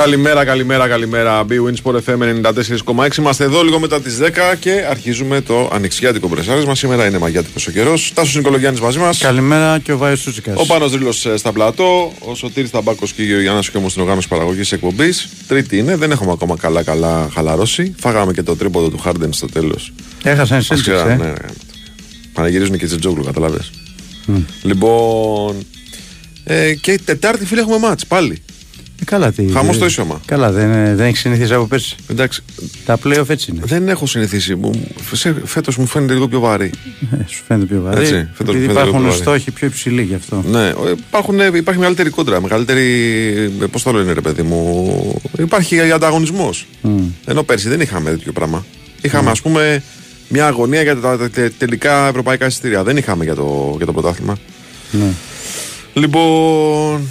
Καλημέρα, καλημέρα, καλημέρα. B-Win Sport FM 94,6. Είμαστε εδώ λίγο μετά τις 10 και αρχίζουμε το ανοιξιάτικο μα. Σήμερα είναι μαγιάτικος ο καιρός. Τάσος Νικολογιάννης μαζί μας. Καλημέρα και ο Βάιος Σούτσικα. Ο Πάνος Ρίλο ε, στα πλατό. Ο Σωτήρης Ταμπάκο και ο Γιάννας και στην οργάνωση παραγωγής εκπομπής. Τρίτη είναι, δεν έχουμε ακόμα καλά-καλά χαλαρώσει. Φάγαμε και το τρίποδο του Χάρντεν στο τέλος. Έχασαν εσύ. Ε; Ναι, ναι. Παναγυρίζουν και Τζετζόγλου, καταλάβες. Mm. Λοιπόν. Ε, και Τετάρτη φίλε έχουμε μάτς πάλι. Ε, καλά, τι. Χαμός το ίσωμα. Καλά, δεν, δεν έχεις συνηθίσει από πέρσι. Εντάξει. Τα playoff έτσι είναι. Δεν έχω συνηθίσει. Φέτος μου φαίνεται λίγο πιο βαρύ. Ε, σου φαίνεται πιο βαρύ. Έτσι, φέτος Επειδή υπάρχουν πιο στόχοι πιο υψηλοί γι' αυτό. Ναι, ε, υπάρχουν, ε, υπάρχει μεγαλύτερη κόντρα. Μεγαλύτερη. Πώς το λένε, ρε παιδί μου. Υπάρχει ανταγωνισμός. Mm. Ενώ πέρσι δεν είχαμε τέτοιο πράγμα. Είχαμε, mm. ας πούμε, μια αγωνία για τα τελικά ευρωπαϊκά εισιτήρια. Δεν είχαμε για το, για το πρωτάθλημα. Ναι. Λοιπόν,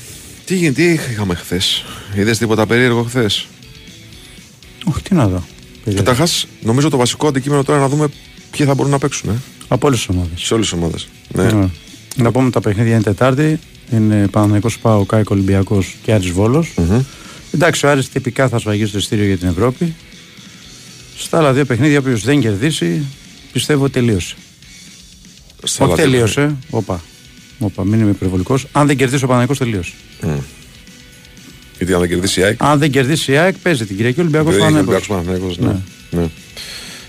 τι γίνεται, τι είχαμε χθες; Είδες τίποτα περίεργο χθες; Όχι, τι να δω. Καταρχάς, νομίζω το βασικό αντικείμενο τώρα είναι να δούμε ποιοι θα μπορούν να παίξουν. Ε. Από όλες τις ομάδες. Σε όλες τις ομάδες. Ναι. ναι. Να πούμε τα παιχνίδια είναι Τετάρτη. Είναι Παναγενικό Πάο, Κάικο Ολυμπιακός και Άρης Βόλος. Mm-hmm. Εντάξει, ο Άρης τυπικά θα σφαγίσει το ειστήριο για την Ευρώπη. Στα άλλα δύο παιχνίδια, όποιος δεν κερδίσει, πιστεύω τελείωσε. Όχι τελείωσε. Όπα. Όπα, μην είμαι υπερβολικός. Αν δεν κερδίσει ο Παναγικός, τελείωσε. Mm. Γιατί αν δεν κερδίσει η ΑΕΚ; Αν δεν κερδίσει η ΑΕΚ, παίζει την Κυριακή Ολυμπιακός Παναγικός. Ναι. ναι. ναι.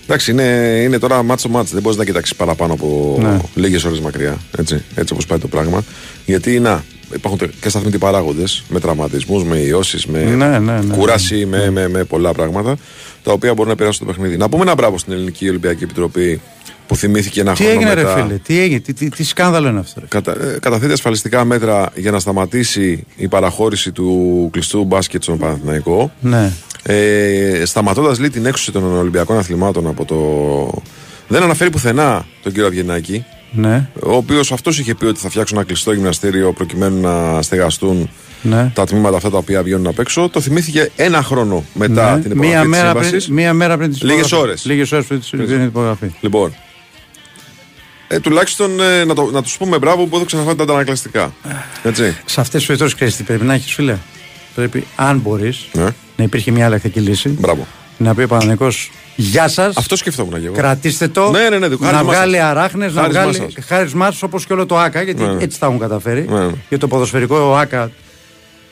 Εντάξει, είναι, είναι τώρα μάτσο μάτσο. Δεν μπορείς να κοιτάξεις παραπάνω από ναι. λίγες ώρες μακριά. Έτσι, έτσι όπως πάει το πράγμα. Γιατί να, υπάρχουν και σταθμοί παράγοντες με τραυματισμούς, με ιώσεις, με ναι, ναι, ναι, κούραση, με, με, με, πολλά πράγματα τα οποία μπορούν να περάσουν το παιχνίδι. Να πούμε ένα μπράβο στην Ελληνική Ολυμπιακή Επιτροπή που θυμήθηκε ένα τι χρόνο έγινε, μετά. Ρε φίλε, τι έγινε, τι, τι, τι σκάνδαλο είναι αυτό. Ρε. Κατα, ε, καταθέτει ασφαλιστικά μέτρα για να σταματήσει η παραχώρηση του κλειστού μπάσκετ στον Παναθηναϊκό. Ναι. Ε, Σταματώντας λέει την έξωση των Ολυμπιακών Αθλημάτων από το. Δεν αναφέρει πουθενά τον κύριο Αυγενάκη. Ναι. Ο οποίος αυτός είχε πει ότι θα φτιάξουν ένα κλειστό γυμναστήριο προκειμένου να στεγαστούν ναι. τα τμήματα αυτά τα οποία βγαίνουν απ' έξω. Το θυμήθηκε ένα χρόνο μετά ναι. την υπογραφή μία μέρα, πριν, μία μέρα πριν τη Λίγες ώρες. Λίγες ώρες πριν την υπογραφή. Λοιπόν. Ε, τουλάχιστον ε, να, το, να τους πούμε μπράβο που έδωξαν αυτά τα αντανακλαστικά. Έτσι. Σε αυτές τις περιπτώσεις ξέρει τι πρέπει να έχεις, φίλε. Πρέπει, αν μπορείς, ναι. να υπήρχε μια αλλακτική λύση. Μπράβο. Να πει ο Παναγενικό, Γεια σας. Αυτό σκεφτόμουν εγώ. Κρατήστε το. Ναι, ναι, ναι, να βγάλει αράχνες, να βγάλει χάρη όπως και όλο το ΑΚΑ, γιατί ναι, ναι. έτσι τα έχουν καταφέρει. Ναι, ναι. Για το ποδοσφαιρικό ΑΚΑ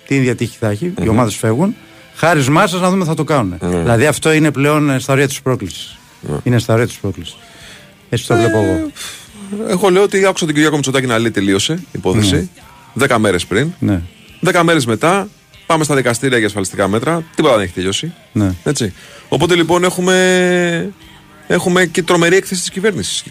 τι ίδια τύχη θα έχει, mm-hmm. οι ομάδες φεύγουν. Χάρη μάσα να δούμε θα το κάνουν. Mm-hmm. Δηλαδή αυτό είναι πλέον στα ωρία της πρόκλησης. Mm-hmm. Είναι στα ωρία της πρόκλησης. Έτσι το βλέπω εγώ. Ε, εγώ λέω ότι άκουσα τον Κυριάκο Μητσοτάκη να λέει τελείωσε η υπόθεση. Δέκα μέρες πριν. Ναι. Δέκα μέρες μετά πάμε στα δικαστήρια για ασφαλιστικά μέτρα. Τίποτα δεν έχει τελειώσει. Ναι. Έτσι. Οπότε λοιπόν έχουμε έχουμε και τρομερή έκθεση της κυβέρνησης.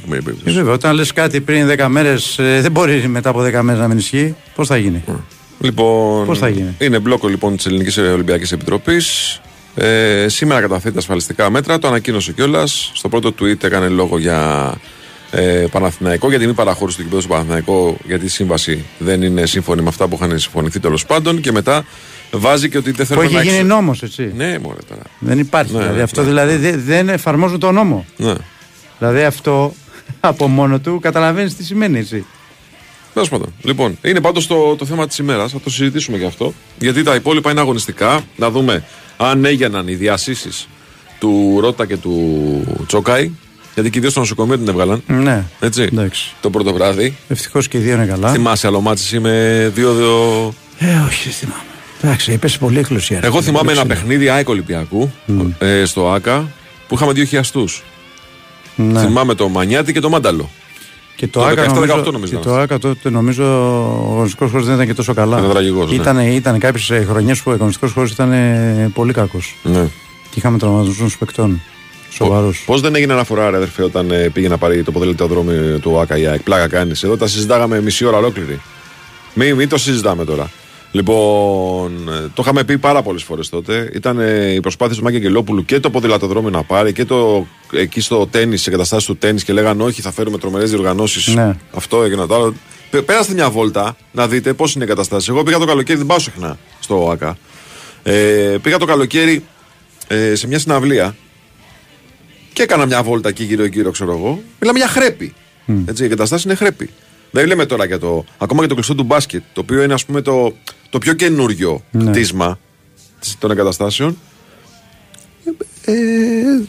Ε, βέβαια, όταν λες κάτι πριν 10 μέρες, ε, δεν μπορεί μετά από 10 μέρες να μην ισχύει. Πώς θα γίνει; Mm. Λοιπόν, Πώς θα γίνει; Είναι μπλόκο λοιπόν της Ελληνικής Ολυμπιακής Επιτροπής. Ε, σήμερα καταθέτει ασφαλιστικά μέτρα. Το ανακοίνωσε κιόλας. Στο πρώτο tweet έκανε λόγο για ε, Παναθηναϊκό, για την μη παραχώρηση του κυπέδου στο Παναθηναϊκό, γιατί η σύμβαση δεν είναι σύμφωνη με αυτά που είχαν συμφωνηθεί τέλος πάντων. Και μετά βάζει και ότι δεν θέλει να. Που έχει γίνει νόμος, έτσι. Ναι, μωρέ τώρα. Δεν υπάρχει. Ναι, δηλαδή, ναι, αυτό ναι. δηλαδή δεν εφαρμόζουν τον νόμο. Ναι. Δηλαδή αυτό από μόνο του καταλαβαίνεις τι σημαίνει έτσι. Τέλος πάντων. Λοιπόν, είναι πάντως το, το θέμα της ημέρας. Θα το συζητήσουμε γι' αυτό. Γιατί τα υπόλοιπα είναι αγωνιστικά. Να δούμε αν έγιναν οι διασύσεις του Ρότα και του Τσόκαη. Γιατί και οι δύο στο νοσοκομείο την έβγαλαν. Ναι. Έτσι. Εντάξει. Το πρώτο βράδυ. Ευτυχώς και οι δύο είναι καλά. Θυμάσαι άλλο ματς είμαι 2-2. Ε, όχι, θυμάμαι. Εντάξει, έπεσε πολύ εκκλησία. Εγώ θυμάμαι ένα παιχνίδι ΑΕΚ Ολυμπιακού mm. ε, στο ΟΑΚΑ που είχαμε δύο χιαστούς. Ναι. Θυμάμαι το Μανιάτη και το Μάνταλο. Και το, το ΟΑΚΑ, νομίζω, νομίζω, και το ΟΑΚΑ τότε νομίζω ο αγωνιστικός χώρος δεν ήταν και τόσο καλά. Ήταν τραγικός. Ήταν, ναι. ήταν κάποιες χρονιές που ο αγωνιστικός χώρος ήταν πολύ κακός. Ναι. Και είχαμε τραυματισμούς παικτών. Σοβαρού. Πώς δεν έγινε αναφορά, ρε αδερφέ, όταν ε, πήγε να πάρει το δρόμο του ΑΚΑ η ΑΕΚ; Πλάκα κάνεις. Εδώ τα συζητάγαμε μισή ώρα ολόκληρη. Μην, μην το συζητάμε τώρα. Λοιπόν, ε, το είχαμε πει πάρα πολλές φορές τότε. Ήταν ε, η προσπάθεια του Μάκη Αγγελόπουλου και το ποδηλατοδρόμιο να πάρει και το εκεί στο τέννη, σε εγκαταστάσεις του τέννη και λέγανε Όχι, θα φέρουμε τρομερές διοργανώσεις. Ναι. Αυτό έγινε το άλλο. Πέραστε μια βόλτα να δείτε πώς είναι οι εγκαταστάσεις. Εγώ πήγα το καλοκαίρι, δεν πάω συχνά στο ΟΑΚΑ. Ε, πήγα το καλοκαίρι ε, σε μια συναυλία και έκανα μια βόλτα εκεί γύρω-γύρω, ξέρω εγώ. Μιλάμε για χρέπη. Mm. Έτσι, οι εγκαταστάσει είναι χρέπη. Δεν λέμε τώρα για το. Ακόμα και το κλειστό του μπάσκετ, το οποίο είναι ας πούμε το, το πιο καινούριο ναι. κτίσμα των εγκαταστάσεων, ε,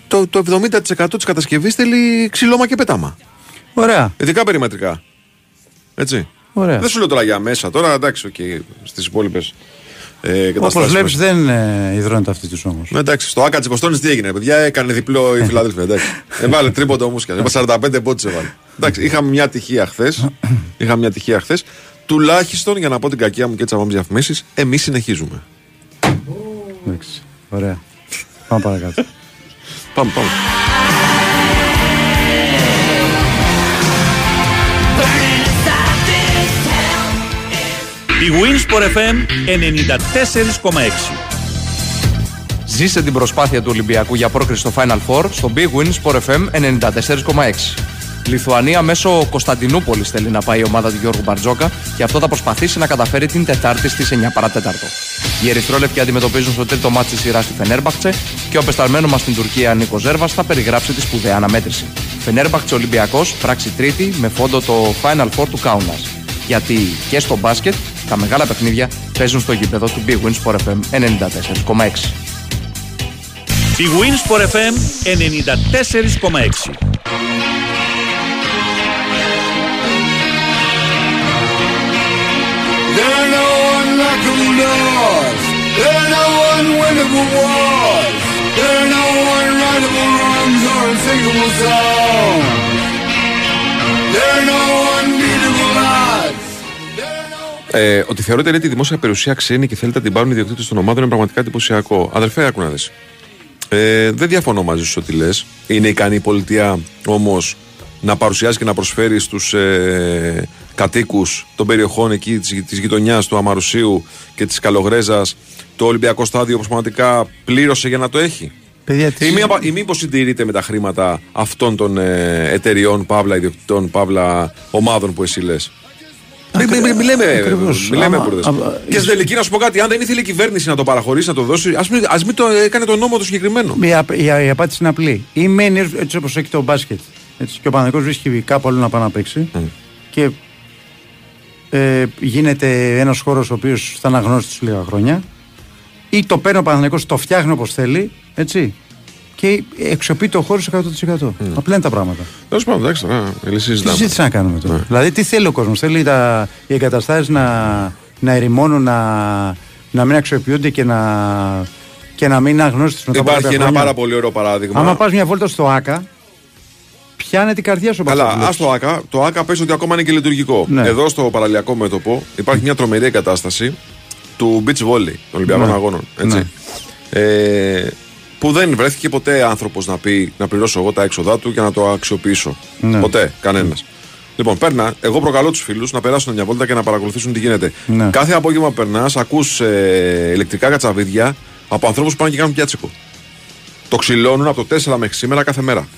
το, το 70% της κατασκευής θέλει ξυλώμα και πετάμα. Ωραία. Ειδικά περιμετρικά. Έτσι. Ωραία. Δεν σου λέω τώρα για μέσα, τώρα εντάξει, okay, στις υπόλοιπες ε, Όπω βλέπει, δεν ε, υδρώνεται αυτή τους όμως. Ναι, εντάξει, στο Άκα τη τι έγινε, παιδιά, έκανε διπλό η Φιλαδέλφια. Εντάξει. Έβαλε τρίποντο μουσικά. Έβαλε 45 πόντους έβαλε. Εντάξει, είχαμε μια τυχία χθες. είχαμε μια τυχία χθες. Τουλάχιστον για να πω την κακία μου και τις αμόμιε διαφημίσεις, εμείς συνεχίζουμε. Εντάξει. Ωραία. Πάμε παρακάτω. πάμε, πάμε. Η Winsport FM 94,6 Ζήσε την προσπάθεια του Ολυμπιακού για πρόκριση στο Final Four στο Big Win Sport FM 94,6. Λιθουανία μέσω Κωνσταντινούπολης θέλει να πάει η ομάδα του Γιώργου Μπαρτζόκα και αυτό θα προσπαθήσει να καταφέρει την Τετάρτη στις 9 παρατέταρτο. Οι Ερυθρόλεπτοι αντιμετωπίζουν στο τρίτο μάτι της σειράς στη Φενέρμπαχτσε και ο απεσταλμένος μας στην Τουρκία Νίκος Ζέρβας θα περιγράψει τη σπουδαία αναμέτρηση. Φενέρμπαχτσε Ολυμπιακός, πράξη τρίτη με φόντο το Final Four του Κάουνα. Γιατί και στο μπάσκετ τα μεγάλα παιχνίδια παίζουν στο γήπεδο του Big Wins 4 FM 94,6. Big Wins 94,6. Ε, ότι θεωρείται λέει, τη δημόσια περιουσία ξένη και θέλετε να την πάρουν οι ιδιοκτήτες των ομάδων είναι πραγματικά εντυπωσιακό. Αδερφέ, άκου να δεις. Ε, δεν διαφωνώ μαζί σου ότι λες. Είναι ικανή η πολιτεία όμως να παρουσιάζει και να προσφέρει στους ε, κατοίκους των περιοχών εκεί της γειτονιάς του Αμαρουσίου και της Καλογρέζας το Ολυμπιακό στάδιο που πραγματικά πλήρωσε για να το έχει; Παιδιά, ή, μη, ή μήπω συντηρείται με τα χρήματα αυτών των ε, εταιριών, παύλα ιδιοκτητών, παύλα ομάδων που εσύ λες; Μην λέμε Και στην τελική να σου πω κάτι, αν δεν ήθελε η κυβέρνηση να το παραχωρήσει, να το δώσει, ας μην, μην το έκανε το νόμο το συγκεκριμένο. Η, η, απάντηση είναι απλή. Ή μένει έτσι όπως έχει το μπάσκετ. Έτσι, και ο Παναγικό βρίσκει κάπου αλλού να πάει να παίξει. Mm. Και ε, γίνεται ένας χώρος ο οποίος θα αναγνώσει του λίγα χρόνια. Ή το παίρνει ο Παναγικό, το φτιάχνει όπως θέλει. Έτσι, και εξοπεί το χώρο 100%. Mm. Απλά είναι τα πράγματα. Τέλο πάντων, εντάξει τώρα. Τι συζήτηση να κάνουμε τώρα; Ναι. Δηλαδή, τι θέλει ο κόσμος; Θέλει τα, οι εγκαταστάσεις να, να ερημώνουν, να, να μην αξιοποιούνται και να, και να μην είναι αγνώστε μετά Υπάρχει ένα πάρα πολύ ωραίο παράδειγμα. Άμα πας μια βόλτα στο ΑΚΑ, πιάνε την καρδιά σου. Καλά, ας το ΑΚΑ. Το ΑΚΑ πες ότι ακόμα είναι και λειτουργικό. Ναι. Εδώ στο παραλιακό μέτωπο υπάρχει μια τρομερή εγκατάσταση του beach volley των Ολυμπιακών ναι. Αγώνων. Έτσι. Ναι. Ε, που δεν βρέθηκε ποτέ άνθρωπος να πει να πληρώσω εγώ τα έξοδά του για να το αξιοποιήσω. Ναι. Ποτέ, κανένας. Λοιπόν, παίρνα, εγώ προκαλώ τους φίλους να περάσουν μια βόλτα και να παρακολουθήσουν τι γίνεται. Ναι. Κάθε απόγευμα που περνάς, ακούς ε, ηλεκτρικά κατσαβίδια από ανθρώπους που πάνε και κάνουν πλιάτσικο. Το ξυλώνουν από το 4 μέχρι σήμερα κάθε μέρα.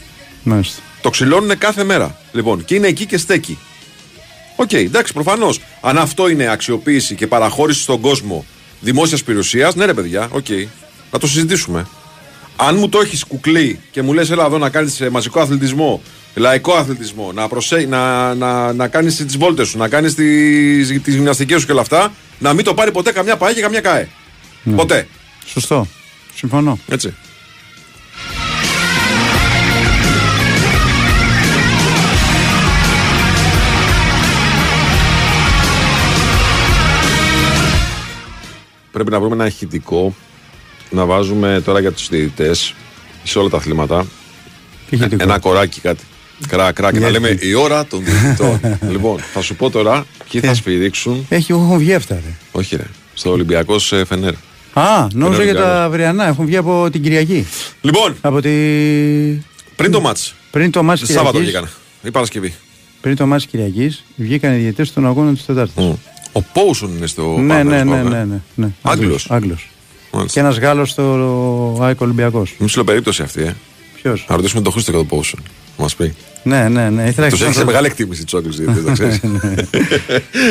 Μάλιστα. Το ξυλώνουν κάθε μέρα. Λοιπόν, και είναι εκεί και στέκει. OK, okay, εντάξει, προφανώς. Αν αυτό είναι αξιοποίηση και παραχώρηση στον κόσμο δημόσιας περιουσία, ναι, ρε παιδιά, OK. Okay. Να το συζητήσουμε. Αν μου το έχεις κουκλί και μου λες, έλα εδώ να κάνεις ε, μαζικό αθλητισμό, λαϊκό αθλητισμό, να, προσέ... να, να, να κάνεις τις βόλτες σου, να κάνεις τις γυμναστικές σου και όλα αυτά, να μην το πάρει ποτέ καμιά ΠΑΕ και καμιά ΚΑΕ. Ναι. Ποτέ. Σωστό. Συμφωνώ. Έτσι. Πρέπει να βρούμε ένα ηχητικό να βάζουμε τώρα για τους διαιτητές σε όλα τα αθλήματα ένα κοράκι κάτι. Κρά, κρά, και να λέμε η ώρα των διαιτητών. λοιπόν, θα σου πω τώρα ποιοι θα σφυρίξουν. Έχει, έχουν βγει αυτά, ρε. Όχι, ρε. Στο Ολυμπιακός Φενέρ. Α, νόμιζα για τα αυριανά. Έχουν βγει από την Κυριακή. Λοιπόν, από τη... πριν το μάτς. Πριν το μάτς Σάββατο βγήκαν. Η Παρασκευή. Πριν το μάτς Κυριακής βγήκαν οι διαιτητές των αγώνων της Τετάρτης. Mm. Ο Πόουσον είναι στο ναι, ναι, ναι, ναι, ναι, ναι. Άγγλος. Και ένας Γάλλος στο Άικο Ολυμπιακός. Μισό περίπτωση αυτή, ε. Ποιος; Να ρωτήσουμε τον Χρήστο για το πόσο. Να μας πει. Ναι, ναι, ναι. Τους έχεις σε μεγάλη εκτίμηση τους Άγγλους γιατί το ξέρεις.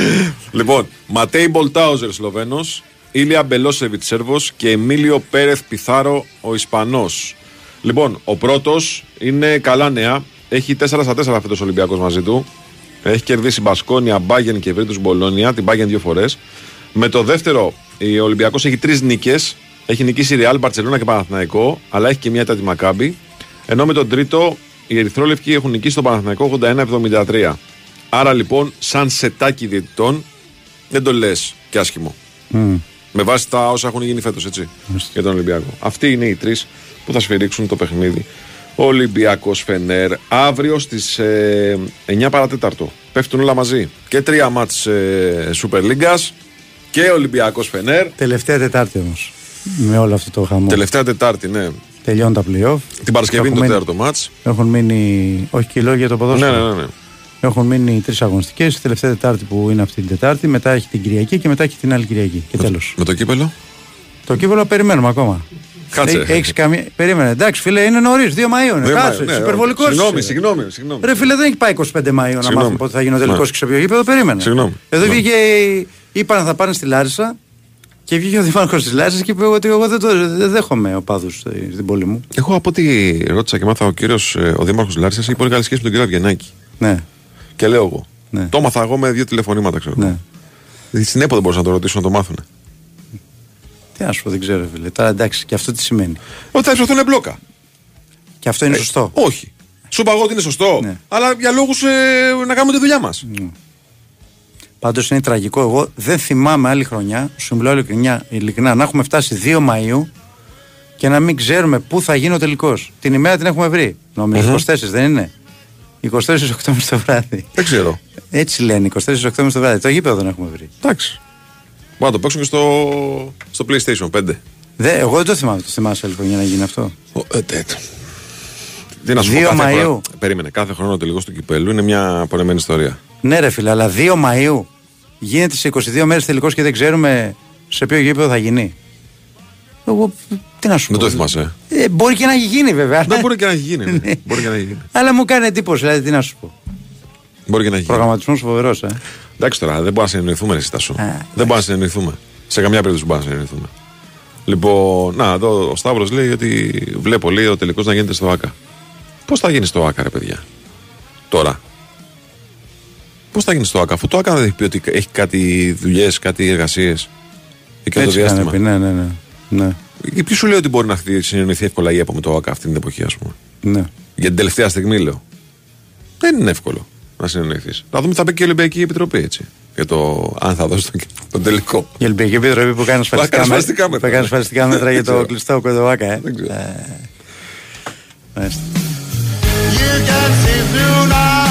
λοιπόν, Ματέι Μπολτάουζερ Σλοβαίνος, Ήλια Μπελόσεβιτς Σέρβος και Εμίλιο Πέρεθ Πιθάρο ο Ισπανός. Λοιπόν, ο πρώτος είναι καλά νέα. Έχει 4 στα 4 φέτος Ολυμπιακός μαζί του. Έχει κερδίσει Μπασκόνια, Μπάγεν και Βρήτου Μπολόνια. Την Μπάγεν δύο φορές. Με το δεύτερο Ο Ολυμπιακός έχει τρεις νίκες. Έχει νικήσει Ρεάλ, Μπαρσελόνα και Παναθηναϊκό, αλλά έχει και μια τέτοια Μακάμπη. Ενώ με τον τρίτο οι Ερυθρόλευκοι έχουν νικήσει τον Παναθηναϊκό 81-73. Άρα λοιπόν, σαν σετάκι διαιτητών, δεν το λες και άσχημο. Με βάση τα όσα έχουν γίνει φέτος, έτσι. Για τον Ολυμπιακό. Αυτοί είναι οι τρεις που θα σφυρίξουν το παιχνίδι. Ολυμπιακός Φενέρ. Αύριο στις 9 παρατέταρτο. Πέφτουν όλα μαζί. Και τρία μάτς ε, Super League και Ολυμπιακός Φενέρ. Τελευταία Τετάρτη όμως. Με όλο αυτό το χαμό. Τελευταία Τετάρτη, ναι. Τελειώνουν τα playoff. Την Παρασκευή είναι το Έχουν τέταρτο μάτς. Έχουν μείνει. Όχι και λόγια για το Ναι, ποδόσφαιρο. ναι, ναι. ναι. Έχουν μείνει τρεις αγωνιστικές. Η τελευταία Τετάρτη που είναι αυτή την Τετάρτη. Μετά έχει την Κυριακή και μετά έχει την άλλη Κυριακή. Και τέλος. Με το κύπελο; Το κύπελο περιμένουμε ακόμα. Κάτσε. Έχεις καμία. Περίμενε. Εντάξει, φίλε, είναι νωρίς. 2 Μαΐου είναι. Δεν Κάτσε. μ' ναι, υπερβολικός. Συγγνώμη, συγγνώμη. συγγνώμη. Ρε φίλε, δεν έχει πάει 25 Μαΐου να Συγγνώμη. μάθουμε πότε θα γίνει ο τελικός Ναι. και σε ποιο γήπεδο. Περίμενε. Συγγνώμη. Εδώ Ναι. βγήκε. Είπαν θα πάνε στη Λάρισα και βγήκε ο Δήμαρχο της Λάρισας και είπε ότι εγώ δεν, το, δεν δέχομαι οπαδού στην πόλη μου. Εγώ από ό,τι ρώτησα και μάθα ο κύριος, ο Δήμαρχο Λάρισας, έχει πολύ καλή σχέση με τον κύριο Αυγενάκη. Ναι, Και λέω εγώ. Ναι. Το έμαθα εγώ με δύο τηλεφωνήματα, ξέρω. ναι. Δηλαδή, Στην ΕΠΟ δεν μπορούσα να το ρωτήσω να το μάθουν. Τι να σου πω, δεν ξέρω, φίλε. Τώρα εντάξει, και αυτό τι σημαίνει. Ότι θα ισοθούν μπλόκα. Και αυτό είναι σωστό. Όχι. Σου είπα εγώ ότι είναι σωστό. Ναι. Αλλά για λόγους να κάνουμε τη δουλειά μας. Πάντως είναι τραγικό. Εγώ δεν θυμάμαι άλλη χρονιά, σου μιλάω ειλικρινά, ειλικρινά, να έχουμε φτάσει 2 Μαου και να μην ξέρουμε πού θα γίνει ο τελικός. Την ημέρα την έχουμε βρει. Νομίζω 24 δεν είναι; 24 Οκτώβρη το βράδυ. Δεν ξέρω. Έτσι λένε, 24 Οκτώβρη το βράδυ. Το γήπεδο δεν έχουμε βρει. Εντάξει. Μπορούμε να το παίξουμε και στο, στο PlayStation 5. Δε, εγώ δεν το θυμάμαι. Το θυμάσαι άλλη χρονιά να γίνει αυτό. Ο, ε, τε, τε. Τι να σου πω, 2 κάθε Μαΐου. χρόνο- Περίμενε. Κάθε χρόνο ο τελικό του κυπέλου είναι μια πονεμένη ιστορία. Ναι, ρε φίλε, αλλά 2 Μαου γίνεται σε 22 μέρες τελικός και δεν ξέρουμε σε ποιο γήπεδο θα γίνει. Εγώ τι να σου Δεν πω. το θυμάσαι. Ε, μπορεί και να έχει γίνει βέβαια. Δεν μπορεί και να έχει γίνει. ναι. Ναι. Μπορεί και να έχει γίνει. Αλλά μου κάνει εντύπωση, δηλαδή τι να σου πω. Μπορεί και να έχει γίνει. Προγραμματισμός φοβερός, ε. Εντάξει τώρα, δεν μπορούμε να συνεννοηθούμε, ρε Στάσο. Α, Δεν μπορούμε να συνεννοηθούμε. Σε καμιά περίπτωση δεν μπορούμε να συνεννοηθούμε. Λοιπόν, να, εδώ ο Σταύρος λέει ότι βλέπω λέει, ο τελικός να γίνεται στο ΑΚΑ. Πώς θα γίνει στο ΑΚΑ, ρε παιδιά, τώρα. Πώς θα γίνει στο ΑΚΑ, αφού το ΑΚΑ δεν έχει πει ότι έχει κάτι δουλειές, κάτι εργασίες. Εκεί το Έτσι είχαν διάστημα. πει, ναι, ναι, ναι. ναι, Και ποιος σου λέει ότι μπορεί να χτυ- συνεννοηθεί εύκολα η ΕΠΟ με το ΑΚΑ αυτή την εποχή, ας πούμε; ναι. Για την τελευταία στιγμή λέω. Δεν είναι εύκολο να συνεννοηθείς. Να δούμε τι θα πει και η Ολυμπιακή Επιτροπή έτσι. Για το αν θα δώσει τον, τον τελικό. Η Ολυμπιακή Επιτροπή που κάνει ασφαλιστικά, ασφαλιστικά μέτρα- μέτρα. που κάνει ασφαλιστικά μέτρα για Δεν το ξέρω. κλειστό κοντοβάκα, ε. Δεν ξέρω. Ε, μάλιστα. You can see through now,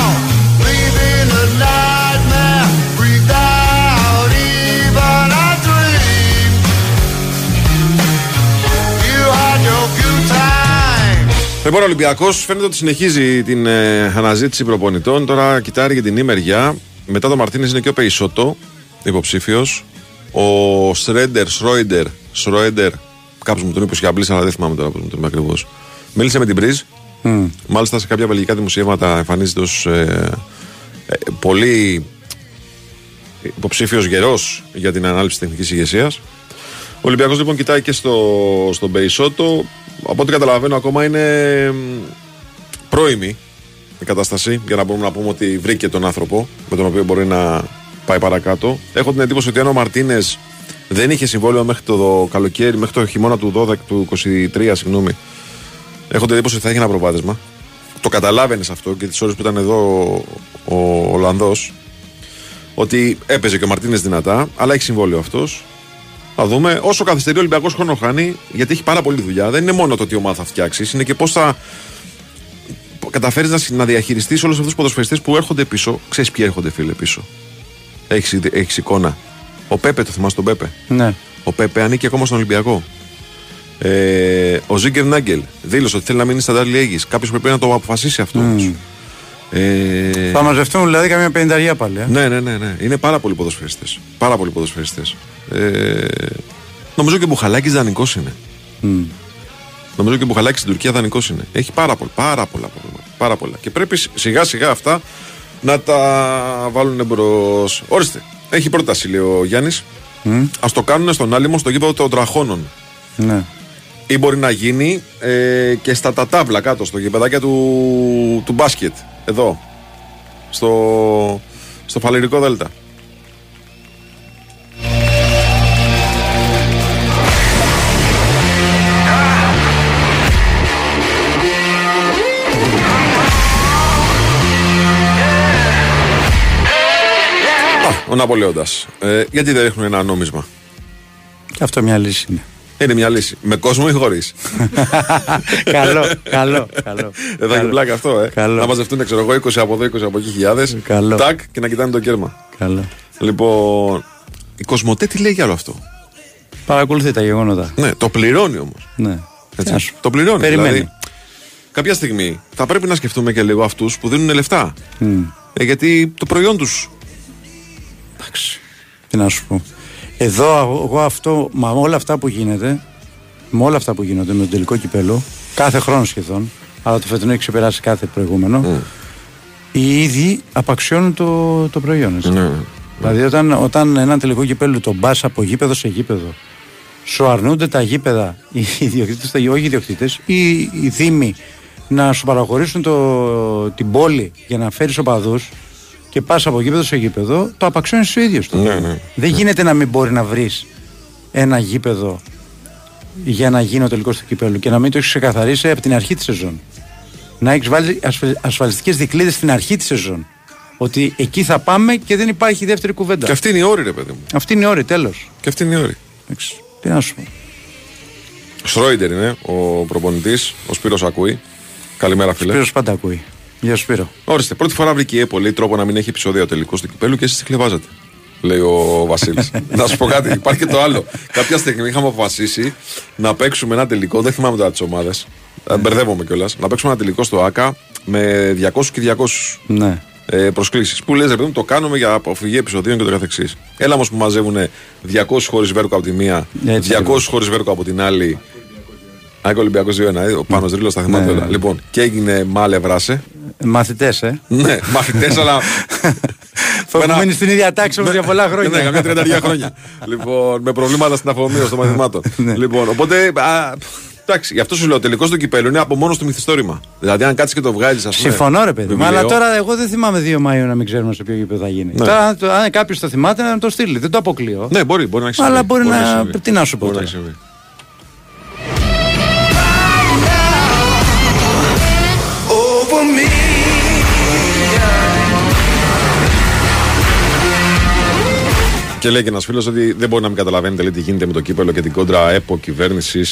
Λοιπόν, ο Ολυμπιακός φαίνεται ότι συνεχίζει την ε, αναζήτηση προπονητών. Τώρα κοιτάει για την ημεριά. Μετά το Μαρτίνες είναι και ο Πεϊσότο, υποψήφιος. Ο Σρέντερ, Σρόιντερ, Σρόιντερ, κάποιος μου τον είπε και απλή, αλλά δεν θυμάμαι τώρα πώς μου τον είπε ακριβώς. Μίλησε με την Μπριζ. Μάλιστα σε κάποια βελγικά δημοσιεύματα εμφανίζεται ως ε, ε, πολύ υποψήφιος γερός για την ανάληψη τεχνικής ηγεσίας. Ο Ολυμπιακός λοιπόν κοιτάει και στο, στον Πεϊσότο. Από ό,τι καταλαβαίνω, ακόμα είναι μ, πρώιμη η κατάσταση για να μπορούμε να πούμε ότι βρήκε τον άνθρωπο με τον οποίο μπορεί να πάει παρακάτω. Έχω την εντύπωση ότι αν ο Μαρτίνες δεν είχε συμβόλαιο μέχρι το καλοκαίρι, μέχρι το χειμώνα του 12, του 23, συγγνώμη, έχω την εντύπωση ότι θα έχει ένα προβάδισμα. Το καταλάβαινε αυτό και τις ώρες που ήταν εδώ ο Ολλανδός, ότι έπαιζε και ο Μαρτίνες δυνατά, αλλά έχει συμβόλαιο αυτός. Θα δούμε. Όσο καθυστερεί ο Ολυμπιακός χρόνο χάνει, γιατί έχει πάρα πολλή δουλειά. Δεν είναι μόνο το τι ομάδα θα φτιάξεις, είναι και πώς θα καταφέρεις να, να διαχειριστείς όλους αυτούς τους ποδοσφαιριστές που έρχονται πίσω. Ξέρεις ποιοι έρχονται, φίλε, πίσω. Έχεις έχεις εικόνα. Ο Πέπε, το θυμάσαι τον Πέπε; Ναι. Ο Πέπε ανήκει ακόμα στον Ολυμπιακό. Ε, ο Ζίγκερ Νάγκελ δήλωσε ότι θέλει να μείνει στα Ντάρλι Αίγη. Κάποιος πρέπει να το αποφασίσει αυτό όμως. Ε, Θα μαζευτούν δηλαδή καμιά πενταριά πάλι. Ε. ναι, ναι, ναι, ναι. Είναι πάρα πολλοί ποδοσφαιριστές. Πάρα πολλοί ποδοσφαιριστές. Ε, νομίζω και ο Μπουχαλάκης δανεικός είναι. Μμ. Νομίζω και ο Μπουχαλάκης στην Τουρκία δανεικός είναι. Έχει πάρα, πολλά, πάρα πολλά προβλήματα. Πάρα πολλά. Και πρέπει σιγά σιγά αυτά να τα βάλουν μπρος. Ορίστε. Έχει πρόταση, λέει ο Γιάννης. Να το κάνουν στον Άλιμο στο γήπεδο των Τραχώνων. Ναι. Ή μπορεί να γίνει ε, και στα τατάβλα κάτω, στο γηπεδάκια του, του μπάσκετ εδώ, στο, στο Φαλερικό Δέλτα. ο Ναπολέοντας. Ε, γιατί δεν ρίχνουν ένα νόμισμα; Και αυτό μια λύση είναι. Είναι μια λύση. Με κόσμο ή χωρίς; καλό, καλό, καλό. Δεν θα έχει πλάκα αυτό, ε. Καλό. Να μαζευτούν, ξέρω εγώ, 20 από εδώ, 20 από εκεί χιλιάδες. Καλό. Τάκ και να κοιτάνε το κέρμα. καλό. Λοιπόν, η Κοσμοτέ τι λέει για όλο αυτό; Παρακολουθεί τα γεγονότα. Ναι, το πληρώνει όμως. Ναι. Έτσι. Γεια σου. Το πληρώνει. Περιμένει. Δηλαδή, κάποια στιγμή θα πρέπει να σκεφτούμε και λίγο αυτούς που δίνουν λεφτά. Μμ. Ε, γιατί το προϊόν του. Εντάξει. Τι να σου πω. Εδώ εγώ αυτό, μα με όλα αυτά που γίνεται, με όλα αυτά που γίνονται με το τελικό κυπέλο, κάθε χρόνο σχεδόν, αλλά το φετινό έχει ξεπεράσει κάθε προηγούμενο, οι ίδιοι απαξιώνουν το, το προϊόν. έτσι. Ναι. Δηλαδή όταν, όταν ένα τελικό κυπέλο τον πας από γήπεδο σε γήπεδο, σου αρνούνται τα γήπεδα, οι ιδιοκτήτες, όχι οι ιδιοκτήτες, ή οι δήμοι να σου παραχωρήσουν το, την πόλη για να φέρεις οπαδούς και πας από γήπεδο σε γήπεδο, το απαξιώνεις ο ίδιος. Ναι, ναι. Δεν γίνεται να μην μπορεί να βρεις ένα γήπεδο για να γίνει ο τελικός του κυπέλου και να μην το έχεις ξεκαθαρίσει από την αρχή της σεζόν. Να έχεις βάλει ασφαλιστικές δικλείδες στην αρχή της σεζόν. Ότι εκεί θα πάμε και δεν υπάρχει δεύτερη κουβέντα. Και αυτή είναι η όρη, ρε παιδί μου. Αυτή είναι η όρη, τέλος. Και αυτή είναι η όρη. Τι να σου πω. Σρόιντερ είναι ο προπονητής, ο Σπύρος ακούει. Καλημέρα, φίλε. Σπύρος πάντα ακούει. Γεια σου Σπύρο. Ορίστε, πρώτη φορά βρήκε η ΕΠΟ λέει τρόπο να μην έχει επεισόδιο τελικό του κυπέλου και εσείς τη χλεβάζετε. Λέει ο Βασίλης. να σου πω κάτι, υπάρχει και το άλλο. Κάποια στιγμή είχαμε αποφασίσει να παίξουμε ένα τελικό, δεν θυμάμαι τώρα τις ομάδες. Μπερδεύομαι κιόλας. Να παίξουμε ένα τελικό στο ΑΚΑ με 200 και 200 Ναι. ε, προσκλήσεις. Που λες, ρε παιδί μου, το κάνουμε για αποφυγή επεισοδίων και το καθεξής. Έλα όμως που μαζεύουν 200 χωρίς βέρκο από τη μία, Έτσι 200 ακριβώς. χωρίς βέρκο από την άλλη. Άκο Ολυμπιακός 2-1, ε, ο Πάνος Ρήλο τα θυμάται Ναι, όλα. ναι. Λοιπόν, και έγινε μάλε βράσε. Μαθητές, ε. ναι, μαθητές, αλλά. Που με ένα- έχουν μείνει στην ίδια τάξη όμως για πολλά χρόνια. Ναι, καμιά τριανταριά χρόνια. λοιπόν, με προβλήματα στην αφομοίωση των μαθημάτων. Ναι. λοιπόν, οπότε. Α, εντάξει, γι' αυτό σου λέω: ο τελικός του κυπέλου είναι από μόνο του μυθιστόρημα. Δηλαδή, αν κάτσεις και το βγάλεις, ας πούμε. Συμφωνώ, ρε παιδί μου. βιβλίο, Αλλά τώρα εγώ δεν θυμάμαι 2 Μαΐου να μην ξέρουμε σε ποιο γήπεδο θα γίνει. Ναι. Τώρα, το- αν κάποιος το θυμάται, να το στείλει. Δεν το αποκλείω. Ναι, μπορεί, μπορεί να έχει Αλλά συμβεί. μπορεί να- συμβεί. τι να σου πω Μπορεί τώρα. Και λέει και ένας φίλος ότι δεν μπορεί να μην καταλαβαίνετε λέει, τι γίνεται με το κύπελο και την κόντρα ΕΠΟ κυβέρνηση.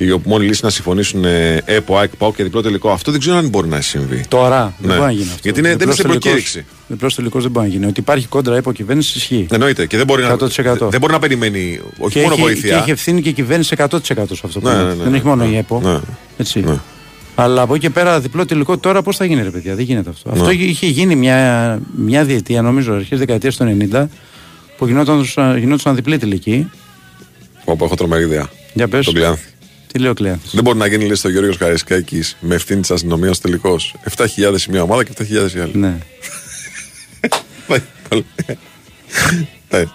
Η όπου μόνη λύση να συμφωνήσουν ε, ΕΠΟ, ΑΕΚ, ΠΑΟ και διπλό τελικό. Αυτό δεν ξέρω αν μπορεί να συμβεί. Τώρα δεν Ναι. μπορεί να γίνει αυτό. Γιατί είναι- δεν Διπλός είναι στην τελικός- προκήρυξη. Διπλός τελικός δεν μπορεί να γίνει. Ότι υπάρχει κόντρα υποκυβέρνηση ισχύει. Εννοείται. Και δεν μπορεί, να, 100%. δεν μπορεί να περιμένει όχι Και μόνο έχει, και βοήθεια. έχει ευθύνη και η κυβέρνηση 100% σε αυτό που Ναι, γίνεται. ναι, ναι, Δεν ναι. έχει μόνο Ναι. η ΕΠΟ. Ναι. Έτσι. Ναι. Αλλά από εκεί και πέρα διπλό τελικό τώρα πώς θα γίνει, ρε παιδιά. Δεν γίνεται αυτό. Αυτό είχε γίνει μια, μια διετία, νομίζω, αρχές δεκαετίας του 90, που γινόταν, γινόταν διπλή τελική. Όπου έχω τρομερή ιδέα. Για πες. Τον Κλειάνθη. Τι λέει ο Κλέανθης. Δεν μπορεί να γίνει λύση στο Γιώργος Καρισκάκη με ευθύνη της αστυνομίας τελικός. 7.000 η μία ομάδα και 7.000 η άλλη. Ναι.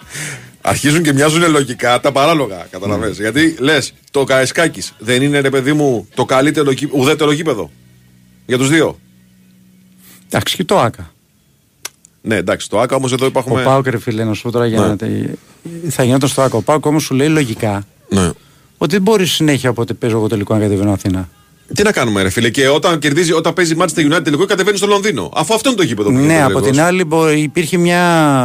Ναι. Αρχίζουν και μοιάζουν λογικά τα παράλογα. Καταλαβαίνεις. Γιατί λες, το Καραϊσκάκη δεν είναι ρε παιδί μου το καλύτερο γή- ουδέτερο γήπεδο. Για τους δύο. Εντάξει, και το ΑΚΑ. Ναι, εντάξει, το ΑΚΑ όμως εδώ Ο υπάρχουμε. Πάοκ, ρε φίλε, να σου πω τώρα για Ναι. να. τε- Θα γινόταν στο ΑΚΑ. Ο Πάοκ όμως σου λέει λογικά Ναι. ότι δεν μπορεί συνέχεια όποτε παίζω εγώ τελικό να κατεβαίνω Αθήνα. Τι να κάνουμε, ρε φίλε. Και όταν κερδίζει, όταν παίζει Manchester United τελικό, κατεβαίνει στο Λονδίνο. Αφού αυτό είναι το γήπεδο που Ναι, γίνεται από τελικός. την άλλη μπο- υπήρχε μια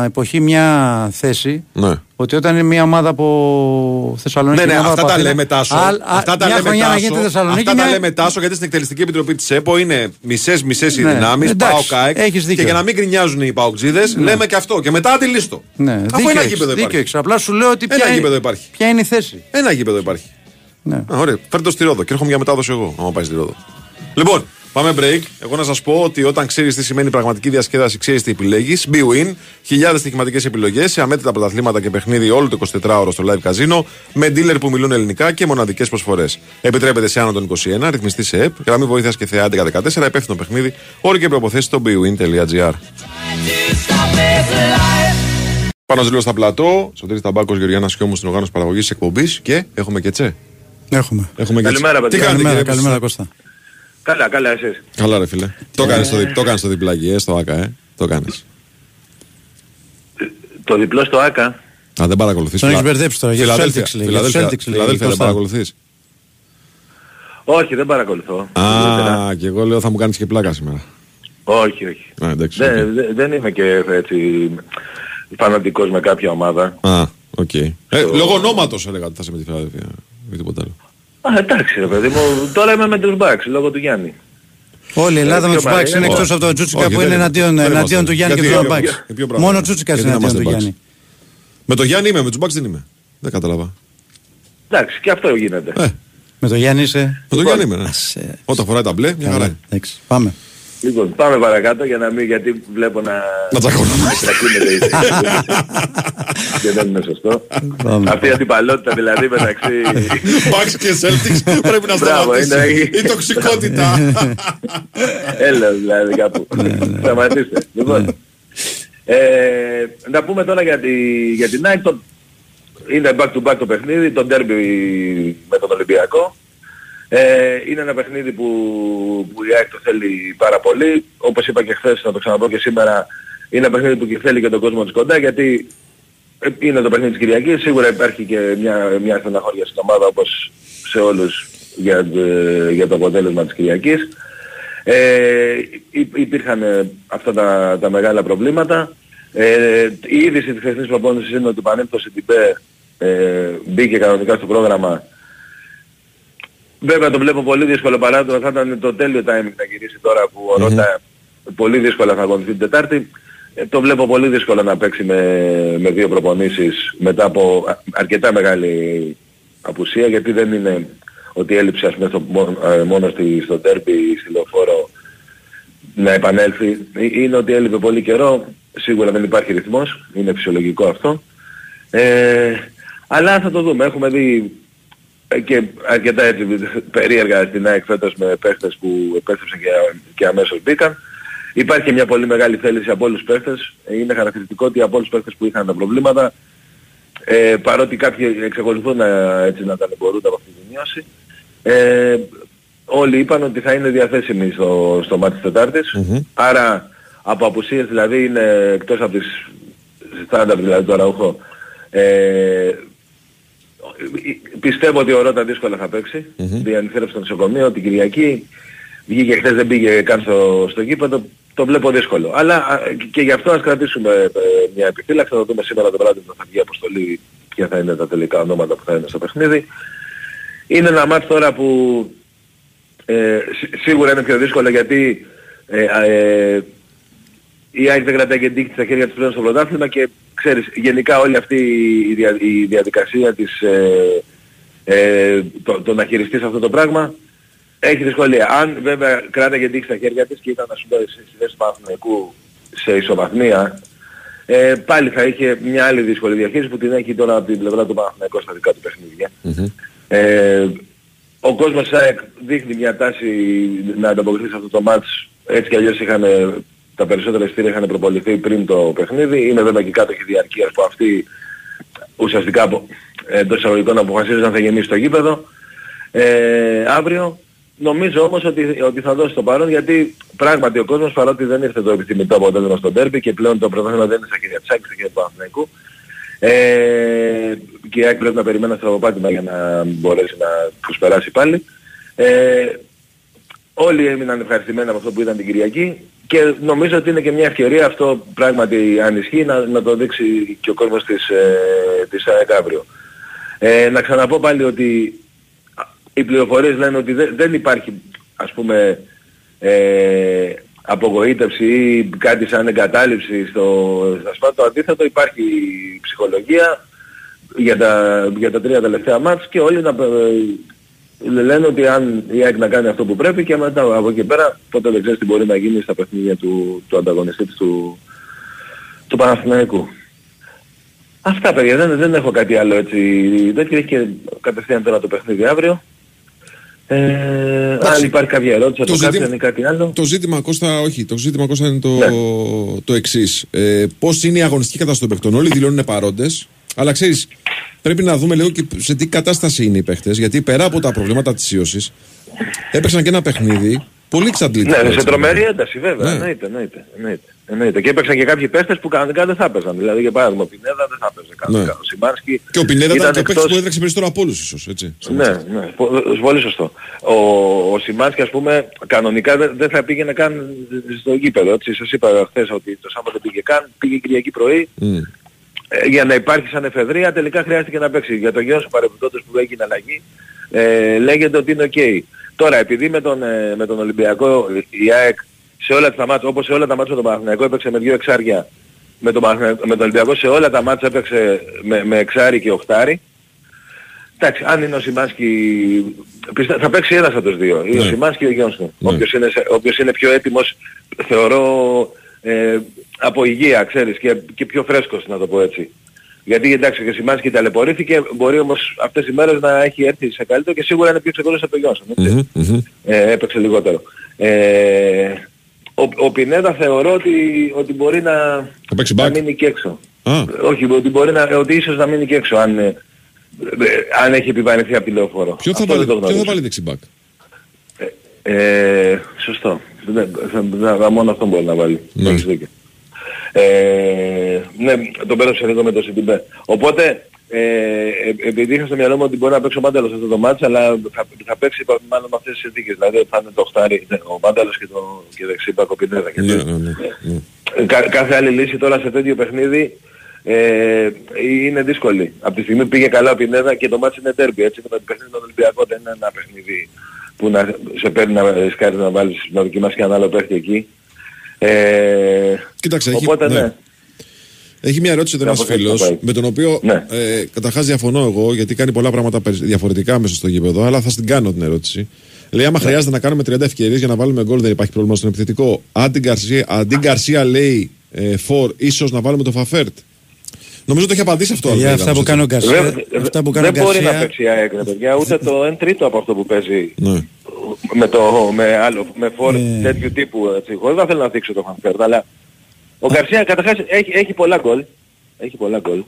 εποχή, μια θέση Ναι. ότι όταν είναι μια ομάδα από Θεσσαλονίκη. Ναι, ναι, μια ομάδα αυτά από τα Αθήνα, λέμε τάσο. α- α- Αυτά τα μια λέμε χρονιά να τάσο. γίνεται Θεσσαλονίκη. Αυτά τα μια- λέμε τάσο γιατί στην εκτελεστική επιτροπή της ΕΠΟ είναι μισέ-μισέ οι Ναι, δυνάμεις. εντάξει, Πάω ΚΑΕΚ. έχεις δίκιο. Και για να μην γκρινιάζουν οι Παοκτζίδε, λέμε και αυτό. Και μετά αντιλήστο. Ναι, Αφού δίκιο ένα έχεις, γήπεδο δίκιο υπάρχει. έχεις. Απλά σου λέω ότι Ένα ποια, γήπεδο είναι, υπάρχει. ποια είναι η θέση. Ένα γήπεδο υπάρχει. Ναι. Α, ωραία. Φέρτε το στη Ρόδο και έρχομαι για μετάδοση εγώ, άμα πάει στη Ρόδο. Λοιπόν, πάμε break. Εγώ να σας πω ότι όταν ξέρεις τι σημαίνει πραγματική διασκέδαση, ξέρεις τι επιλέγεις. BWIN, χιλιάδες στοιχηματικές επιλογές σε αμέτρητα πρωταθλήματα και παιχνίδι όλο το 24ωρο στο live casino, με dealer που μιλούν ελληνικά και μοναδικές προσφορές. Επιτρέπεται σε άνω των 21, ρυθμιστή σε ΕΠ, γραμμή βοήθειας και θεά 1114, υπεύθυνο παιχνίδι, όροι και προποθέσει στο bwin.gr. Πάνω ζήλω στα πλατό, Σωτήρης Ταμπάκος, Γεωργιάννας Σιώμου στην οργάνωση παραγωγής εκπομπής και έχουμε και τσε. Έχουμε. Έχουμε και Καλημέρα, τσε. Τι παιδιά. κάνετε, Καλημέρα, κύριε καλημέρα Κώστα; Κώστα. Καλά, καλά, εσείς. Καλά, ρε φίλε. Το κάνεις στο, δι- το κάνεις στο διπλάκι, ε, στο ΑΚΑ, ε. Το κάνεις. Το διπλό στο ΟΑΚΑ. Α, δεν παρακολουθείς. Τον έχεις μπερδέψει τώρα, για τους Φιλαδέλφια, Celtics λέει, για τους Φιλαδέλφια, Celtics λέει, Φιλαδέλφια δεν Κώστα. παρακολουθείς; Όχι, δεν παρακολουθώ. Α, και εγώ λέω θα μου κάνεις και πλάκα σήμερα. Όχι, όχι. Α, εντάξει. Δεν, οκ. δεν- δεν είμαι και έτσι φανατικός με κάποια ομάδα. Α, οκ. Ε, λόγω ονόματος έλεγα ότι θα είσαι με τη Φιλαδέλφια. Με τίποτα άλλο. Α, εντάξει ρε παιδί μου, τώρα είμαι με τους Bucks λόγω του Γιάννη. Όλη η Ελλάδα Ε, με πιο τους Μπάξ είναι παρέα. εκτός από τον Τσούτσικα Όχι, που δεν είναι είναι. εναντίον, Δεν εναντίον είμαστε. του Γιάννη και Γιατί του πιο- Μπάξ. πιο- πιο μπράβο. Μόνο ο Τσούτσικα Γιατί είναι δεν εναντίον του είμαστε Γιάννη. Με το Γιάννη είμαι, με τους Bucks δεν είμαι. Δεν κατάλαβα. Εντάξει, και αυτό γίνεται. Ε, Με το Γιάννη είσαι. με το Γιάννη είμαι. ναι. σε- Όταν φοράει τα μπλε, μια χαρά. Καλά, είναι. εντάξει, πάμε. Λοιπόν, πάμε παρακάτω για να μην, γιατί βλέπω να... Να τσακώνουμε. να κρακίνεται η Και δεν είναι σωστό. Πάμε. Αυτή η αντιπαλότητα δηλαδή μεταξύ... Bucks και Celtics πρέπει να Μπράβο, είναι- σταματήσει. Η τοξικότητα. Έλα δηλαδή κάπου. Σταματήστε. Λοιπόν, ε, να πούμε τώρα για, τη, για την ΑΕΚ. Το, είναι back to back το παιχνίδι, το derby με τον Ολυμπιακό. Ε, είναι ένα παιχνίδι που, που η ΑΕΚ το θέλει πάρα πολύ. Όπως είπα και χθες, να το ξαναπώ και σήμερα, είναι ένα παιχνίδι που και θέλει και τον κόσμο της κοντά, γιατί ε, είναι το παιχνίδι της Κυριακής. Σίγουρα υπάρχει και μια, μια στεναχώρια στην ομάδα, όπως σε όλους, για, το- για το αποτέλεσμα της Κυριακής. Ε, υ- υπήρχαν ε, αυτά τα, τα μεγάλα προβλήματα. Ε, η είδηση της χθεσινής προπόνησης είναι ότι η Πανέπτωση Τιμπέ ε, μπήκε κανονικά στο πρόγραμμα. Βέβαια το βλέπω πολύ δύσκολο παρά το θα ήταν το τέλειο timing να γυρίσει τώρα που ο Ρώτα πολύ δύσκολα θα αγωνιστεί την Τετάρτη. Ε, το βλέπω πολύ δύσκολο να παίξει με, με δύο προπονήσεις μετά από α- αρκετά μεγάλη απουσία γιατί δεν είναι ότι έλειψε ας πούμε στο, μόνο, ε, μόνο στη, στο τέρπι, στη λεωφόρο να επανέλθει. Ε, Είναι ότι έλειπε πολύ καιρό, σίγουρα δεν υπάρχει ρυθμός, είναι φυσιολογικό αυτό. Ε, αλλά θα το δούμε, έχουμε δει ε, και αρκετά έτσι περίεργα στην ΑΕΚ φέτος με παίχτες που επέστρεψαν και, και αμέσως μπήκαν. Υπάρχει και μια πολύ μεγάλη θέληση από όλους τους παίχτες. Ε, Είναι χαρακτηριστικό ότι από όλους τους παίχτες που είχαν τα προβλήματα ε, παρότι κάποιοι εξακολουθούν να, έτσι, να ταλαιπωρούνται από αυτή τη μείωση ε, όλοι είπαν ότι θα είναι διαθέσιμοι στο, στο μάτι της τεταρτης Άρα από απουσίες δηλαδή είναι εκτός από τις στάνταρ δηλαδή το Αραούχο ε, πιστεύω ότι ο Ρώτα δύσκολα θα παίξει. Διανυθέρευσε στο νοσοκομείο την Κυριακή. Βγήκε χθες δεν πήγε καν στο, στο γήπεδο. Το βλέπω δύσκολο. Αλλά α, και γι' αυτό ας κρατήσουμε ε, μια επιφύλαξη. Θα το δούμε σήμερα το βράδυ που θα βγει η αποστολή ποια θα είναι τα τελικά ονόματα που θα είναι στο παιχνίδι. Είναι ένα μάτς τώρα που ε, σί- σίγουρα είναι πιο δύσκολο γιατί ε, ε, η ΑΕΚ δεν κρατάει και τύχη στα χέρια της πλέον στο πρωτάθλημα και ξέρεις γενικά όλη αυτή η, δια- η διαδικασία της ε, ε, το, το να χειριστείς αυτό το πράγμα έχει δυσκολία. Αν βέβαια κράταγε τύχη στα χέρια της και ήταν ας πούμε σε θέση του Παναθηναϊκού σε ισοβαθμία ε, πάλι θα είχε μια άλλη δύσκολη διαχείριση που την έχει τώρα από την πλευρά του Παναθηναϊκού στα δικά του παιχνίδια. Ε, ο κόσμος της ΑΕΚ δείχνει μια τάση να ανταποκριθεί σε αυτό το μάτς. Έτσι κι αλλιώς είχαν, τα περισσότερα εισιτήρια είχαν προποληθεί πριν το παιχνίδι. Είναι βέβαια και κάτω και διαρκείας που αυτοί ουσιαστικά από, εντός εισαγωγικών αποφασίζουν αν θα γεμίσει το γήπεδο. Ε, αύριο νομίζω όμως ότι, ότι θα δώσει το παρόν γιατί πράγματι ο κόσμος παρότι δεν ήρθε το επιθυμητό αποτέλεσμα στο τέρπι και πλέον το πρωτάθλημα δεν είναι στα χέρια της ΑΕΚ, στα χέρια του Παναθηναϊκού. Ε, και η ΑΕΚ πρέπει να περιμένει ένα στραβοπάτημα για να μπορέσει να προσπεράσει πάλι. Ε, όλοι έμειναν ευχαριστημένοι από αυτό που ήταν την Κυριακή και νομίζω ότι είναι και μια ευκαιρία αυτό πράγματι αν ισχύει να, να το δείξει και ο κόσμος της, ε, της ΑΕΚ αύριο. Ε, να ξαναπώ πάλι ότι α, οι πληροφορίες λένε ότι δεν, δεν υπάρχει ας πούμε ε, απογοήτευση ή κάτι σαν εγκατάλειψη στο, στα σπάτα. Το αντίθετο υπάρχει ψυχολογία για τα, για τα τρία τελευταία μάτς και όλοι να, ε, λένε ότι αν η ΑΕΚ να κάνει αυτό που πρέπει και μετά από εκεί πέρα ποτέ δεν ξέρεις τι μπορεί να γίνει στα παιχνίδια του, του ανταγωνιστή της του, του Παναθηναϊκού. Αυτά παιδιά, δεν, δεν έχω κάτι άλλο έτσι. Δεν έχει και κατευθείαν τώρα το παιχνίδι αύριο. Ε, αν υπάρχει κάποια ερώτηση από ζήτημα- κάποιον ή κάτι άλλο. Το ζήτημα, Κώστα, όχι. Το ζήτημα, Κώστα, είναι το, Ναι. το εξής. Ε, Πώς είναι η αγωνιστική κατάσταση των παιχτών. Όλοι δηλώνουν παρόντες. Αλλά ξέρεις, πρέπει να δούμε λίγο και σε τι κατάσταση είναι οι παίχτες. Γιατί πέρα από τα προβλήματα της ίωσης, έπαιξαν και ένα παιχνίδι πολύ εξαντλητικό. Ναι, σε έτσι. τρομερή ένταση βέβαια. Ναι. Εννοείται, εννοείται, εννοείται, εννοείται. Και έπαιξαν και κάποιοι παίχτες που κανονικά δεν θα έπαιζαν. Δηλαδή για παράδειγμα ο Πινέδα δεν θα έπαιζε κανονικά. Ναι. Ο Σιμάνσκι Και ο Πινέδα ήταν και ο παίχτη εκτός- που έδραξε περισσότερο από όλους, ίσως. Έτσι. στο Ναι, μάτς. ναι, πο- πολύ σωστό. Ο, ο Σιμάνσκι ας πούμε κανονικά δεν, δεν θα πήγαινε καν στο γήπεδο. Έτσι. Σας είπα χθες ότι το Σάββατο πήγε καν, πήγε Κυριακή πρωί, Μμ. Ε, για να υπάρχει σαν εφεδρεία τελικά χρειάστηκε να παίξει. Για το γιος παρεμπιπτόντος που έγινε αλλαγή ε, λέγεται ότι είναι ok. Τώρα επειδή με τον, ε, με τον Ολυμπιακό η ΑΕΚ σε όλα τα μάτια, όπως σε όλα τα μάτια με τον Παναθηναϊκό έπαιξε με δύο εξάρια με τον, Παναθηναϊκό- με τον Ολυμπιακό σε όλα τα μάτια έπαιξε με, με εξάρι και οχτάρι Εντάξει, αν είναι ο Σιμάσκι, πιστε... θα παίξει ένας από τους δύο. Ή ο Ναι. Σιμάσκι ή ο Γιόνσον. Ναι. Όποιος, είναι, σε- όποιος είναι πιο έτοιμος, θεωρώ, ε, από υγεία, ξέρεις, και, και πιο φρέσκος, να το πω έτσι. Γιατί εντάξει και ο Σιμάσκι ταλαιπωρήθηκε, μπορεί όμως αυτές οι μέρες να έχει έρθει σε καλύτερο και σίγουρα είναι πιο ξεκόλος από τον Γιόνσον. έτσι. Μμμ, μμμ. Ε, έπαιξε λιγότερο. Ε, ο, ο Πινέδα θεωρώ ότι, ότι μπορεί να, Θα παίξει να back. μείνει και έξω. Α, Όχι, ότι μπορεί να, ότι ίσως να μείνει και έξω αν, ε, ε, αν έχει επιβαρυνθεί από τη λεωφόρο. ποιο θα Αυτό βάλει, δεν το ποιο θα γνωρίζω. βάλει δεξιμπάκ. Ε, σωστό. Δεν- θα- θα- μόνο αυτό μπορεί να βάλει. Ναι. Έχεις δίκιο. Ε, ναι, τον πέρασε λίγο με το Σιντιμπέ. Οπότε, ε, ε, επειδή είχα στο μυαλό μου ότι μπορεί να παίξει ο Μάνταλος αυτό το μάτς, αλλά θα, θα παίξει μάλλον με αυτές τις συνθήκες. Δηλαδή θα είναι το χτάρι, ναι, ο Μάνταλος και το και δεξί μπακ ο Πινέδα. Ναι, ναι, ναι, ναι. Κα, κάθε άλλη λύση τώρα σε τέτοιο παιχνίδι ε, είναι δύσκολη. Από τη στιγμή που πήγε καλά ο Πινέδα και το μάτς είναι τέρμπι, έτσι, το παιχνίδι των Ολυμπιακών δεν είναι ένα παιχνίδι που να σε παίρνει να ρισκάρεις να βάλεις να δοκιμάσεις και ένα άλλο παίχτη εκεί. Ε, Κοίταξε, έχει, οπότε ναι. ναι. έχει μια ερώτηση εδώ ένας Κάπως έτσι φίλος, θα πάει. με τον οποίο Ναι. ε, καταρχάς διαφωνώ εγώ, γιατί κάνει πολλά πράγματα περι- διαφορετικά μέσα στο γήπεδο, αλλά θα την κάνω την ερώτηση. Λέει, άμα χρειάζεται να κάνουμε 30 ευκαιρίες για να βάλουμε γκολ, δεν υπάρχει πρόβλημα στον επιθετικό. Αντί Γκαρσία, αντί Γκαρσία λέει ε, φορ, ίσως να βάλουμε το Φαφέρτ. Νομίζω το έχει απαντήσει αυτό. Για Αλβέδα, αυτά που όμως, κάνει ο έτσι. Γκαρσία. Δεν, Αυτά που κάνει ο δεν μπορεί να Γκαρσία. παίξει η ΑΕΚ, ρε παιδιά, ούτε το 1 τρίτο από αυτό που παίζει Ναι. με, το, με, άλλο, με φορ Ναι. τέτοιου τύπου. Έτσι. Εγώ δεν θέλω να θίξω το Φαν Βέερτ, αλλά ο Γκαρσία καταρχάς έχει, έχει πολλά γκολ. Έχει πολλά γκολ.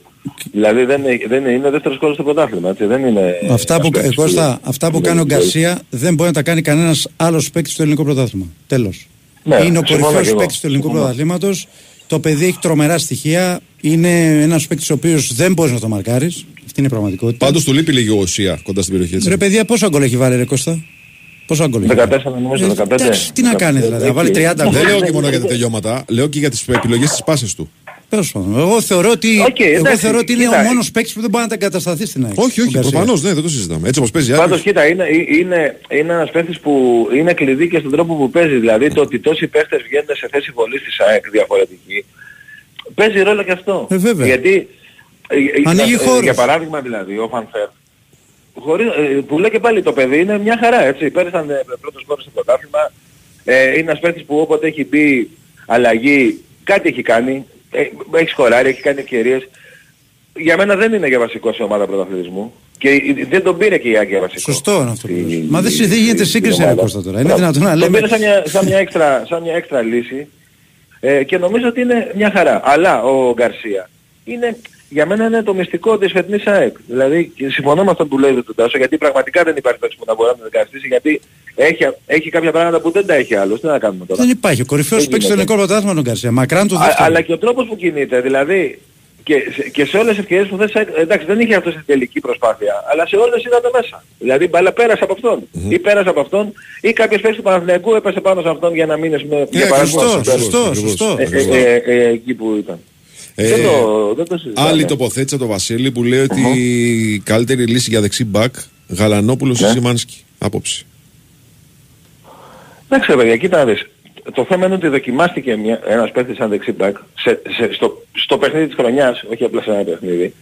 Δηλαδή δεν, έχει- δεν είναι, είναι δεύτερος γκολ στο πρωτάθλημα. Έτσι. Δεν είναι Αυτά που, ένας παίκτης ε, Κώστα, αυτά που είναι κάνει ο γκολ. Γκαρσία δεν μπορεί να τα κάνει κανένας άλλος παίκτης στο ελληνικό πρωτάθλημα. Τέλος. Ναι, είναι ο συμφωνώ και κορυφαίος εγώ. παίκτης του ελληνικού Συμφωνώ. πρωταθλήματος. Το παιδί έχει τρομερά στοιχεία. Είναι ένας παίκτης ο οποίος δεν μπορείς να το μαρκάρεις. Αυτή είναι η πραγματικότητα. Πάντως του λείπει λίγο ουσία κοντά στην περιοχή. Έτσι. Ρε παιδιά, πόσο γκολ έχει βάλει ρε Κώστα; Πόσο γκολ έχει 14 βάλει. νομίζω, Ε, 15. εντάξει, τι να κάνει δηλαδή, να βάλει 30 γκολ. Δεν λέω και μόνο για τα τελειώματα, λέω και για τις επιλογές της πάσης του. Τέλος πάντων. Εγώ θεωρώ ότι, Οκ, εγώ εντάξει, θεωρώ ότι είναι κοίτα. ο μόνος παίκτης που δεν μπορεί να αντικατασταθεί στην ΑΕΚ. Όχι, ο όχι, Γκαρσία. προφανώς, ναι, δεν το συζητάμε. Έτσι όπως παίζει Πάντως Άκης. κοίτα, είναι, είναι, είναι ένας παίχτης που είναι κλειδί και στον τρόπο που παίζει. Δηλαδή το ότι τόσοι παίχτες βγαίνουν σε θέση βολής της ΑΕΚ διαφορετική, παίζει ρόλο και αυτό. Ε, βέβαια. Γιατί, ε, ε, Ανοίγει ε, χώρους. για παράδειγμα δηλαδή, ο Φανφέρ, χωρίς, ε, που λέει και πάλι το παιδί είναι μια χαρά, έτσι. Πέρυσι ήταν ε, πρώτος χώρος στο πρωτάθλημα, ε, είναι ένας παίχτης που όποτε έχει μπει αλλαγή, κάτι έχει κάνει, ε, έχεις σκοράρει, έχει κάνει ευκαιρίες. Για μένα δεν είναι για βασικό σε ομάδα πρωταθλητισμού. Και ε, δεν τον πήρε και η Άκη για βασικό. Σωστό είναι αυτό που Στη- λες. Μα δεν συ- δεν γίνεται στη- σύγκριση, στην ρε ομάδα. Κώστα, τώρα. Είναι Μπράβο. δυνατόν να Τον λέμε- πήρε σαν μια, σαν μια, έξτρα, σαν μια έξτρα λύση ε, και νομίζω ότι είναι μια χαρά. Αλλά ο Γκαρσία είναι, για μένα είναι το μυστικό της φετινής ΑΕΚ. Δηλαδή και συμφωνώ με αυτό που λέει τον Τάσο γιατί πραγματικά δεν υπάρχει παίκτης που να μπορεί να τον εγκαταστήσει γιατί έχει, έχει κάποια πράγματα που δεν τα έχει άλλος. Τι να κάνουμε τώρα; Δεν υπάρχει. Ο κορυφαίος Δεν παίκτης στο γίνεται. ελληνικό πρωτάθλημα είναι ο Γκαρσία. Μακράν το Α, δεύτερο. αλλά και ο τρόπος που κινείται, δηλαδή και σε, και σε όλες τις ευκαιρίες που θες, εντάξει δεν είχε αυτό στην τελική προσπάθεια, αλλά σε όλες ήταν μέσα. Δηλαδή η μπάλα πέρασε από αυτόν. Ή πέρασε από αυτόν, ή κάποιος παίκτης του Παναθηναϊκού έπεσε πάνω σε αυτόν για να μείνεις με για παράδειγμα, σωστό, στο- σωστό, ακριβώς, σωστό. ε, ακριβώς. ε, ε, ε, εκεί που ήταν. Ε, δεν το, δεν το συζητάμε. Άλλη τοποθέτηση από τον Βασίλη που λέει ότι η καλύτερη λύση για δεξί μπακ Γαλανόπουλος ή Ναι. Σιμάνσκι. Άποψη. Εντάξει ρε παιδιά, κοίτα να δεις. Το θέμα είναι ότι δοκιμάστηκε μια, ένας παίκτης σαν δεξί μπακ σε, σε, στο, στο παιχνίδι της χρονιάς, όχι απλά σε ένα παιχνίδι,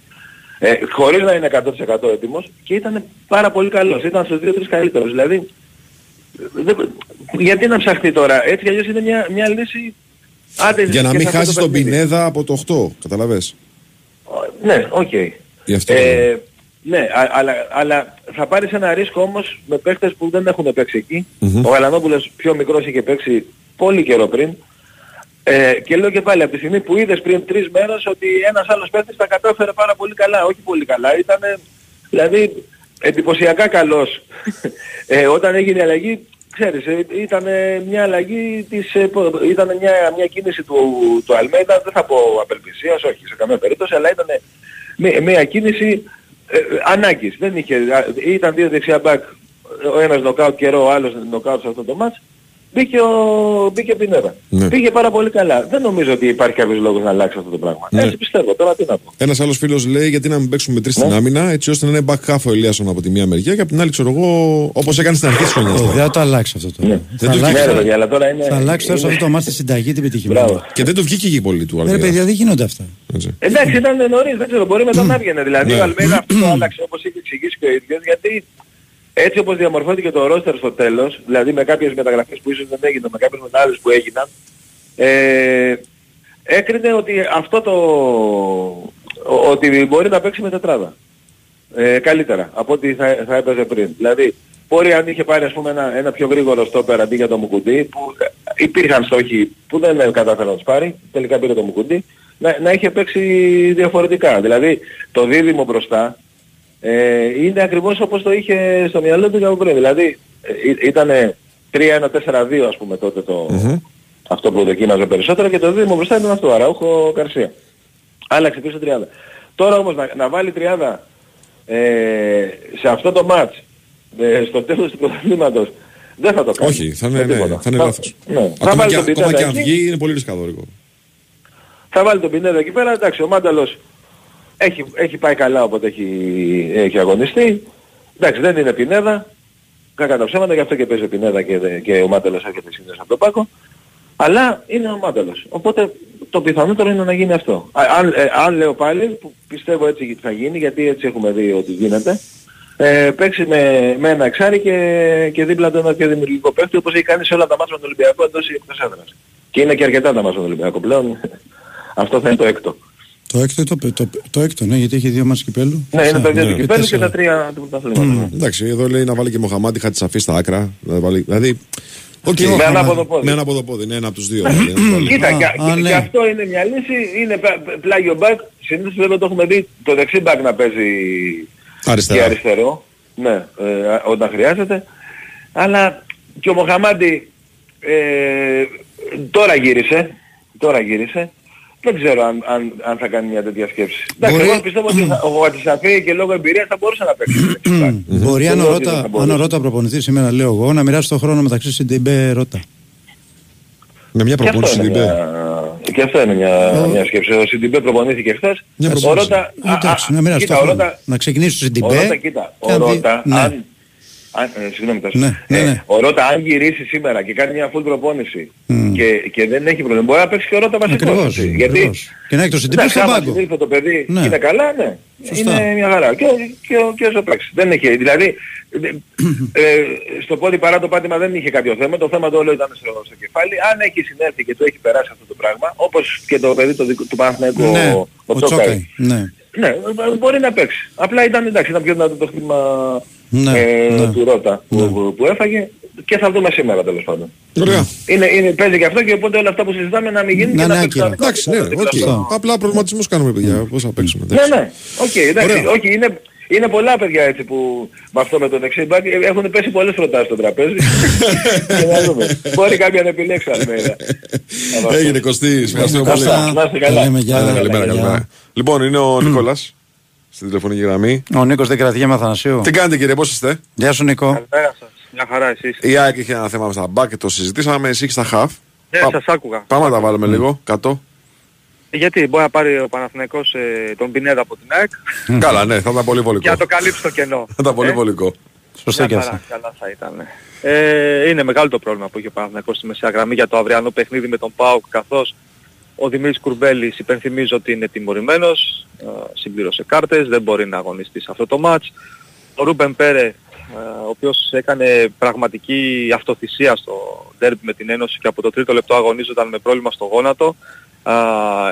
ε, χωρίς να είναι 100% έτοιμος και ήταν πάρα πολύ καλός. Ήταν στους 2-3 καλύτερους. Δηλαδή, δεν- γιατί να ψαχτεί τώρα; Έτσι κι αλλιώς είναι μια, μια λύση... Άντε, Για να και μην σε αυτό χάσεις το τον παιχνίδι. Πινέδα από το 8. Κατάλαβες; Ναι, οκ. Γι' αυτό. Ε, ναι, α- αλλά, αλλά θα πάρεις ένα ρίσκο όμως με παίχτες που δεν έχουν παίξει εκεί. Μμμ. Ο Γαλανόπουλος πιο μικρός είχε παίξει πολύ καιρό πριν. Ε, και λέω και πάλι από τη στιγμή που είδες πριν τρεις μέρες ότι ένας άλλος παίχτης τα κατάφερε πάρα πολύ καλά. Όχι πολύ καλά, ήταν δηλαδή εντυπωσιακά καλός. ε, όταν έγινε η αλλαγή, ξέρεις, ε, ήταν μια αλλαγή της, ε, πο- ήταν μια, μια κίνηση του, του Αλμέιδα, δεν θα πω απελπισίας, όχι σε καμία περίπτωση, αλλά ήταν μια, μια κίνηση ε, ανάγκης. Δεν είχε, α, ήταν δύο δεξιά μπακ, ο ένας νοκάουτ καιρό, ο άλλος νοκάουτ σε αυτό το μάτς μπήκε ο, μπήκε ο Πινέδα. Ναι. Πήγε πάρα πολύ καλά. Δεν νομίζω ότι υπάρχει κάποιος λόγος να αλλάξει αυτό το πράγμα. Ναι. Έτσι πιστεύω. Τώρα τι να πω. Ένας άλλος φίλος λέει γιατί να μην παίξουμε με τρεις στην άμυνα, έτσι ώστε να είναι back half ο Ελίασον από τη μία μεριά και από την άλλη, ξέρω εγώ, όπως έκανε στην αρχή της χρονιάς. Ε, Δεν θα το αλλάξει αυτό τώρα. Ναι. Θα Δεν το αλλάξει- Ναι, ρε παιδιά, αλλά τώρα είναι... Θα αλλάξει τώρα σε είναι- αυτό το μάτι τη συνταγή την πετυχημένη. Μπράβο. Και δεν το βγήκε και πολύ του Ρε Αλμίδα. παιδιά δεν γίνονται αυτά. Έτσι. Εντάξει, ήταν νωρίς, δεν ξέρω, μπορεί μετά να έβγαινε. Δηλαδή Ναι. ο Αλμέιδα αυτό το άλλαξε όπως είχε εξηγήσει και ο ίδιος, γιατί έτσι όπως διαμορφώθηκε το ρόστερ στο τέλος, δηλαδή με κάποιες μεταγραφές που ίσως δεν έγιναν, με κάποιες μετάλλες που έγιναν, ε, έκρινε ότι αυτό το... ότι μπορεί να παίξει με τετράδα. Ε, καλύτερα από ό,τι θα, θα έπαιζε πριν. Δηλαδή, μπορεί αν είχε πάρει ας πούμε ένα, ένα πιο γρήγορο στόπερ αντί για το Μουκουντή, που ε, υπήρχαν στόχοι που δεν ε, κατάφερε να τους πάρει, τελικά πήρε το Μουκουντή, να, να είχε παίξει διαφορετικά. Δηλαδή, το δίδυμο μπροστά ε, είναι ακριβώς όπως το είχε στο μυαλό του για από πριν. Δηλαδή, ε, ήταν 3-1-4-2 ας πούμε τότε το, αυτό που δοκίμαζε περισσότερο και το δίδυμο μπροστά ήταν αυτό, Αραούχο Καρσία. Άλλαξε πίσω τριάδα. Τώρα όμως να, να βάλει τριάδα ε, σε αυτό το μάτς ε, στο τέλος του πρωταθλήματος δεν θα το κάνει. Όχι, θα είναι, Με ναι, τίποτα. θα είναι λάθος. Ναι. Θα Ακόμα βάλει και, τον ακόμα και Πινέδα αν εκεί, βγει είναι πολύ ρισκαδόρικο. θα βάλει τον Πινέδα εκεί πέρα. Εντάξει, ο Μάνταλος έχει, έχει πάει καλά όποτε έχει, έχει αγωνιστεί. Εντάξει, δεν είναι Πινέδα. Κακά τα ψέματα, γι' αυτό και παίζει ο Πινέδα και, και ο Μάνταλος έρχεται συνήθως από τον Πάκο. Αλλά είναι ο Μάνταλος. Οπότε το πιθανότερο είναι να γίνει αυτό. Α, αν, ε, αν λέω πάλι, που πιστεύω έτσι θα γίνει, γιατί έτσι έχουμε δει ότι γίνεται, ε, παίξει με, με ένα εξάρι και, και δίπλα του ένα πιο δημιουργικό παίκτη, όπως έχει κάνει σε όλα τα μάτια με τον Ολυμπιακό εντός ή εκτός έδρας. Και είναι και αρκετά τα μάτια με τον Ολυμπιακό πλέον. αυτό θα είναι το έκτο. Το έκτο, το, το, το, έκτο, ναι, γιατί έχει δύο ματς κυπέλλου. Ναι, είναι τα δύο ναι. του κυπέλλου και τέσσερα. τα τρία του πρωταθλήματος. Εντάξει, εδώ λέει να βάλει και Μοχαμαντί Χατζισαφί στα άκρα. να βάλει- Δηλαδή. οκ, Με ένα από το πόδι. Με ένα από το πόδι, είναι ένα από τους δύο. δηλαδή, να το βάλει. Κοίτα, Α, και, α, και- ναι. και αυτό είναι μια λύση, είναι πα- πα- πλάγιο μπακ. Συνήθως βέβαια το έχουμε δει το δεξί μπακ να παίζει Αριστερά. και αριστερό. Ναι, ε, όταν χρειάζεται. Αλλά και ο Μοχαμαντί ε, τώρα γύρισε. Τώρα γύρισε. Δεν ξέρω αν, αν, αν θα κάνει μια τέτοια σκέψη. Εντάξει, Μπορεί- εγώ πιστεύω ότι θα- ο Χατζισαφί και λόγω εμπειρίας θα μπορούσε να παίξει. δεξί μπακ. Μπορεί Δεν αν ο λέω ότι δεν Ρώτα, θα αν μπορούσε. ο Ρώτα προπονηθεί σήμερα, λέω εγώ, να μοιράσει τον χρόνο μεταξύ Σιντιμπέ Ρώτα. Με μια Και αυτό, προπόνηση είναι την πέ. μια... και αυτό είναι μια, μια σκέψη. Ο Σιντιμπέ προπονήθηκε χθες. Μια Ο προπόνηση. Ρώτα... α, Εντάξει, α, να μοιράσει κοίτα, τον ο χρόνο. Ρώτα- Να ξεκινήσει στο Ο Ρώτα, Σιντιμπέ. κοίτα, και ο αν δει- Ρώτα, ναι. αν, αν, ε, συγγνώμη, Τάσο. Ναι, ναι, Ε, ναι. ο Ρώτα αν γυρίσει σήμερα και κάνει μια full προπόνηση Μμ. και, και δεν έχει πρόβλημα, μπορεί να παίξει και ο Ρώτα βασικός. Ακριβώς, έτσι. Γιατί, ακριβώς. Και να έχει το Σιντιμπέ εντάξει, στον άμα πάγκο. συνήλθε το παιδί Ναι. και είναι καλά, ναι. Σωστά. Είναι μια χαρά. Και, και, και όσο παίξει. Δεν έχει, δηλαδή, ε, στο πόδι παρά το πάτημα δεν είχε κάποιο θέμα. Το θέμα το όλο ήταν στο, στο κεφάλι. Αν έχει συνέλθει και το έχει περάσει αυτό το πράγμα, όπως και το παιδί το, δικό- του Παναθηναϊκού, Ναι, ο, ο Τσόκαϊ. Ναι. ναι, μπορεί να παίξει. Απλά ήταν εντάξει, ήταν πιο δυνατό το χτύπημα Ναι, ε, ναι. του Ρώτα που, Ναι. που, που έφαγε και θα δούμε σήμερα τέλος πάντων. Ωραία. Είναι, είναι, παίζει και αυτό και οπότε όλα αυτά που συζητάμε να μην γίνουν Να και να είναι παίξουν άκυρα. Εντάξει, ναι, οκ. Σωστά. Απλά προβληματισμούς κάνουμε, παιδιά. Πώς θα παίξουμε. Ναι, εντάξει. ναι, οκ, εντάξει, Ωραία. όχι, είναι, είναι πολλά παιδιά έτσι που με αυτό με το δεξί μπακ ε, έχουν πέσει πολλές προτάσεις στο τραπέζι. Και να δούμε. Μπορεί κάποια να επιλέξει Αλμέιδα. Έγινε Κωστή, ευχαριστούμε πολύ. Κώστα. Να είστε καλά. Τα λέμε, γεια. Καλημέρα, καλημέρα, Γεια. καλημέρα. Λοιπόν, είναι ο Νίκολα στην τηλεφωνική γραμμή. Ο Νίκος δεν κρατιέ Αθανασίου. Τι κάνετε κύριε, πώς είστε; Γεια σου Νίκο. Καλημέρα σας. Μια χαρά εσείς. Η ΑΕΚ είχε ένα θέμα στα μπακ και το συζητήσαμε. Εσύ έχεις τα χαφ. Ναι, Πά- σας άκουγα. Πάμε να τα βάλουμε λίγο κάτω. Γιατί μπορεί να πάρει ο Παναθηναϊκός ε, τον Πινέδα από την ΑΕΚ Καλά, ναι, θα ήταν πολύ και βολικό. να το καλύψει το κενό. Θα ήταν πολύ Ε, βολικό. Σωστά και μια αυτό. χαρά, καλά θα ήταν. Ε, είναι μεγάλο το πρόβλημα που έχει ο Παναθηναϊκός στη μεσαία γραμμή για το αυριανό παιχνίδι με τον ΠΑΟΚ καθώς ο Δημήτρης Κουρμπέλης υπενθυμίζω ότι είναι τιμωρημένος, ε, συμπλήρωσε κάρτες, δεν μπορεί να αγωνιστεί σε αυτό το μάτς. Ο Ρούμπεν Πέρε, ε, ο οποίος έκανε πραγματική αυτοθυσία στο ντέρμπι με την Ένωση και από το τρίτο λεπτό αγωνίζονταν με πρόβλημα στο γόνατο. Α,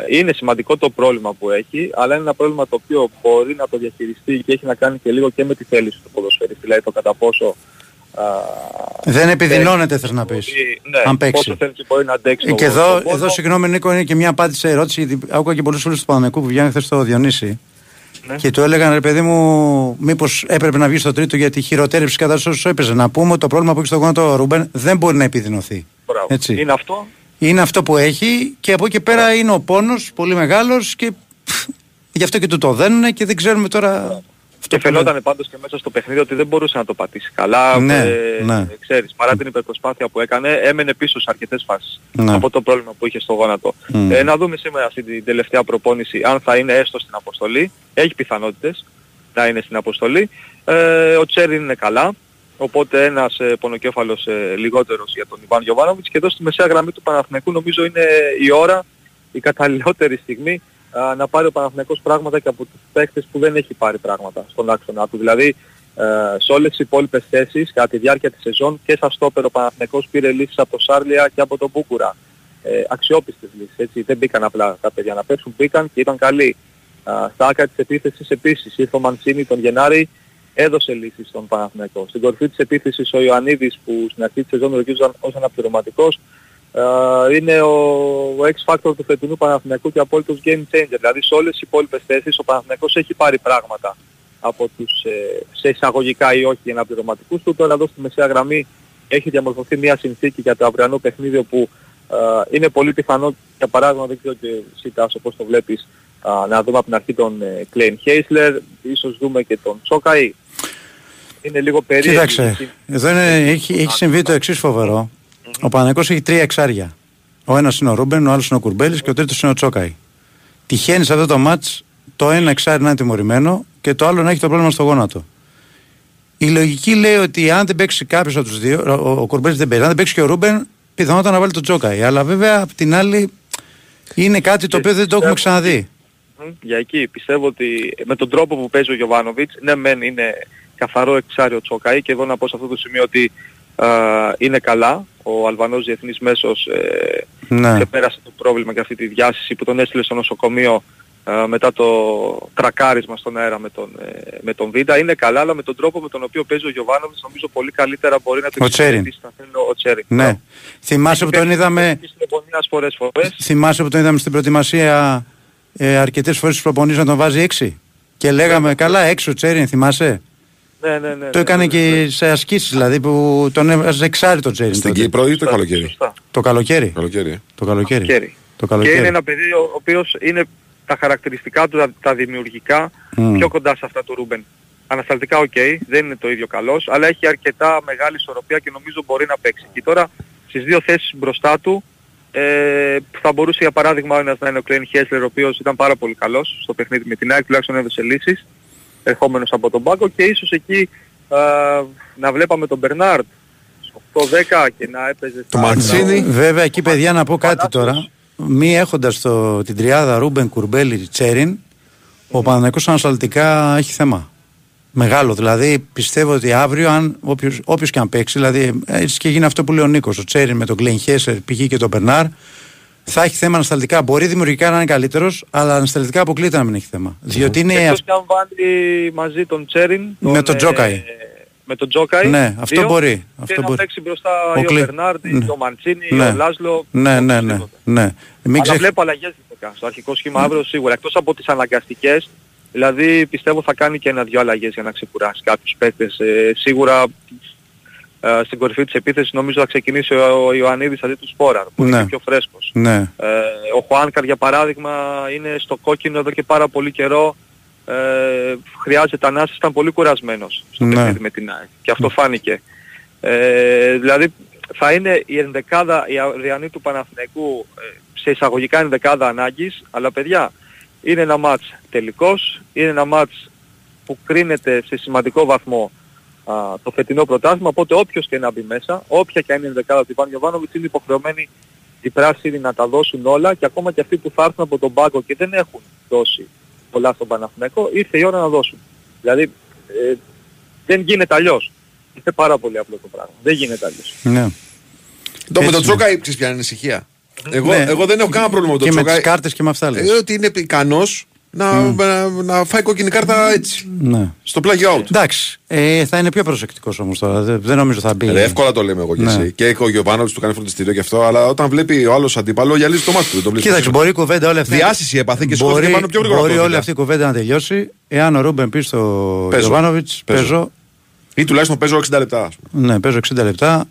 είναι σημαντικό το πρόβλημα που έχει, αλλά είναι ένα πρόβλημα το οποίο μπορεί να το διαχειριστεί και έχει να κάνει και λίγο και με τη θέληση του ποδοσφαιριστή, δηλαδή το κατά πόσο α, Δεν επιδεινώνεται θες να πεις. μπορεί- ναι, Αν παίξει. πόσο θέλεις και μπορεί να αντέξει Ε, το- Και εδώ, τον πόνο. εδώ συγγνώμη Νίκο, είναι και μια απάντηση σε ερώτηση. Γιατί άκουγα και πολλούς φίλους του Παναγενικού που βγαίνουν χθες στο Διονύση. Ναι. Και του έλεγαν ρε παιδί μου, μήπως έπρεπε να βγεις στο τρίτο γιατί χειροτέρευσε η κατάσταση όσο έπαιζε. Να πούμε ότι το πρόβλημα που έχει στο γόνατο ο Ρούμπεν δεν μπορεί να επιδεινωθεί. Μπράβο. Έτσι. Είναι αυτό; Είναι αυτό που έχει και από εκεί και πέρα είναι ο πόνος πολύ μεγάλος και πφ, γι' αυτό και του το δένουν και δεν ξέρουμε τώρα. Και φαινόταν πάντως και μέσα στο παιχνίδι ότι δεν μπορούσε να το πατήσει καλά. Ναι, ε, ναι. Ξέρεις, παρά την υπερπροσπάθεια που έκανε, έμενε πίσω σε αρκετές φάσεις Ναι. από το πρόβλημα που είχε στο γόνατο. Μμ. Ε, να δούμε σήμερα αυτή την τελευταία προπόνηση αν θα είναι έστω στην αποστολή. Έχει πιθανότητες να είναι στην αποστολή. Ε, ο Τσέριν είναι καλά. Οπότε ένας ε, πονοκέφαλος ε, λιγότερος για τον Ιβάν Γιωβάνοβιτς και εδώ στη μεσαία γραμμή του Παναθηναϊκού νομίζω είναι η ώρα, η καταλληλότερη στιγμή α, να πάρει ο Παναθηναϊκός πράγματα και από τους παίκτες που δεν έχει πάρει πράγματα στον άξονα του. Δηλαδή ε, σε όλες τις υπόλοιπες θέσεις κατά τη διάρκεια της σεζόν και σαν στόπερ ο Παναθηναϊκός πήρε λύσεις από το Σάρλια και από τον Μπούκουρα. Ε, αξιόπιστες λύσεις, έτσι. Δεν μπήκαν απλά τα παιδιά να παίξουν, μπήκαν και ήταν καλοί. Α, στα άκρα της επίθεσης επίσης ήρθε ο Μαντσίνη τον Γενάρη, έδωσε λύσεις στον Παναθηναϊκό. Στην κορυφή της επίθεσης ο Ιωαννίδης που στην αρχή της σεζόν ορκίζονταν ως αναπληρωματικός α, είναι ο, ο X-Factor του φετινού Παναθηναϊκού και απόλυτος game changer. Δηλαδή σε όλες τις υπόλοιπες θέσεις ο Παναθηναϊκός έχει πάρει πράγματα από τους ε, σε εισαγωγικά ή όχι αναπληρωματικούς του. Τώρα εδώ στη μεσαία γραμμή έχει διαμορφωθεί μια συνθήκη για το αυριανό παιχνίδι όπου α, είναι πολύ πιθανό, για παράδειγμα δεν ξέρω και εσύ Τάσο πώς το βλέπεις, α, να δούμε από την αρχή τον ε, Κλαϊνχάισλερ, ίσως δούμε και τον Τσόκαϊ. Είναι λίγο περίεργο. Κοίταξε, εδώ είναι, έχει, έχει συμβεί το εξής φοβερό. Ο Παναθηναϊκός έχει τρία εξάρια. Ο ένας είναι ο Ρούμπεν, ο άλλος είναι ο Κουρμπέλης και ο τρίτος είναι ο Τσόκαϊ. Τυχαίνει σε αυτό το ματς το ένα εξάρι να είναι τιμωρημένο και το άλλο να έχει το πρόβλημα στο γόνατο. Η λογική λέει ότι αν δεν παίξει κάποιος από τους δύο, ο, ο Κουρμπέλης δεν παίζει, αν δεν παίξει και ο Ρούμπεν, πιθανότατα να βάλει τον Τσόκαϊ. Αλλά βέβαια απ' την άλλη είναι κάτι το οποίο δεν το έχουμε ξαναδεί. Μμ, Για εκεί πιστεύω ότι με τον τρόπο που παίζει ο Γιωβάνοβιτς, ναι μεν είναι καθαρό εξάριο Τσόκαη και εδώ να πω σε αυτό το σημείο ότι α, είναι καλά. Ο Αλβανός Διεθνής Μέσος ε, Ναι. ξεπέρασε το πρόβλημα και αυτή τη διάσηση που τον έστειλε στο νοσοκομείο α, μετά το τρακάρισμα στον αέρα με τον, ε, με τον Βίντα. Είναι καλά, αλλά με τον τρόπο με τον οποίο παίζει ο Γιωβάνοβιτς νομίζω πολύ καλύτερα μπορεί να το Ο Τσέριν. εξυπηρετήσει θα θέλω ο Τσέριν. Ναι. Θυμάσαι που τον είδαμε. Της τηλεφωνίας φορές φορές. Θυμάσαι που τον είδαμε στην προετοιμασία ε, αρκετές φορές στους προπονήσει να τον βάζει 6. Και λέγαμε καλά, έξω Τσέριν, θυμάσαι; Ναι, ναι, ναι. το έκανε ναι, ναι, και σε ασκήσεις δηλαδή που τον έβαζε εξάρι το Τσέριν. Στην τότε. Κύπρο ή το Σωστά, καλοκαίρι; σωστά. Το καλοκαίρι. Καλοκαίρι. ε. Το καλοκαίρι. Καλοκαίρι. Το Και καλοκαίρι. είναι ένα παιδί ο οποίος είναι τα χαρακτηριστικά του, τα, τα δημιουργικά, Μμ. πιο κοντά σε αυτά του Ρούμπεν. Ανασταλτικά οκ, δεν είναι το ίδιο καλός, αλλά έχει αρκετά μεγάλη ισορροπία και νομίζω μπορεί να παίξει. Και τώρα στις δύο θέσεις μπροστά του ε, θα μπορούσε για παράδειγμα ο ένας να είναι ο Κλέιν Χέσλερ ο οποίος ήταν πάρα πολύ καλός στο παιχνίδι με την ΑΕΚ, τουλάχιστον έδωσε λύσεις, ερχόμενος από τον πάγκο και ίσως εκεί α, να βλέπαμε τον Μπερνάρντ στο 8-10 και να έπαιζε Το στα- Μαντσίνη. Βέβαια εκεί παιδιά να πω κάτι Παλάσιος. τώρα. Μη έχοντας την τριάδα Ρούμπεν Κουρμπέλη Τσέριν, ο Παναγενικό ανασταλτικά έχει θέμα. Μεγάλο. Δηλαδή πιστεύω ότι αύριο, αν όποιος, όποιος και αν παίξει, δηλαδή έτσι και γίνει αυτό που λέει ο Νίκος, ο Τσέριν με τον Γκλέιν Χέσερ, π.χ. και τον Μπερνάρ, θα έχει θέμα ανασταλτικά. Μπορεί δημιουργικά να είναι καλύτερος, αλλά ανασταλτικά αποκλείται να μην έχει θέμα. Διότι είναι. Εκτός και αν βάλει μαζί τον Τσέριν. Με τον ε, Τζόκαη. με τον Τζόκαη. Ναι, αυτό δύο, μπορεί, Και αυτό να μπορεί. παίξει μπροστά Ο ή ο Κλε- Μπερνάρντι, Ναι. ο Μαντσίνη, Ναι. ο Λάσλο. Ναι, ναι, ναι. οποιοδήποτε. ναι. Μην Αλλά ξεχ... βλέπω αλλαγές γενικά στο αρχικό σχήμα αύριο σίγουρα. Εκτός από τις αναγκαστικές, δηλαδή πιστεύω θα κάνει και ένα-δυο αλλαγές για να ξεκουράσει κάποιους παίκτες. Ε, σίγουρα ε, στην κορυφή της επίθεσης νομίζω θα ξεκινήσει ο, ο Ιωαννίδης αντί του Σπόραρ που Ναι. είναι πιο φρέσκος. Ναι. Ε, ο Χουάνκαρ για παράδειγμα είναι στο κόκκινο εδώ και πάρα πολύ καιρό. Ε, χρειάζεται ανάσες, ήταν πολύ κουρασμένος στο Ναι. παιχνίδι με την ΑΕΚ. Και αυτό φάνηκε. Ε, δηλαδή θα είναι η ενδεκάδα, η αυριανή του Παναθηναϊκού ε, σε εισαγωγικά ενδεκάδα ανάγκης, αλλά παιδιά είναι ένα μάτς τελικός, είναι ένα μάτς που κρίνεται σε σημαντικό βαθμό α, το φετινό πρωτάθλημα, οπότε όποιος και να μπει μέσα, όποια και αν είναι η ενδεκάδα του Ιβάν Γιωβάνοβιτς είναι υποχρεωμένοι οι πράσινοι να τα δώσουν όλα και ακόμα και αυτοί που θα έρθουν από τον πάγκο και δεν έχουν δώσει πολλά στον Παναθηναϊκό, ήρθε η ώρα να δώσουν. Δηλαδή ε, δεν γίνεται αλλιώς. Είναι πάρα πολύ απλό το πράγμα. Δεν γίνεται αλλιώς. ναι. Το με Έτσι τον είναι. Τσόκαη ξέρεις ποια είναι η ανησυχία. Εγώ, Ναι. εγώ δεν έχω κανένα πρόβλημα με τον Και με τις Τσόκαη. κάρτες και με αυτά λες. Ε, ότι είναι ικανός να, να, να φάει κόκκινη κάρτα έτσι. Ναι. Στο plug out. Εντάξει. Ε, θα είναι πιο προσεκτικός όμως τώρα. Δεν, δεν νομίζω θα μπει. Ρε, εύκολα το λέμε εγώ και Ναι. εσύ. Και ο Γιωβάνοβιτς του κάνει φροντιστήριο και αυτό, αλλά όταν βλέπει ο άλλος αντίπαλο, γυαλίζει το μάτι του. Δεν το Κοίταξε, βλέπει. μπορεί η κουβέντα όλη αυτή. Διάσηση έπαθε και σηκώθηκε μπορεί, πάνω πιο γρήγορα Μπορεί από το όλη Βίλα. αυτή η κουβέντα να τελειώσει εάν ο Ρούμπεν πει στο Παίζω. Γιωβάνοβιτς Παίζω. παίζω. Ή τουλάχιστον παίζω 60 λεπτά. ας πούμε. Ναι, παίζω 60 λεπτά.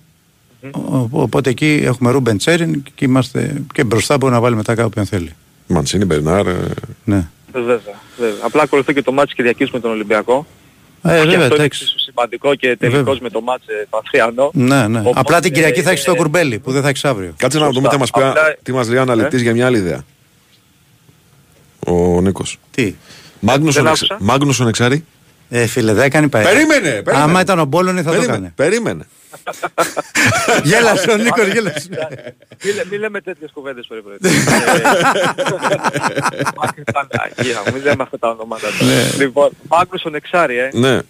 Ο- Οπότε εκεί έχουμε Ρούμπεν Τσέριν και είμαστε και μπροστά μπορεί να βάλει μετά κάποιον θέλει. Μανσίνη, Μπερνάρ. ε, Ναι. Βέβαια. Βέβαια. Απλά ακολουθεί και το μάτς Κυριακής με τον Ολυμπιακό. Ε, και βέβαια, αυτό είναι εντάξει. εξίσου σημαντικό και τελικός Βέβαια. με το μάτς ε, Παθριανό. Ναι, ναι. Οπότε, Απλά την Κυριακή θα έχεις το ε, κουρμπέλι που δεν θα έχεις αύριο. Κάτσε να δούμε τι μας, πει, Απλά- τι μας λέει ο αναλυτής για μια άλλη ιδέα. Ο Νίκος. Τι; Μάγνουσον, Δεν εξ, άκουσα. Μάγνουσον εξάρι. Ε, φίλε, δεν έκανε πάει. Περίμενε, περίμενε. Άμα ήταν ο Μπόλωνη θα το Περίμενε, έκανε. περίμενε. Γέλασε ο Νίκος, γέλασε. Μη, λέ- μη λέμε τέτοιες κουβέντες πρωί πρωί. Μάκρυ Παναγία μου, μη λέμε αυτά τα ονόματα. τώρα. Λοιπόν, Μάγνουσον εξάρι, ε. Ναι. Ε,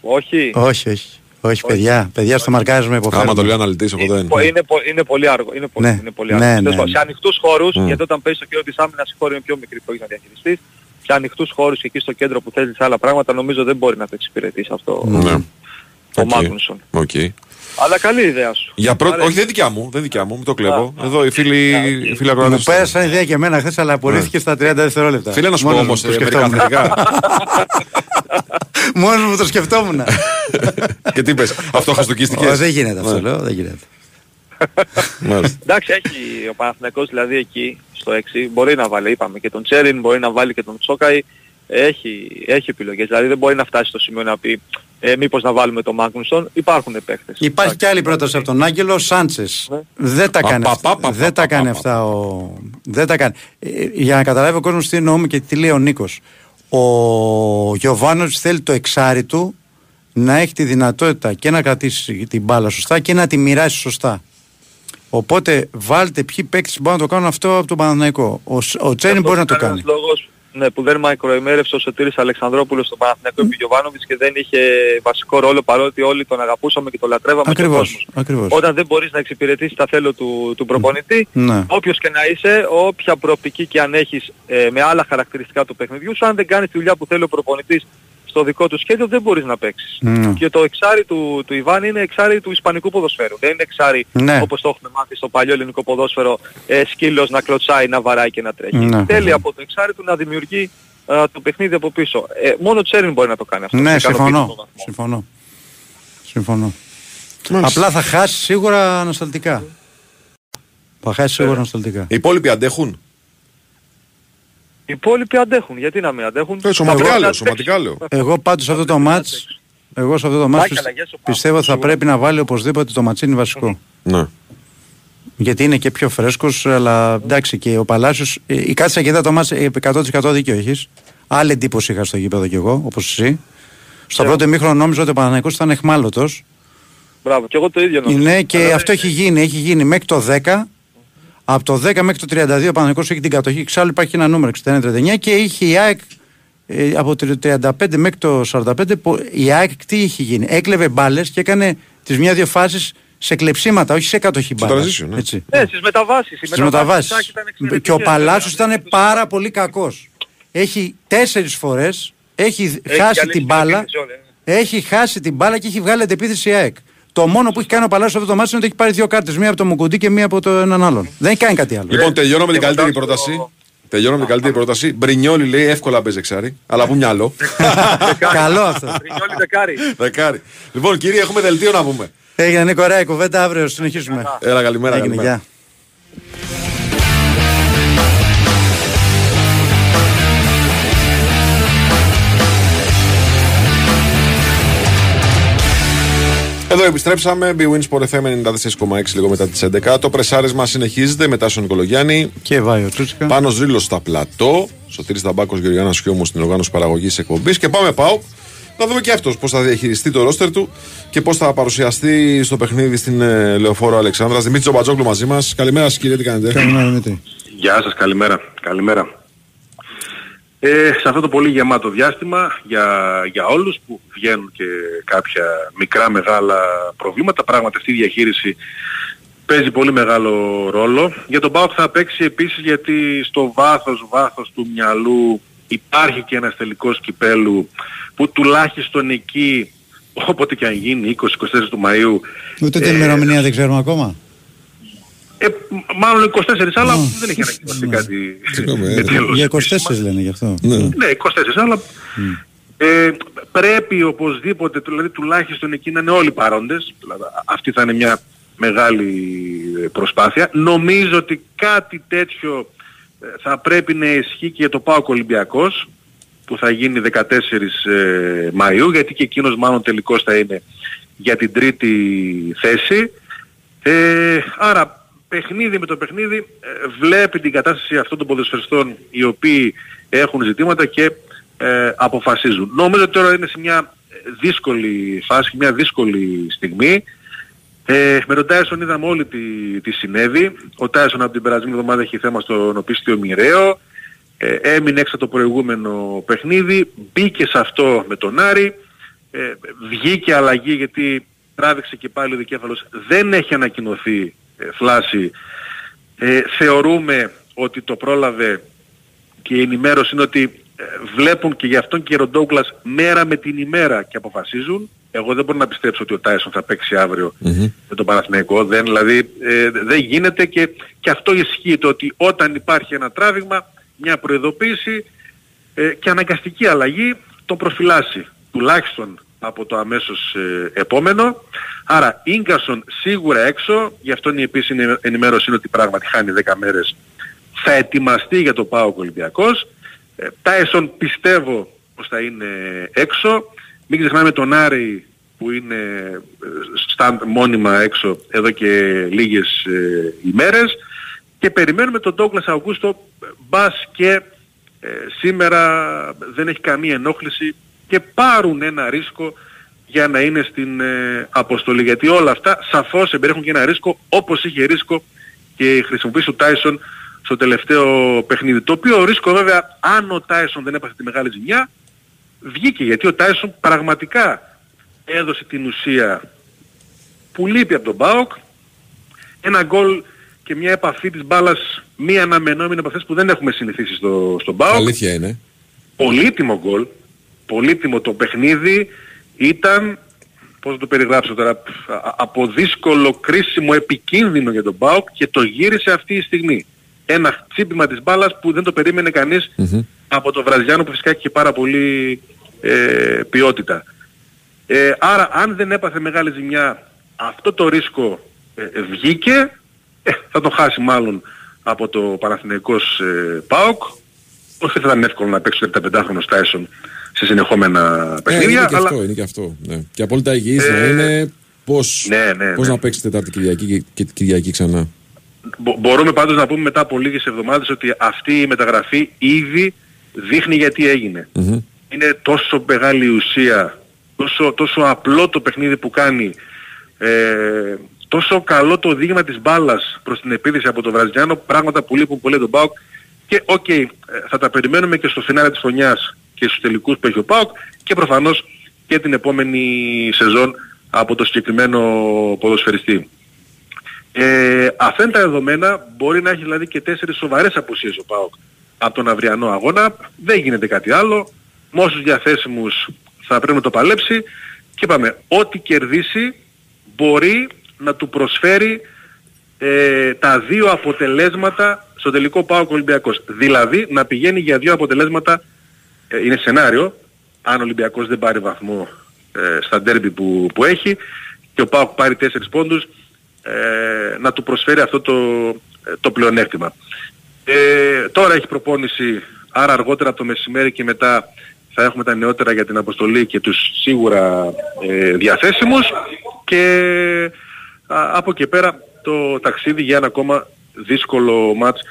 Όχι. όχι, όχι. Όχι, παιδιά. Παιδιά στο μαρκάρισμα Άμα το υποφέρουμε. λέει ο αναλυτής, εγώ δεν. Είναι, πο- είναι, πο- είναι πολύ αργό. Είναι πολύ, Ναι. είναι πολύ Ναι, αργό. ναι, Τέλος πάντων, ναι. Σε ανοιχτούς χώρους, Μμ. γιατί όταν παίζεις στο κέντρο της άμυνας οι χώροι είναι πιο μικροί που έχεις να διαχειριστείς. Σε ανοιχτούς χώρους και εκεί στο κέντρο που θέλεις άλλα πράγματα νομίζω δεν μπορεί να το εξυπηρετήσει αυτό Ναι. Ο Οκ. Μάγνουσον. Οκ. Αλλά καλή ιδέα σου. Για πρώτη, Άρα- όχι δεν δικιά μου, δεν δικιά μου, μην το κλέβω. Α, Εδώ οι φίλοι, οι φίλοι Μου ακροατές. πέρασαν ιδέα και εμένα χθες αλλά απορρίφθηκε στα 30 δευτερόλεπτα. Φίλε να σου πω Μόνος όμως μου το ε, μερικά σκεφτόμουν. θετικά. Μόνος μου το σκεφτόμουν. Και τι είπες, αυτό Ω, χαστοκίστηκες. Δεν γίνεται αυτό, Ναι. λέω, δεν γίνεται. Μάλιστα. Εντάξει, έχει ο Παναθηναϊκός δηλαδή εκεί στο 6 μπορεί να βάλει, είπαμε, και τον Τσέριν, μπορεί να βάλει και τον Τσόκαη. Έχει, έχει επιλογές. Δηλαδή δεν μπορεί να φτάσει στο σημείο να πει ε, μήπως να βάλουμε τον Μάγνουσον. Υπάρχουν παίχτες. Υπάρχει και άλλη πρόταση από τον Άγγελο Σάντσες. Ναι. Δεν τα Πα, κάνει πα, αυτά. πα, πα, Δεν πα, τα πα, κάνει πα, αυτά ο... Δεν τα κάνει. Ε, Για να καταλάβει ο κόσμος τι εννοούμε και τι λέει ο Νίκος. Ο Γιωβάνος θέλει το εξάρι του να έχει τη δυνατότητα και να κρατήσει την μπάλα σωστά και να τη μοιράσει σωστά. Οπότε βάλτε ποιοι παίκτες μπορούν να το κάνουν αυτό από τον Παναθηναϊκό. Ο, Σ- ο Τσέριν μπορεί να το Αυτός κάνει. είναι ένας λόγος ναι, που δεν μακροημέρευσε ο Σωτήρης Αλεξανδρόπουλος στον Παναθηναϊκό επί Γιωβάνοβιτς και δεν είχε βασικό ρόλο παρότι όλοι τον αγαπούσαμε και τον λατρεύαμε και ο Ακριβώς, κόσμος. ακριβώς. Όταν δεν μπορείς να εξυπηρετήσεις τα θέλω του, του προπονητή, Ναι. όποιος και να είσαι, όποια προοπτική και αν έχεις ε, με άλλα χαρακτηριστικά του παιχνιδιού σου, αν δεν κάνεις τη δουλειά που θέλει ο προπονητής στο δικό του σχέδιο δεν μπορείς να παίξεις. Ναι. Και το εξάρι του, του Ιβάν είναι εξάρι του ισπανικού ποδοσφαίρου. Δεν είναι εξάρι Ναι. όπως το έχουμε μάθει στο παλιό ελληνικό ποδόσφαιρο ε, σκύλος να κλωτσάει, να βαράει και να τρέχει. Ναι. Θέλει από το εξάρι του να δημιουργεί ε, το παιχνίδι από πίσω. Ε, μόνο ο Τσέριν μπορεί να το κάνει αυτό. Ναι, σε ικανοποιητικό συμφωνώ. βαθμό. Συμφωνώ. Συμφωνώ. Απλά θα χάσεις σίγουρα ανασταλτικά. Θα χάσεις σίγουρα ανασταλτικά. Οι υπόλοιποι αντέχουν; Οι υπόλοιποι αντέχουν. Γιατί να μην αντέχουν; Ε, σωματικά Εγώ- λέω, σωματικά λέω. Εγώ πάντως σε αυτό το μάτς εγώ σε αυτό το μάτς Μάκη, πιστε- αλλαγές ο πιστεύω θα Παύλος, πρέπει να βάλει οπωσδήποτε το ματσίνι βασικό. Ναι. Γιατί είναι και πιο φρέσκος, αλλά εντάξει και ο Παλάσιος, ε, η κάτσα και είδα το μάτς ε, 100% δίκιο έχεις. Άλλη εντύπωση είχα στο γήπεδο κι εγώ, όπως εσύ. Στο πρώτο ημίχρονο νόμιζα ότι ο Παναθηναϊκός ήταν εχμάλωτος. Μπράβο. Και εγώ το ίδιο νομίζω. Ναι, και Αλλά αυτό δεν- έχει γίνει. Έχει γίνει μέχρι το 10. Από το 10 μέχρι το 32 ο Παναγικός έχει την κατοχή. Εξάλλου υπάρχει ένα νούμερο 61-39 και είχε η ΑΕΚ ε, από το 35 μέχρι το 45. πο- Η ΑΕΚ τι είχε γίνει. Έκλεβε μπάλες και έκανε τις μια-δύο φάσεις σε κλεψίματα, όχι σε κατοχή μπάλα. transition, ναι. Έτσι. Ναι, στις μεταβάσεις. Οι Στις μεταβάσεις. Σάκη ήταν εξαιρετικές, Και ο Παλάσιος βέβαια. ήταν πάρα πολύ κακός. Έχει τέσσερις φορές, έχει, Έχει χάσει διαλύσει την μπάλα, επίθεση όλη, ναι. έχει χάσει την μπάλα και έχει βγάλει αντεπίθεση η ΑΕΚ. Το μόνο που έχει κάνει ο Παλάσιος αυτό το μάτι είναι ότι έχει πάρει δύο κάρτες, μία από το Μουκουντή και μία από τον έναν άλλον. Δεν έχει κάνει κάτι άλλο. Λοιπόν, τελειώνω με την και καλύτερη μετά πρόταση. στο- Τελειώνω με την καλύτερη πρόταση. Μπρινιόλι λέει εύκολα παίζει εξάρι, αλλά που μυαλό. Καλό αυτό. Ρινιόλι δεκάρι. Δεκάρι. Λοιπόν, κύριε, έχουμε δελτίο να πούμε. Έγινε Νίκο ωραία η κουβέντα, αύριο συνεχίζουμε. Έλα, καλημέρα. Έγινε, καλημέρα. Εδώ επιστρέψαμε. Bwin Sport FM 94,6 λίγο μετά τις 11. Το πρεσάρισμα συνεχίζεται μετά στον Νικολογιάννη. Και Βάιο Τσούτσικα. Πάνω Ρήλο στα πλατό. Σωτήρης Ταμπάκο Γεωργιάνα Χιόμου στην οργάνωση παραγωγής εκπομπής. Και πάμε πάω να δούμε και αυτός πώς θα διαχειριστεί το ρόστερ του και πώς θα παρουσιαστεί στο παιχνίδι στην ε, Λεωφόρο Αλεξάνδρας. Δημήτρης Τζομπατζόγλου μαζί μας. Καλημέρα σας, κύριε, τι κάνετε; Καλημέρα Δημήτρη. Γεια σας, καλημέρα. Καλημέρα. Ε, σε αυτό το πολύ γεμάτο διάστημα για, για όλους που βγαίνουν και κάποια μικρά μεγάλα προβλήματα, πράγματι αυτή η διαχείριση παίζει πολύ μεγάλο ρόλο. Για τον ΠΑΟΚ θα παίξει επίσης γιατί στο βάθος, βάθος του μυαλού υπάρχει και ένας τελικός κυπέλου που τουλάχιστον εκεί όποτε και αν γίνει, 20-24 του Μαΐου Ούτε την ε, ημερομηνία δεν ξέρουμε ακόμα. Ε, μ- μάλλον 24 αλλά δεν έχει ανακοινωθεί κάτι Συγγνώμη, ε. με τέλος Για 24 επίσημα. λένε γι' αυτό. Ναι. Ναι, 24, αλλά ε, πρέπει οπωσδήποτε, δηλαδή τουλάχιστον εκεί να είναι όλοι παρόντες. Δηλαδή, αυτή θα είναι μια μεγάλη ε, προσπάθεια. Νομίζω ότι κάτι τέτοιο ε, θα πρέπει να ισχύει και για το ΠΑΟΚ Ολυμπιακός που θα γίνει 14 ε, Μαΐου γιατί και εκείνος μάλλον τελικός θα είναι για την τρίτη θέση. Ε, άρα παιχνίδι με το παιχνίδι ε, βλέπει την κατάσταση αυτών των ποδοσφαιριστών οι οποίοι έχουν ζητήματα και ε, αποφασίζουν. Νομίζω ότι τώρα είναι σε μια δύσκολη φάση, μια δύσκολη στιγμή. Ε, με τον Τάισον είδαμε όλη τι, τι συνέβη. Ο Τάισον από την περασμένη εβδομάδα έχει θέμα στον οπίστιο μοιραίο. Ε, έμεινε έξω το προηγούμενο παιχνίδι. Μπήκε σε αυτό με τον Άρη. Ε, βγήκε αλλαγή γιατί τράβηξε και πάλι ο δικέφαλος. Δεν έχει ανακοινωθεί ε, φλάση. Ε, θεωρούμε ότι το πρόλαβε και η ενημέρωση είναι ότι ε, βλέπουν και γι' αυτόν και ο Ντόγκλας μέρα με την ημέρα και αποφασίζουν. Εγώ δεν μπορώ να πιστέψω ότι ο Τάισον θα παίξει με τον Παναθηναϊκό. Δεν, δηλαδή ε, δεν γίνεται και, και αυτό ισχύει το ότι όταν υπάρχει ένα τράβηγμα, μια προειδοποίηση ε, και αναγκαστική αλλαγή το προφυλάσσει τουλάχιστον από το αμέσως ε, επόμενο. Άρα Ίγκασον σίγουρα έξω, γι' αυτό η επίσημη ενημέρωση είναι ότι πράγματι χάνει 10 μέρες. Θα ετοιμαστεί για το ΠΑΟΚ Ολυμπιακός. Ε, Τάισον πιστεύω πως θα είναι έξω. Μην ξεχνάμε τον Άρη που είναι στα μόνιμα έξω εδώ και λίγες ε, ημέρες και περιμένουμε τον Ντόγκλας Αυγούστο μπας και ε, σήμερα δεν έχει καμία ενόχληση και πάρουν ένα ρίσκο για να είναι στην ε, αποστολή. Γιατί όλα αυτά σαφώς εμπεριέχουν και ένα ρίσκο όπως είχε ρίσκο και η χρησιμοποίηση του Τάισον στο τελευταίο παιχνίδι. Το οποίο ρίσκο βέβαια αν ο Τάισον δεν έπαθε τη μεγάλη ζημιά βγήκε γιατί ο Τάισον πραγματικά έδωσε την ουσία που λείπει από τον ΠΑΟΚ ένα γκολ και μια επαφή της μπάλας μία αναμενόμενη από αυτές που δεν έχουμε συνηθίσει στο, στον ΠΑΟΚ. Αλήθεια είναι. Πολύτιμο γκολ, πολύτιμο το παιχνίδι ήταν πώς να το περιγράψω τώρα, από δύσκολο, κρίσιμο, επικίνδυνο για τον ΠΑΟΚ και το γύρισε αυτή η στιγμή ένα τσίπημα της μπάλας που δεν το περίμενε από το Βραζιάνο που φυσικά έχει πάρα πολύ ε, ποιότητα. Ε, άρα αν δεν έπαθε μεγάλη ζημιά αυτό το ρίσκο ε, βγήκε, ε, θα το χάσει μάλλον από το Παναθηναϊκός ε, ΠΑΟΚ. Όχι θα ήταν εύκολο να παίξει το 35χρονο Τάισον σε συνεχόμενα παιχνίδια. είναι και αλλά... αυτό, είναι και αυτό. Ναι. Και απόλυτα υγιής να είναι πώς, ναι, ναι, πώς ναι. να παίξει Τετάρτη Κυριακή και, και Κυριακή ξανά. Μπο- μπορούμε πάντως να πούμε μετά από λίγες εβδομάδες ότι αυτή η μεταγραφή ήδη δείχνει γιατί έγινε. Μμμ. Είναι τόσο μεγάλη ουσία, τόσο, τόσο απλό το παιχνίδι που κάνει, ε, τόσο καλό το δείγμα της μπάλας προς την επίθεση από τον Βραζιλιάνο, πράγματα που λείπουν πολύ τον ΠΑΟΚ και οκ, ε, θα τα περιμένουμε και στο φινάλε της χρονιάς και στους τελικούς που έχει ο ΠΑΟΚ και προφανώς και την επόμενη σεζόν από το συγκεκριμένο ποδοσφαιριστή. Ε, αυτά είναι τα δεδομένα. Μπορεί να έχει δηλαδή και τέσσερις σοβαρές απουσίες ο ΠΑΟΚ από τον αυριανό αγώνα. Δεν γίνεται κάτι άλλο. Με όσους διαθέσιμους θα πρέπει να το παλέψει. Και είπαμε, ό,τι κερδίσει μπορεί να του προσφέρει ε, τα δύο αποτελέσματα στο τελικό ΠΑΟΚ Ολυμπιακός. Δηλαδή να πηγαίνει για δύο αποτελέσματα, ε, είναι σενάριο, αν ο Ολυμπιακός δεν πάρει βαθμό ε, στα ντέρμπι που, που έχει και ο ΠΑΟΚ πάρει τέσσερις πόντους, ε, να του προσφέρει αυτό το, ε, το πλεονέκτημα. Ε, τώρα έχει προπόνηση, άρα αργότερα από το μεσημέρι και μετά θα έχουμε τα νεότερα για την αποστολή και τους σίγουρα ε, διαθέσιμους και α, από εκεί πέρα το ταξίδι για ένα ακόμα δύσκολο μάτς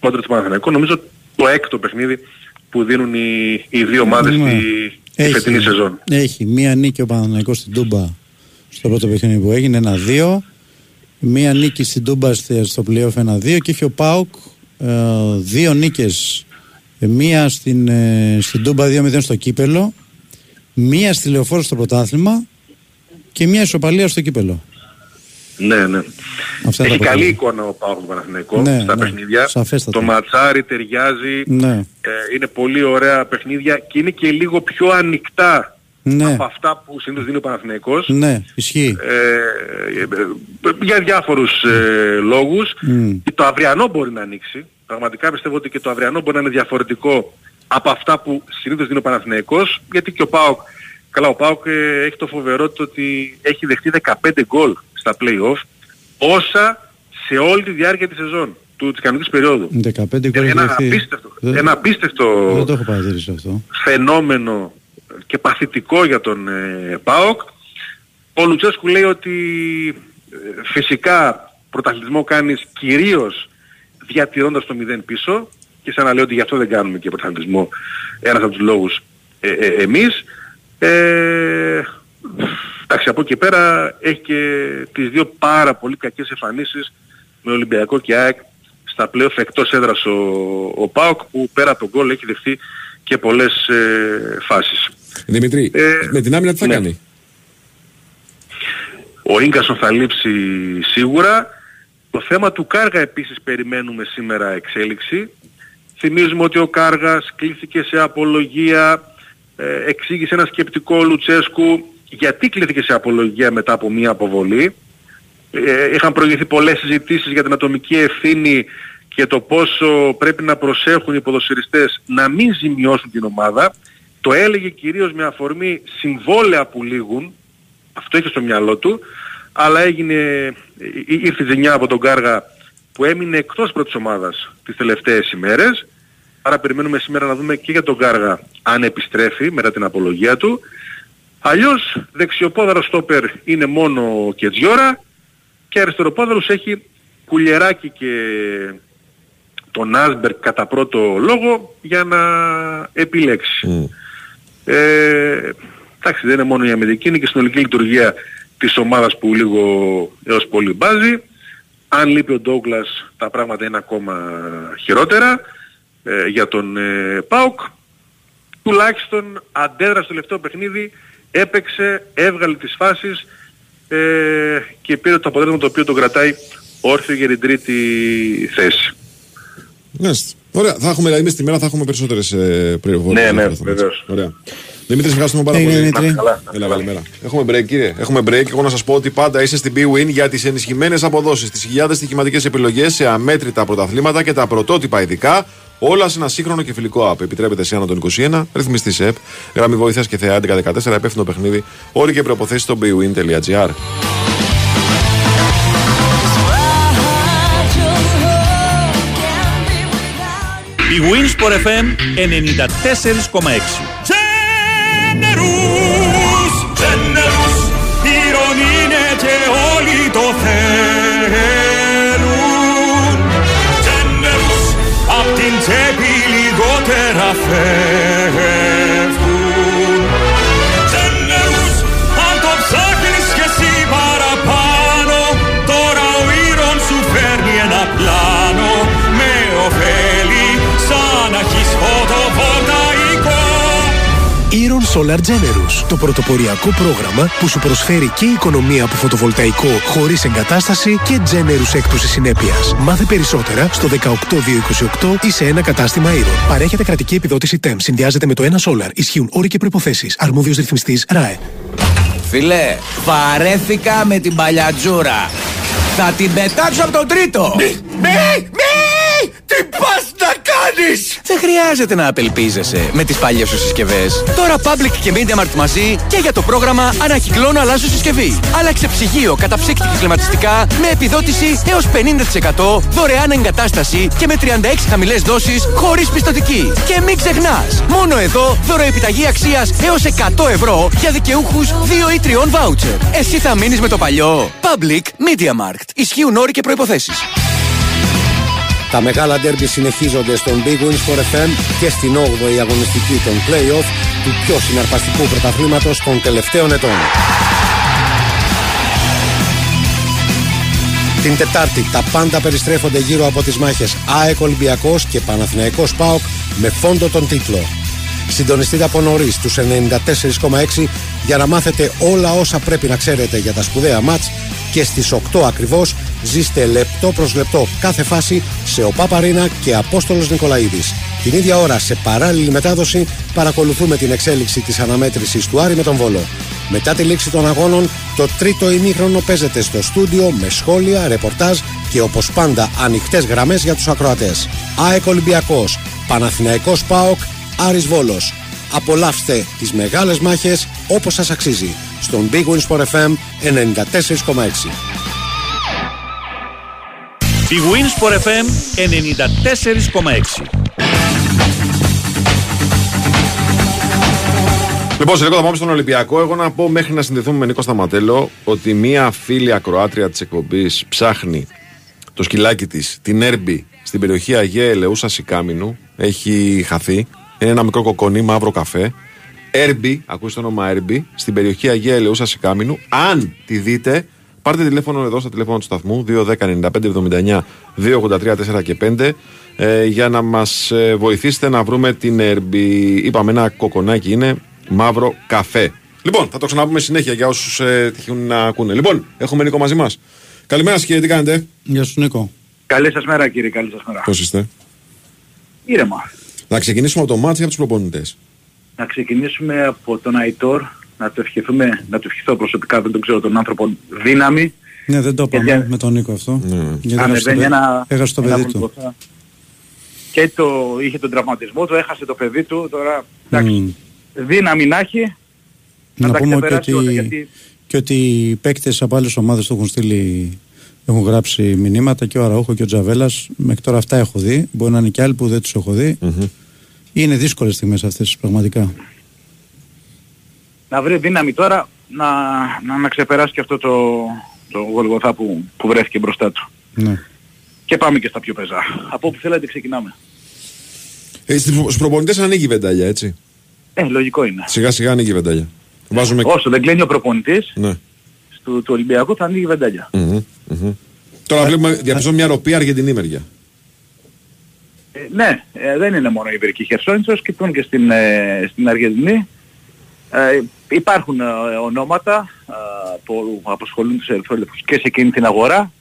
κόντρα του Παναθηναϊκού. Νομίζω το έκτο παιχνίδι που δίνουν οι, οι δύο ομάδες Ναι. στη, στη φετινή σεζόν. Έχει μία νίκη ο Παναθηναϊκός στην Τούμπα στο πρώτο παιχνίδι που έγινε, ένα-δύο. Μία νίκη στην Τούμπα στη- στο playoff ένα-δύο και έχει ο Πάουκ ε, δύο νίκες. Ε, μία στην, ε, στην Τούμπα 2-0 στο κύπελο, μία στη Λεωφόρο στο πρωτάθλημα και μία ισοπαλία στο κύπελο. Ναι, ναι. Αυτά είναι Έχει τα καλή αποτελέσματα. εικόνα ο Πάοκ του Παναθηναϊκού Ναι, στα ναι, παιχνίδια. σαφέστατα. Το ματσάρι ταιριάζει, Ναι, ε, είναι πολύ ωραία παιχνίδια και είναι και λίγο πιο ανοιχτά ναι, από αυτά που συνήθως δίνει ο Παναθηναϊκός. ναι, ισχύει. Ε, ε, ε, για διάφορους ε, λόγους. Μμ. Και το αυριανό μπορεί να ανοίξει. Πραγματικά πιστεύω ότι και το αυριανό μπορεί να είναι διαφορετικό από αυτά που συνήθως δίνει ο Παναθηναϊκός. Γιατί και ο ΠΑΟΚ, καλά ο ΠΑΟΚ ε, έχει το φοβερό το ότι έχει δεχτεί 15 γκολ στα play-off. Όσα σε όλη τη διάρκεια της σεζόν. του, της κανονικής περίοδου. 15 γκολ Ένα έχει απίστευτο, Δεν- ένα απίστευτο Δεν το έχω παρατηρήσει αυτό. φαινόμενο και παθητικό για τον ε, ΠΑΟΚ. Ο Λουτσέσκου λέει ότι ε, φυσικά πρωταθλητισμό κάνεις κυρίως διατηρώντας το 0 πίσω και σαν να λέω ότι γι' αυτό δεν κάνουμε και πρωταθλητισμό ένας από τους λόγους ε, ε, εμείς. Ε, εντάξει, από εκεί πέρα έχει και τις δύο πάρα πολύ κακές εμφανίσεις με Ολυμπιακό και ΑΕΚ στα πλέον εκτός έδρας ο, ο ΠΑΟΚ που πέρα από τον γκολ έχει δεχτεί και πολλές ε, φάσεις. Δημητρή, Ε, με την άμυνα τι θα ναι. κάνει; Ο Ίγκασον θα λείψει σίγουρα. Το θέμα του Κάργα επίσης περιμένουμε σήμερα εξέλιξη. Θυμίζουμε ότι ο Κάργας κλήθηκε σε απολογία, ε, εξήγησε ένα σκεπτικό Λουτσέσκου γιατί κλήθηκε σε απολογία μετά από μία αποβολή. Ε, είχαν προηγηθεί πολλές συζητήσεις για την ατομική ευθύνη και το πόσο πρέπει να προσέχουν οι ποδοσφαιριστές να μην ζημιώσουν την ομάδα. Το έλεγε κυρίως με αφορμή συμβόλαια που λήγουν, αυτό είχε στο μυαλό του, αλλά έγινε, ή- ήρθε η ζημιά από τον Κάργα που έμεινε εκτός πρώτης ομάδας τις τελευταίες ημέρες. Άρα περιμένουμε σήμερα να δούμε και για τον Κάργα αν επιστρέφει μετά την απολογία του. Αλλιώς δεξιοπόδαρος στόπερ είναι μόνο ο Κετζιόρα και αριστεροπόδαρος έχει Κουλιεράκη και τον Άσμπερκ κατά πρώτο λόγο για να επιλέξει. Μμ. Ε, εντάξει δεν είναι μόνο η αμυντική, είναι και η συνολική λειτουργία της ομάδας που λίγο έως πολύ μπάζει. Αν λείπει ο Ντόγκλας τα πράγματα είναι ακόμα χειρότερα ε, για τον ε, ΠΑΟΚ. Τουλάχιστον αντέδρασε στο τελευταίο παιχνίδι, έπαιξε, έβγαλε τις φάσεις ε, και πήρε το αποτέλεσμα το οποίο τον κρατάει όρθιο για την τρίτη θέση. Μάλιστα. Ωραία, θα έχουμε δηλαδή μέσα στη μέρα θα έχουμε περισσότερες πληροφορίες. Ναι, ναι, βεβαίως. Ωραία. Δημήτρης, ευχαριστούμε πάρα Έγινε, πολύ. Δημήτρη. Καλά. Έλα, καλημέρα. Έχουμε break, κύριε. Έχουμε break. Εγώ να σας πω ότι πάντα είστε στην BWIN για τις ενισχυμένες αποδόσεις, τις χιλιάδες στοιχηματικές επιλογές σε αμέτρητα πρωταθλήματα και τα πρωτότυπα ειδικά. Όλα σε ένα σύγχρονο και φιλικό app. Επιτρέπεται σε άνω των 21, ρυθμιστή σε app, γραμμή βοήθειας και θεά 1114, υπεύθυνο παιχνίδι. Όροι και προποθέσει στο bwin.gr. Η Winsport FM 94,6. Generous, generous, ήρων είναι και όλοι το θέλουν. Generous, απ' την τσέπη λιγότερα φεύγουν. Solar Generous, το πρωτοποριακό πρόγραμμα που σου προσφέρει και οικονομία από φωτοβολταϊκό χωρίς εγκατάσταση και Generous έκπτωση συνέπειας. Μάθε περισσότερα στο 18228 ή σε ένα κατάστημα Iron. Παρέχεται κρατική επιδότηση TEM. Συνδυάζεται με το ένα Solar. Ισχύουν όροι και προϋποθέσεις. Αρμόδιος ρυθμιστής ΡΑΕ. Φίλε, βαρέθηκα με την παλιατζούρα. Θα την πετάξω από τον τρίτο. Μη! Μη! Τι πας να κάνεις! Δεν χρειάζεται να απελπίζεσαι με τις παλιές σου συσκευές. Τώρα Public και MediaMarkt μαζί και για το πρόγραμμα Ανακυκλώνω αλλάζω συσκευή. Άλλαξε ψυγείο, καταψύκτη και κλιματιστικά με επιδότηση έως 50%, δωρεάν εγκατάσταση και με 36 χαμηλές δόσεις χωρίς πιστοτική. Και μην ξεχνάς, μόνο εδώ δωροεπιταγή αξίας έως 100 ευρώ για δικαιούχους 2 ή 3 βάουτσερ. Εσύ θα μείνεις με το παλιό. Public MediaMarkt. Ισχύουν όροι και προϋποθέσεις. Τα μεγάλα ντέρμπι συνεχίζονται στον Big Wins for FM και στην 8η αγωνιστική των play-off του πιο συναρπαστικού πρωταθλήματος των τελευταίων ετών. Την Τετάρτη τα πάντα περιστρέφονται γύρω από τις μάχες ΑΕΚ Ολυμπιακός και Παναθηναϊκός ΠΑΟΚ με φόντο τον τίτλο. Συντονιστείτε από νωρίς τους 94,6 για να μάθετε όλα όσα πρέπει να ξέρετε για τα σπουδαία μάτς και στις 8 ακριβώς ζήστε λεπτό προς λεπτό κάθε φάση σε ο Παπαρίνα και Απόστολος Νικολαίδης. Την ίδια ώρα σε παράλληλη μετάδοση παρακολουθούμε την εξέλιξη της αναμέτρησης του Άρη με τον Βόλο. Μετά τη λήξη των αγώνων, το τρίτο ημίχρονο παίζεται στο στούντιο με σχόλια, ρεπορτάζ και όπως πάντα ανοιχτές γραμμές για τους ακροατές. ΑΕΚ Ολυμπιακός, Παναθηναϊκός ΠΑΟΚ, Άρης Βόλος. Απολαύστε τις μεγάλες μάχες όπως σας αξίζει στον Big Wins Sport FM 94,6. Η Winsport FM 94,6. Λοιπόν, σε λίγο θα πάμε στον Ολυμπιακό. Εγώ να πω μέχρι να συνδεθούμε με Νίκο Σταματέλο ότι μία φίλη ακροάτρια της εκπομπής ψάχνει το σκυλάκι της, την Έρμπη, στην περιοχή Αγία Ελεούσα Σικάμινου. Έχει χαθεί. Είναι ένα μικρό κοκονί, μαύρο καφέ. Έρμπη, ακούστε το όνομα Έρμπη, στην περιοχή Αγία Ελεούσα Σικάμινου. Αν τη δείτε, πάρτε τηλέφωνο εδώ στα τηλέφωνα του σταθμού 210-95-79 283 4 και 5 ε, για να μας ε, βοηθήσετε να βρούμε την Έρμπη. Είπαμε ένα κοκονάκι είναι μαύρο καφέ. Λοιπόν, θα το ξαναπούμε συνέχεια για όσους ε, τυχούν να ακούνε. Λοιπόν, έχουμε Νίκο μαζί μας. Καλημέρα σας κύριε, τι κάνετε; Γεια σου Νίκο. Καλή σας μέρα κύριε, καλή σας μέρα. Πώς είστε; Ήρεμα. Να ξεκινήσουμε από το μάτι από τους προπονητές. Να ξεκινήσουμε από τον Αϊτόρ, να του ευχηθούμε, να του ευχηθώ προσωπικά, δεν τον ξέρω τον άνθρωπο, δύναμη. Ναι, δεν το είπαμε Γιατί- με τον Νίκο αυτό. Ναι. Γιατί έχασε το, Ανεβαίνει παι- ένα, έχασε το ένα παιδί του. Γολγοθά. Και το, είχε τον τραυματισμό του, έχασε το παιδί του, τώρα εντάξει, Μμ. δύναμη να έχει, να, Να τα πούμε και ξεπεράσει ότι, όλα, γιατί και ότι οι παίκτες από άλλες ομάδες του έχουν στείλει έχουν γράψει μηνύματα και ο Αραούχο και ο Τζαβέλας μέχρι τώρα αυτά έχω δει μπορεί να είναι και άλλοι που δεν τους έχω δει είναι δύσκολες στιγμές αυτές πραγματικά να βρει δύναμη τώρα να, να, να ξεπεράσει και αυτό το, το γολγοθά που, που βρέθηκε μπροστά του. ναι. Και πάμε και στα πιο πεζά. Από όπου θέλετε ξεκινάμε. Ε, Στους προπονητές ανοίγει η βεντάλια, έτσι. Ε, λογικό είναι. Σιγά σιγά ανοίγει η βεντάλια. Βάζουμε. Όσο δεν κλείνει ο προπονητής Ναι. του, του Ολυμπιακού θα ανοίγει η βεντάλια. Μμμ, μμμ. Τώρα βλέπουμε, διαπιστώνουμε μια ροπή Αργεντινή μεριά. Ε, ναι, ε, δεν είναι μόνο η Ιβερική Χερσόνησος, κοιτούν και στην, ε, στην Αργεντινή. Ε, υπάρχουν ε, ονόματα ε, που απασχολούν τους ερυθρόλεπτους και σε εκείνη την αγορά,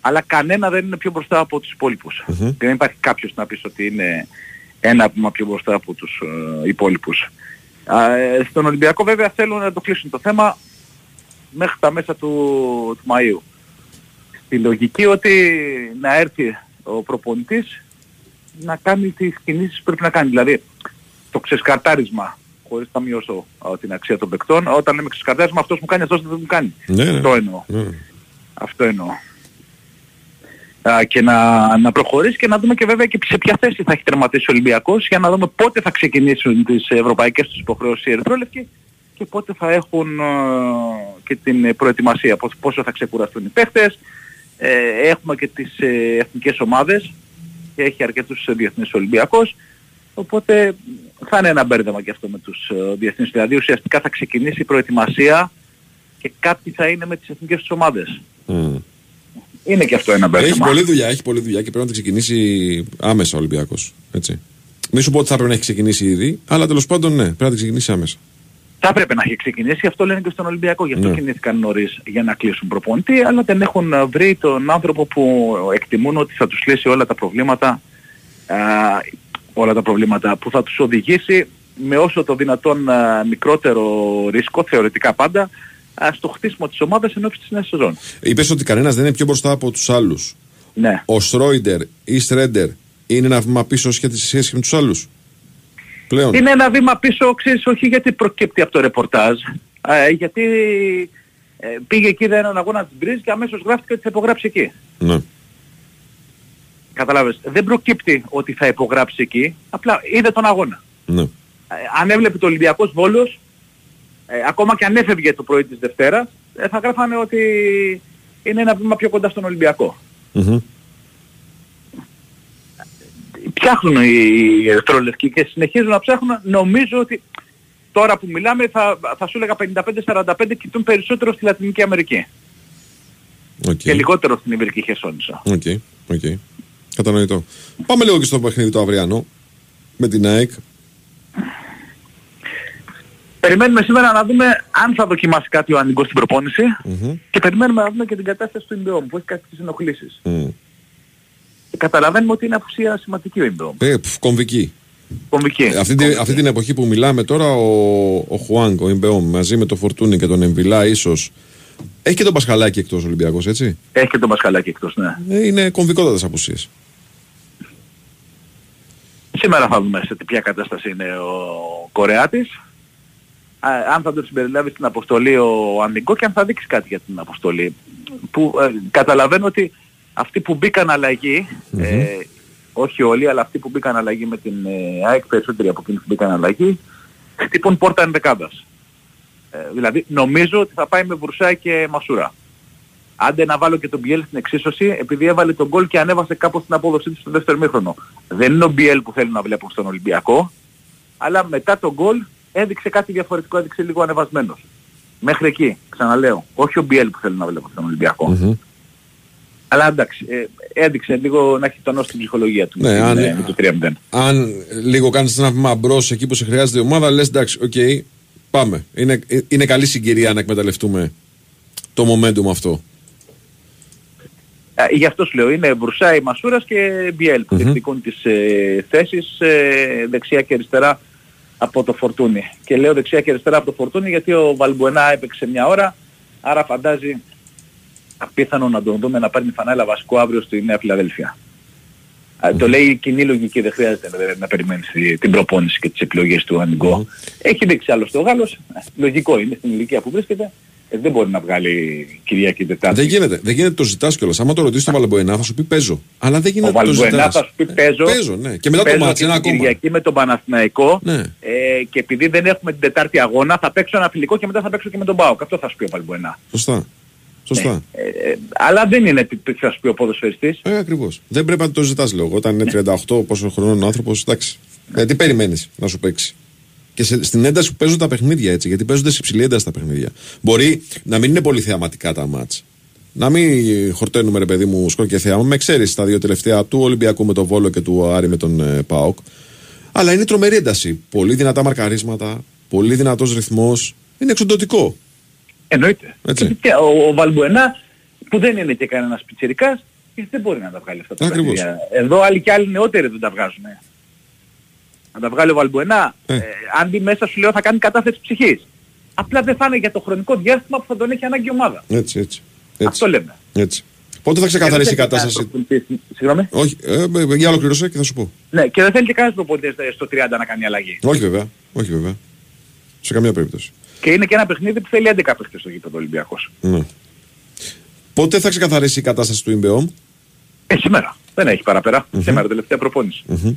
αλλά κανένα δεν είναι πιο μπροστά από τους υπόλοιπους. Μμμ. Και δεν υπάρχει κάποιος να πεις ότι είναι ένα βήμα πιο μπροστά από τους ε, υπόλοιπους. Α, ε, στον Ολυμπιακό βέβαια θέλουν να το κλείσουν το θέμα μέχρι τα μέσα του, του Μαΐου. Στη λογική ότι να έρθει ο προπονητής να κάνει τις κινήσεις που πρέπει να κάνει. Δηλαδή το ξεσκαρτάρισμα χωρίς να μειώσω α, την αξία των παικτών. Όταν λέμε ξεσκαρτάρισμα αυτός μου κάνει, αυτός δεν μου κάνει. Ναι, ναι. Αυτό εννοώ. Ναι. Αυτό εννοώ. Α, και να, να προχωρήσει και να δούμε και βέβαια και σε ποια θέση θα έχει τερματίσει ο Ολυμπιακός για να δούμε πότε θα ξεκινήσουν τις ευρωπαϊκές τους υποχρεώσεις οι ερυθρόλευκοι και πότε θα έχουν α, και την ε, προετοιμασία, πόσο- πόσο θα ξεκουραστούν οι παίχτες. Ε, έχουμε και τις ε, εθνικές ομάδες και έχει αρκετούς ε, διεθνείς Ολυμπιακός. Οπότε θα είναι ένα μπέρδεμα και αυτό με τους ε, διεθνείς. Δηλαδή ουσιαστικά θα ξεκινήσει η προετοιμασία και κάποιοι θα είναι με τις εθνικές τους ομάδες. Μμ. Είναι και αυτό ένα Έχει μπέρδεμα. πολλή δουλειά, έχει πολλή δουλειά και πρέπει να την ξεκινήσει άμεσα ο Ολυμπιακός. Έτσι. Μη σου πω ότι θα πρέπει να έχει ξεκινήσει ήδη, αλλά τέλος πάντων ναι, πρέπει να την ξεκινήσει άμεσα. Θα έπρεπε να έχει ξεκινήσει, αυτό λένε και στον Ολυμπιακό. Γι' αυτό Ναι. κινήθηκαν νωρίς για να κλείσουν προπονητή, αλλά δεν έχουν ε, βρει τον άνθρωπο που εκτιμούν ότι θα τους λύσει όλα τα προβλήματα, α, όλα τα προβλήματα που θα τους οδηγήσει με όσο το δυνατόν α, μικρότερο ρίσκο, θεωρητικά πάντα, α, στο χτίσιμο της ομάδας εν ώψη της νέας σεζόν. Είπες ότι κανένας δεν είναι πιο μπροστά από τους άλλους. Ναι. Ο Στρόιντερ ή Στρέντερ είναι ένα βήμα πίσω σχέση σε σχέση με τους άλλους; Πλέον. Είναι ένα βήμα πίσω, ξέρεις, όχι γιατί προκύπτει από το ρεπορτάζ, ε, γιατί ε, πήγε εκεί είδε έναν αγώνα της Μπρίζ και αμέσως γράφτηκε ότι θα υπογράψει εκεί. Ναι. Καταλάβες, δεν προκύπτει ότι θα υπογράψει εκεί, απλά είδε τον αγώνα. ναι. Ε, αν έβλεπε το Ολυμπιακός Βόλος, ε, ακόμα και αν έφευγε το πρωί της Δευτέρας, ε, θα γράφανε ότι είναι ένα βήμα πιο κοντά στον Ολυμπιακό. Μμμ. Ψάχνουν οι ερυθρόλευκοι και συνεχίζουν να ψάχνουν. Νομίζω ότι τώρα που μιλάμε θα, θα σου έλεγα 55-45 κοιτούν περισσότερο στη Λατινική Αμερική Οκ. και λιγότερο στην Ιβερική Χερσόνησο. OK. OK. Κατανοητό. Πάμε λίγο και στο παιχνίδι το αυριανό. Με την ΑΕΚ. Περιμένουμε σήμερα να δούμε αν θα δοκιμάσει κάτι ο Ανιγκό στην προπόνηση Μμμ. και περιμένουμε να δούμε και την κατάσταση του Ιν-Μπεόμ που έχει κάποιες ενοχλήσεις. Μμ. Και καταλαβαίνουμε ότι είναι απουσία σημαντική ο Ιν-Μπεόμ. Ε, πφ, κομβική. Κομβική. Ε, αυτή, τη- αυτή την εποχή που μιλάμε τώρα, ο, ο Χουάνγκ, ο Ιν-Μπεόμ, μαζί με τον Φορτούνι και τον Εμβιλά, ίσως. Έχει και τον Πασχαλάκη εκτός Ολυμπιακός, έτσι; Έχει και τον Πασχαλάκη εκτός, ναι. Ε, είναι κομβικότατες απουσίες. Σήμερα θα δούμε σε τι ποια κατάσταση είναι ο Κορεάτης. Α, αν θα τον συμπεριλάβεις στην αποστολή ο Ανιγκό και αν θα δείξεις κάτι για την αποστολή. Που ε, καταλαβαίνω ότι αυτοί που μπήκαν αλλαγή, ε, όχι όλοι, αλλά αυτοί που μπήκαν αλλαγή με την ε, ΑΕΚ, περισσότεροι από εκείνους που μπήκαν αλλαγή, χτυπούν πόρτα ενδεκάδας. Ε, δηλαδή νομίζω ότι θα πάει με Βρουσά και Μασούρα. Άντε να βάλω και τον Μπιέλ στην εξίσωση, επειδή έβαλε τον γκολ και ανέβασε κάπως την απόδοσή του στο δεύτερο μήχρονο. Δεν είναι ο Μπιέλ που θέλει να βλέπω στον Ολυμπιακό, αλλά μετά τον γκολ έδειξε κάτι διαφορετικό, έδειξε λίγο ανεβασμένος. Μέχρι εκεί, ξαναλέω. Όχι ο Μπιέλ που θέλω να βλέπω στον ολυμπιακο Αλλά εντάξει, ε, έδειξε λίγο να έχει τονώσει την ψυχολογία του Ναι, με, αν- με το 3-0. Αν λίγο κάνεις ένα βήμα μπρος εκεί που σε χρειάζεται η ομάδα, λες εντάξει, οκ, πάμε. Είναι, είναι καλή συγκυρία να εκμεταλλευτούμε το momentum αυτό. Ε, γι' αυτό σου λέω, είναι Βρουσάη, Μασούρας και Μπιέλ που Μμμ. διεκδικούν τις ε, θέσεις ε, δεξιά και αριστερά από το Φορτούνι. Και λέω δεξιά και αριστερά από το Φορτούνι γιατί ο Βαλμπουενά έπαιξε μια ώρα, άρα φαντάζει απίθανο να τον δούμε να πάρει φανέλα βασικό αύριο στη Νέα Φιλαδέλφια. Ε, Το λέει η κοινή λογική, δεν χρειάζεται να, να περιμένεις τη- την προπόνηση και τις επιλογές του Ανιγκό. Έχει δείξει άλλωστε ο Γάλλος, ε, λογικό είναι στην ηλικία που βρίσκεται, ε, δεν μπορεί να βγάλει Κυριακή Τετάρτη. Δεν γίνεται, δεν γίνεται το ζητάς κιόλας. Άμα το ρωτήσεις τον Βαλμποενά θα σου πει παίζω. Αλλά δεν Ο γίνεται το Βαλμπουενά ζητάς. θα σου πει παίζω. Παίζω, ναι. Και μετά το παίζω μάτς, και ένα την ακόμα. Κυριακή με τον Παναθηναϊκό Ναι. ε, και επειδή δεν έχουμε την Τετάρτη αγώνα θα παίξω ένα φιλικό και μετά θα παίξω και με τον Πάοκ. Αυτό θα σου πει ο Βαλμπουενά. Σωστά. Σωστά. Ε, ε, αλλά δεν είναι τι τι θα σου πει ο ποδοσφαιριστής. Ε, ακριβώς. Δεν πρέπει να το ζητάς, λέω. εγώ. Όταν είναι 38 πόσο χρονών ο άνθρωπος, εντάξει. Ε, τι περιμένεις να σου παίξει. Και σε, στην ένταση που παίζουν τα παιχνίδια έτσι, γιατί παίζονται σε υψηλή ένταση τα παιχνίδια. Μπορεί να μην είναι πολύ θεαματικά τα μάτς. Να μην χορταίνουμε, ρε παιδί μου, σκορ και θέαμα. Με ξέρεις τα δύο τελευταία του Ολυμπιακού με τον Βόλο και του Άρη με τον ε, Πάοκ. Αλλά είναι τρομερή ένταση. Πολύ δυνατά μαρκαρίσματα, πολύ δυνατός ρυθμός. Είναι εξοντοτικό. Εννοείται. Έτσι. Και ο, ο Βαλμπουενά που δεν είναι και κανένας πιτσιρικάς γιατί δεν μπορεί να τα βγάλει αυτά τα Ακριβώς. παιχνίδια. Εδώ άλλοι και άλλοι νεότεροι δεν τα βγάζουν. Να τα βγάλει ο Βαλμπουενά. Ε. Ε, αν μπει μέσα σου λέω θα κάνει κατάθεση ψυχής. Απλά δεν θα είναι για το χρονικό διάστημα που θα τον έχει ανάγκη η ομάδα. Έτσι, έτσι. έτσι. Αυτό λέμε. έτσι. Πότε θα ξεκαθαρίσει η Και δεν θέλει κατάσταση; κανένας προπονητής- Συγγνώμη. Όχι, ε, ε, για ολοκλήρωσε και θα σου πω. Ναι, και δεν θέλει και κανένας προπονητής ε, στο 30 να κάνει αλλαγή. Όχι βέβαια. Όχι βέβαια. Σε καμία περίπτωση. Και είναι και ένα παιχνίδι που θέλει 11 παίχτες στο γήπεδο Ολυμπιακός. Ναι. Πότε θα ξεκαθαρίσει η κατάσταση του Ιμπεόμ. Ε, σήμερα. Δεν έχει παραπέρα. Σήμερα τελευταία προπόνηση. Μμμ.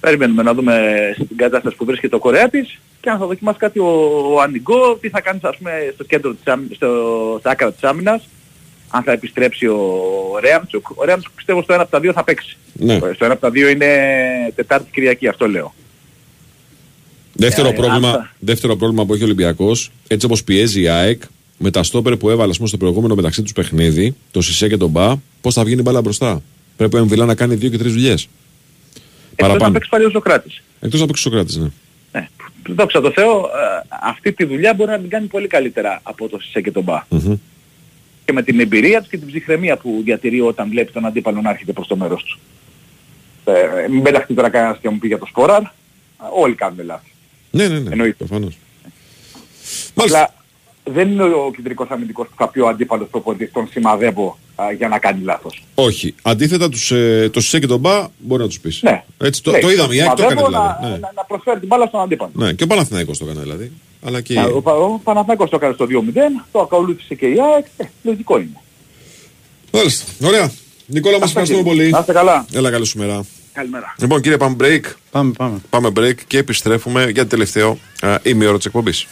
Περιμένουμε να δούμε στην κατάσταση που βρίσκεται ο Κορεάτης και αν θα δοκιμάσει κάτι ο, ο Ανιγκό, τι θα κάνει ας πούμε στο κέντρο της, άμυ- στο, στα άκρα της άμυνας, αν θα επιστρέψει ο Ρέαμτσουκ. Ο Ρέαμτσουκ πιστεύω στο ένα από τα δύο θα παίξει. Ναι. Ε, Στο ένα από τα δύο είναι Τετάρτη Κυριακή, αυτό λέω. Δεύτερο, Ε, πρόβλημα, αυτά. δεύτερο πρόβλημα που έχει ο Ολυμπιακός, έτσι όπως πιέζει η ΑΕΚ, με τα στόπερ που έβαλε ας πούμε, στο προηγούμενο μεταξύ τους παιχνίδι, το Σισε και τον Μπα, πώς θα βγαίνει η μπάλα μπροστά; Πρέπει ο Εμβιλά να κάνει δύο και τρεις δουλειές. Εκτός να Παραπάνω. παίξει πάλι ο Σοκράτης. Εκτός να παίξει ο Σοκράτης, ναι. Ναι. Δόξα τω Θεώ, ε, αυτή τη δουλειά μπορεί να την κάνει πολύ καλύτερα από το Σισε και τον Μπα. Μμμ. Και με την εμπειρία του και την ψυχραιμία που διατηρεί όταν βλέπει τον αντίπαλο να έρχεται προς το μέρος του. Ε, μην πεταχτεί τώρα κανένας και μου πει για το Σπόραρ. Όλοι κάνουν λάθη. Ναι, ναι, ναι. Εννοείται. Προφανώς. Μάλιστα. Αλλά δεν είναι ο κεντρικός αμυντικός που θα πει ο αντίπαλος προπονητής τον σημαδεύω α, για να κάνει λάθος. Όχι. Αντίθετα, τους, ε, το Σισε και τον Μπα μπορεί να τους πεις. Ναι. Έτσι, το, Λέει, το είδαμε. Η ΑΕΚ το έκανε σημαδεύω δηλαδή. Να, Ναι. να, να προσφέρει την μπάλα στον αντίπαλο. ναι. Και ο Παναθηναϊκός το έκανε δηλαδή. Αλλά και. Να, Ο, Πα- ο Παναθηναϊκός το έκανε στο 2-0, το ακολούθησε και η ΑΕΚ, ε, λογικό είναι. Μάλιστα. Ωραία. Νικόλα, μας Αυτά, ευχαριστούμε κύριε. πολύ. Να είστε καλά. Έλα, καλή σου μέρα. Καλημέρα. Λοιπόν, κύριε, πάμε break. Πάμε, πάμε. Πάμε break και επιστρέφουμε για το τελευταίο α, ημίωρο της εκπομπής.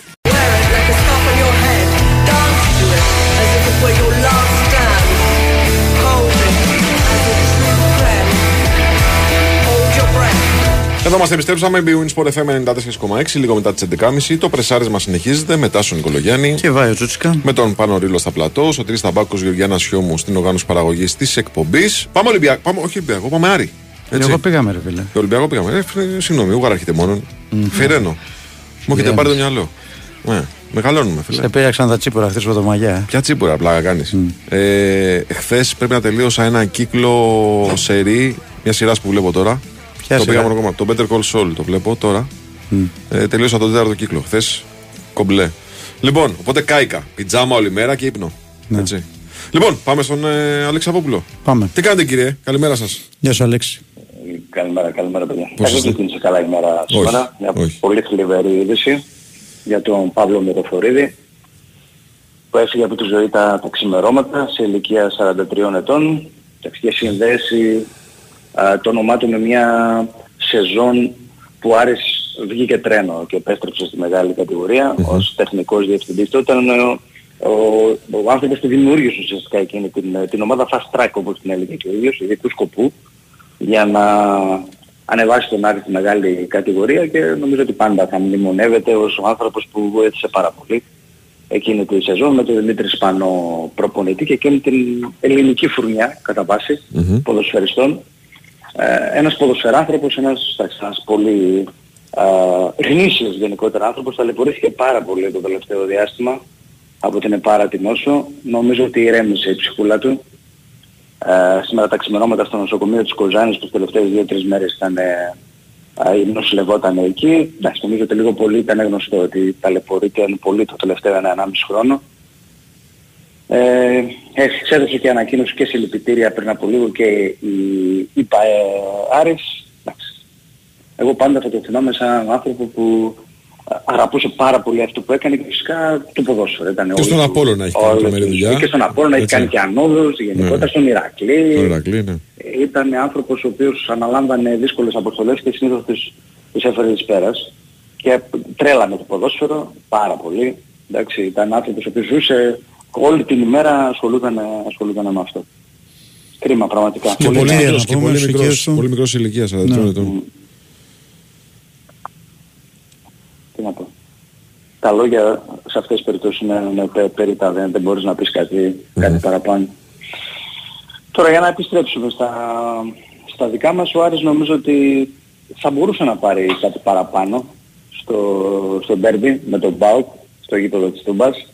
Εδώ είμαστε, επιστρέψαμε. Bwin Sport FM 94,6 λίγο μετά τις 11.30. Το πρεσάρισμα συνεχίζεται με Τάσο Νικολογιάννη. Και βάει ο Τσούτσικα. Με τον Πάνο Ρίλο στα πλατό. Ο Τρει Ταμπάκος Γεωργιάννας Χιόμου στην οργάνωση παραγωγής της εκπομπής. Πάμε Ολυμπιακό. Πάμε, όχι Ολυμπιακό, πάμε Άρη. Έτσι. Εγώ πήγαμε, ρε φίλε. Το Ολυμπιακό πήγαμε. Ε, φ- συγγνώμη, ούγαρα έχετε μόνο. Φιρένο. Μου έχετε Φιρένος. πάρει το μυαλό. Ναι, μεγαλώνουμε, φίλε. Σε πήραξαν τα τσίπουρα χθες το μαγιά. Ποια τσίπουρα πλάκα κάνεις. Ε, Χθες πρέπει να τελείωσα ένα κύκλο σερή, μια σειρά που βλέπω τώρα. Ποια το σειρά; πήγαμε ακόμα. Το Better Call Saul το βλέπω τώρα. Ε, τελείωσα τον τέταρτο κύκλο. Χθες κομπλέ. Λοιπόν, οπότε κάηκα. Πιτζάμα όλη μέρα και ύπνο. Ναι. Έτσι. Λοιπόν, πάμε στον ε, Αλέξη Αβόπουλο. Πάμε. Τι κάνετε κύριε, καλημέρα σας. Γεια σου, Αλέξη. Καλημέρα, καλημέρα παιδιά. Πώς Δεν είστε; ξεκίνησε καλά η μέρα σήμερα. Μια όχι. πολύ θλιβερή είδηση για τον Παύλο Μυροφορίδη. που έφυγε από τη ζωή τα, τα ξημερώματα σε ηλικία 43 ετών και συνδέσεις α, το όνομά του με μια σεζόν που Άρης βγήκε τρένο και επέστρεψε στη μεγάλη κατηγορία mm-hmm. ως τεχνικός διευθυντής. Τότε ήταν ο, ο, ο άνθρωπος που δημιούργησε ουσιαστικά εκείνη την, την ομάδα fast track όπως την έλεγε και ο ίδιος, ειδικού σκοπού, για να ανεβάσει τον Άρη στη μεγάλη κατηγορία και νομίζω ότι πάντα θα μνημονεύεται ως ο άνθρωπος που βοήθησε πάρα πολύ εκείνη τη σεζόν με τον Δημήτρη Σπανό προπονητή και εκείνη την ελληνική φουρνιά κατά βάση mm-hmm. ποδοσφαιριστών. Ε, ένας ποδοσφαιράνθρωπος, ένας, ένας πολύ ε, γνήσιος γενικότερα άνθρωπος, ταλαιπωρήθηκε πάρα πολύ το τελευταίο διάστημα από την Επάρα την Όσο. Νομίζω ότι ηρέμησε η ψυχούλα του. Ε, σήμερα τα ξημερώματα στο νοσοκομείο της Κοζάνης που τις τελευταίες δύο-τρεις μέρες ήταν ε, νοσηλευόταν εκεί. Εντάξει, νομίζω ότι λίγο πολύ ήταν γνωστό ότι ταλαιπωρείται πολύ το τελευταίο ένα-ενάμιση χρόνο. Ε, εξέδωσε και ανακοίνωση και συλληπιτήρια πριν από λίγο και η, η ΠΑΕ Άρης. Εγώ πάντα θα το θυμάμαι σαν άνθρωπο που αγαπούσε πάρα πολύ αυτό που έκανε και φυσικά το ποδόσφαιρο. Ήταν και στον Απόλλωνα έχει κάνει τρομερή δουλειά. Και στον Απόλλωνα έχει κάνει και ανόδους, γενικότερα ναι. στον Ηρακλή. Στον Ηρακλή, ναι. Ήταν άνθρωπος ο οποίος αναλάμβανε δύσκολες αποστολές και συνήθως τις, τις έφερε της πέρας. Και τρέλα με το ποδόσφαιρο, πάρα πολύ. Εντάξει, ήταν άνθρωπος ο οποίος ζούσε όλη την ημέρα ασχολούταν, ασχολούταν με αυτό. Κρίμα πραγματικά. Και πολύ, πολύ, μικρός, και πολύ, μικρός, πολύ μικρός ηλικίας, ναι. Τι να πω. Τα λόγια σε αυτές τις περιπτώσεις είναι, είναι περίτα, δεν, δεν μπορείς να πεις κάτι, κάτι παραπάνω. Τώρα για να επιστρέψουμε στα, στα δικά μας, ο Άρης νομίζω ότι θα μπορούσε να πάρει κάτι παραπάνω στο, στο derby με τον Μπάουκ, στο γήπεδο της Τούμπας.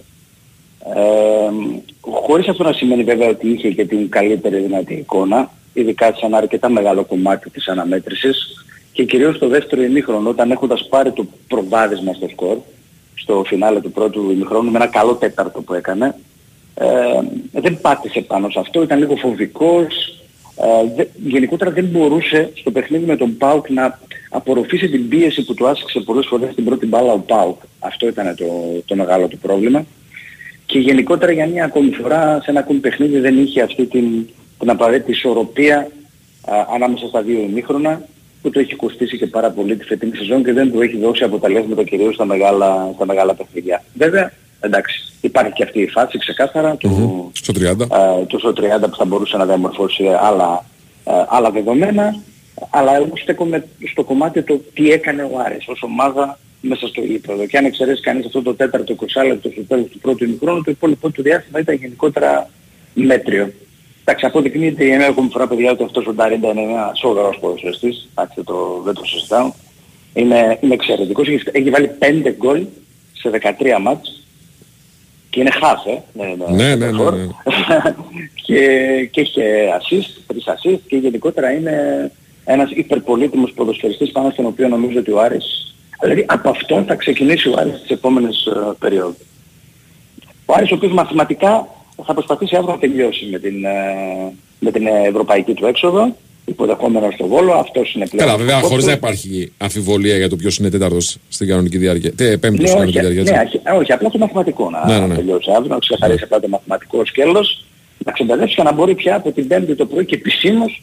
Ε, χωρίς αυτό να σημαίνει βέβαια ότι είχε και την καλύτερη δυνατή εικόνα, ειδικά σε ένα αρκετά μεγάλο κομμάτι της αναμέτρησης και κυρίως στο δεύτερο ημίχρονο όταν έχοντας πάρει το προβάδισμα στο σκορ, στο φινάλε του πρώτου ημίχρονου με ένα καλό τέταρτο που έκανε, ε, δεν πάτησε πάνω σε αυτό, ήταν λίγο φοβικός, ε, γενικότερα δεν μπορούσε στο παιχνίδι με τον Πάουκ να απορροφήσει την πίεση που του άσκησε πολλές φορές την πρώτη μπάλα ο Πάουκ. Αυτό ήταν το, το μεγάλο του πρόβλημα. Και γενικότερα για μια ακόμη φορά σε ένα ακόμη παιχνίδι δεν είχε αυτή την, την απαραίτητη ισορροπία α, ανάμεσα στα δύο ημίχρονα που το έχει κοστίσει και πάρα πολύ τη φετινή σεζόν και δεν του έχει δώσει αποτελέσματα κυρίως στα μεγάλα, στα μεγάλα παιχνίδια. Βέβαια, εντάξει, υπάρχει και αυτή η φάση ξεκάθαρα του, στο 30. του στο 30 που θα μπορούσε να διαμορφώσει άλλα, άλλα δεδομένα. Αλλά εγώ στέκομαι στο κομμάτι το τι έκανε ο Άρης ως ομάδα μέσα στο γήπεδο. Και αν εξαιρέσει κανείς αυτό το τέταρτο 20 λεπτό στο τέλος του πρώτου ημικρόνου, το υπόλοιπο του διάστημα ήταν γενικότερα μέτριο. Εντάξει, αποδεικνύεται η εννέα ακόμη φορά παιδιά ότι αυτός ο Νταρίντα είναι ένας σοβαρός ποδοσφαιριστής. Εντάξει, το, δεν το συζητάω. Είναι, είναι εξαιρετικός. Έχει, έχει βάλει 5 γκολ σε 13 μάτς. Και είναι χάφ, ε. Ναι, ναι, ναι. ναι, ναι. και, και έχει assist, 3 assist και γενικότερα είναι ένας υπερπολίτημος ποδοσφαιριστής πάνω στον οποίο νομίζω ότι ο Άρης Δηλαδή από αυτό θα ξεκινήσει ο Άρης τις επόμενες uh, περίοδους. Ο Άρης ο οποίος μαθηματικά θα προσπαθήσει αύριο να τελειώσει με την, uh, με την ευρωπαϊκή του έξοδο υποδεχόμενο στο Βόλο, αυτός είναι πλέον. Καλά, βέβαια, χωρίς να υπάρχει αμφιβολία για το ποιος είναι τέταρτος στην κανονική διάρκεια. Τι, πέμπτος ναι, στην κανονική διάρκεια. Ναι, όχι, απλά το μαθηματικό να, ναι, ναι, ναι. τελειώσει αύριο, να ξεκαθαρίσει ναι. απλά το μαθηματικό σκέλος, να ξεμπερδέψει και να μπορεί πια από την Πέμπτη το πρωί και επισήμως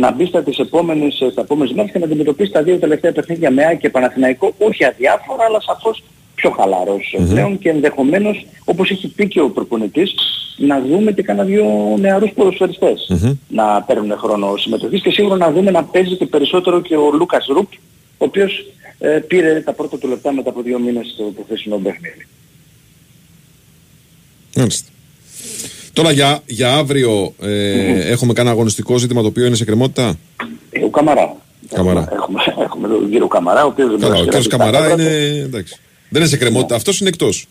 να μπει στα τις επόμενες, στα επόμενες μέρες και να αντιμετωπίσει τα δύο τελευταία παιχνίδια με Άκη και Παναθηναϊκό, όχι αδιάφορα, αλλά σαφώς πιο χαλαρός mm-hmm. πλέον και ενδεχομένως, όπως έχει πει και ο προπονητής, να δούμε και κανένα δύο νεαρούς ποδοσφαιριστές mm-hmm. να παίρνουν χρόνο συμμετοχής και σίγουρα να δούμε να παίζει και περισσότερο και ο Λούκας Ρουπ, ο οποίος ε, πήρε τα πρώτα του λεπτά μετά από δύο μήνες στο προθέσινο παιχνίδι. Τώρα για, για αύριο ε, έχουμε κανένα αγωνιστικό ζήτημα το οποίο είναι σε κρεμότητα; Ε, ο Καμαρά. Καμαρά. Έχουμε, έχουμε τον κύριο Καμαρά, ο οποίος... Καλά, ο κύριος Καμαρά είναι... Εντάξει. Δεν είναι σε κρεμότητα, αυτός είναι εκτός.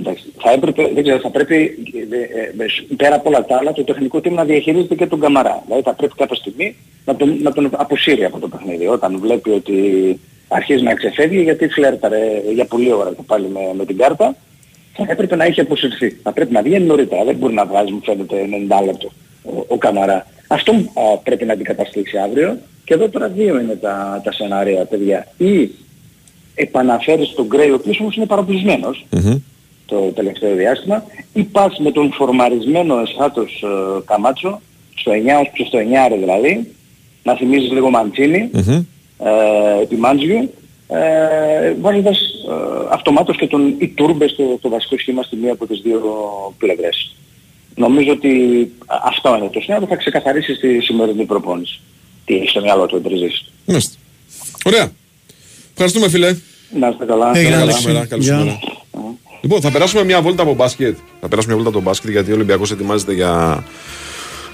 Εντάξει. Θα έπρεπε, δεν ξέρω, θα πρέπει ε, ε, πέρα από όλα τα άλλα το τεχνικό team να διαχειρίζεται και τον Καμαρά. Δηλαδή θα πρέπει κάποια στιγμή να τον, να τον αποσύρει από το παιχνίδι. Όταν βλέπει ότι αρχίζει να ξεφεύγει γιατί φλέρταρε για πολλή ώρα και πάλι με, με την κάρτα θα έπρεπε να έχει αποσυρθεί. Θα πρέπει να βγαίνει νωρίτερα. Δεν μπορεί να βγάζει, μου φαίνεται, 90 λεπτό ο, ο Καμαρά. Αυτό α, πρέπει να αντικαταστήσει αύριο. Και εδώ τώρα δύο είναι τα, τα σενάρια, παιδιά. Ή επαναφέρεις τον Γκρέι, ο οποίος όμως είναι παροπλισμένος. το τελευταίο διάστημα ή πας με τον φορμαρισμένο εσχάτος ε, Καμάτσο στο 9 ως προς το 9 δηλαδή να θυμίζεις λίγο Μαντσίνη Μμμ. ε, επί Μάντζιου ε, βάζοντας ε, αυτομάτως και τον Ιτούρμπε στο, το βασικό σχήμα στη μία από τις δύο πλευρές. Νομίζω ότι α- αυτό είναι το σύνολο που θα ξεκαθαρίσει στη σημερινή προπόνηση. Τι έχει στο μυαλό του ο Τριζής. Μάλιστα. Ωραία. Ευχαριστούμε φίλε. Να είστε καλά. Καλή Καλά. μέρα, καλή σου μέρα. Λοιπόν, θα περάσουμε μια βόλτα από μπάσκετ. Θα περάσουμε μια βόλτα από το μπάσκετ γιατί ο Ολυμπιακός ετοιμάζεται για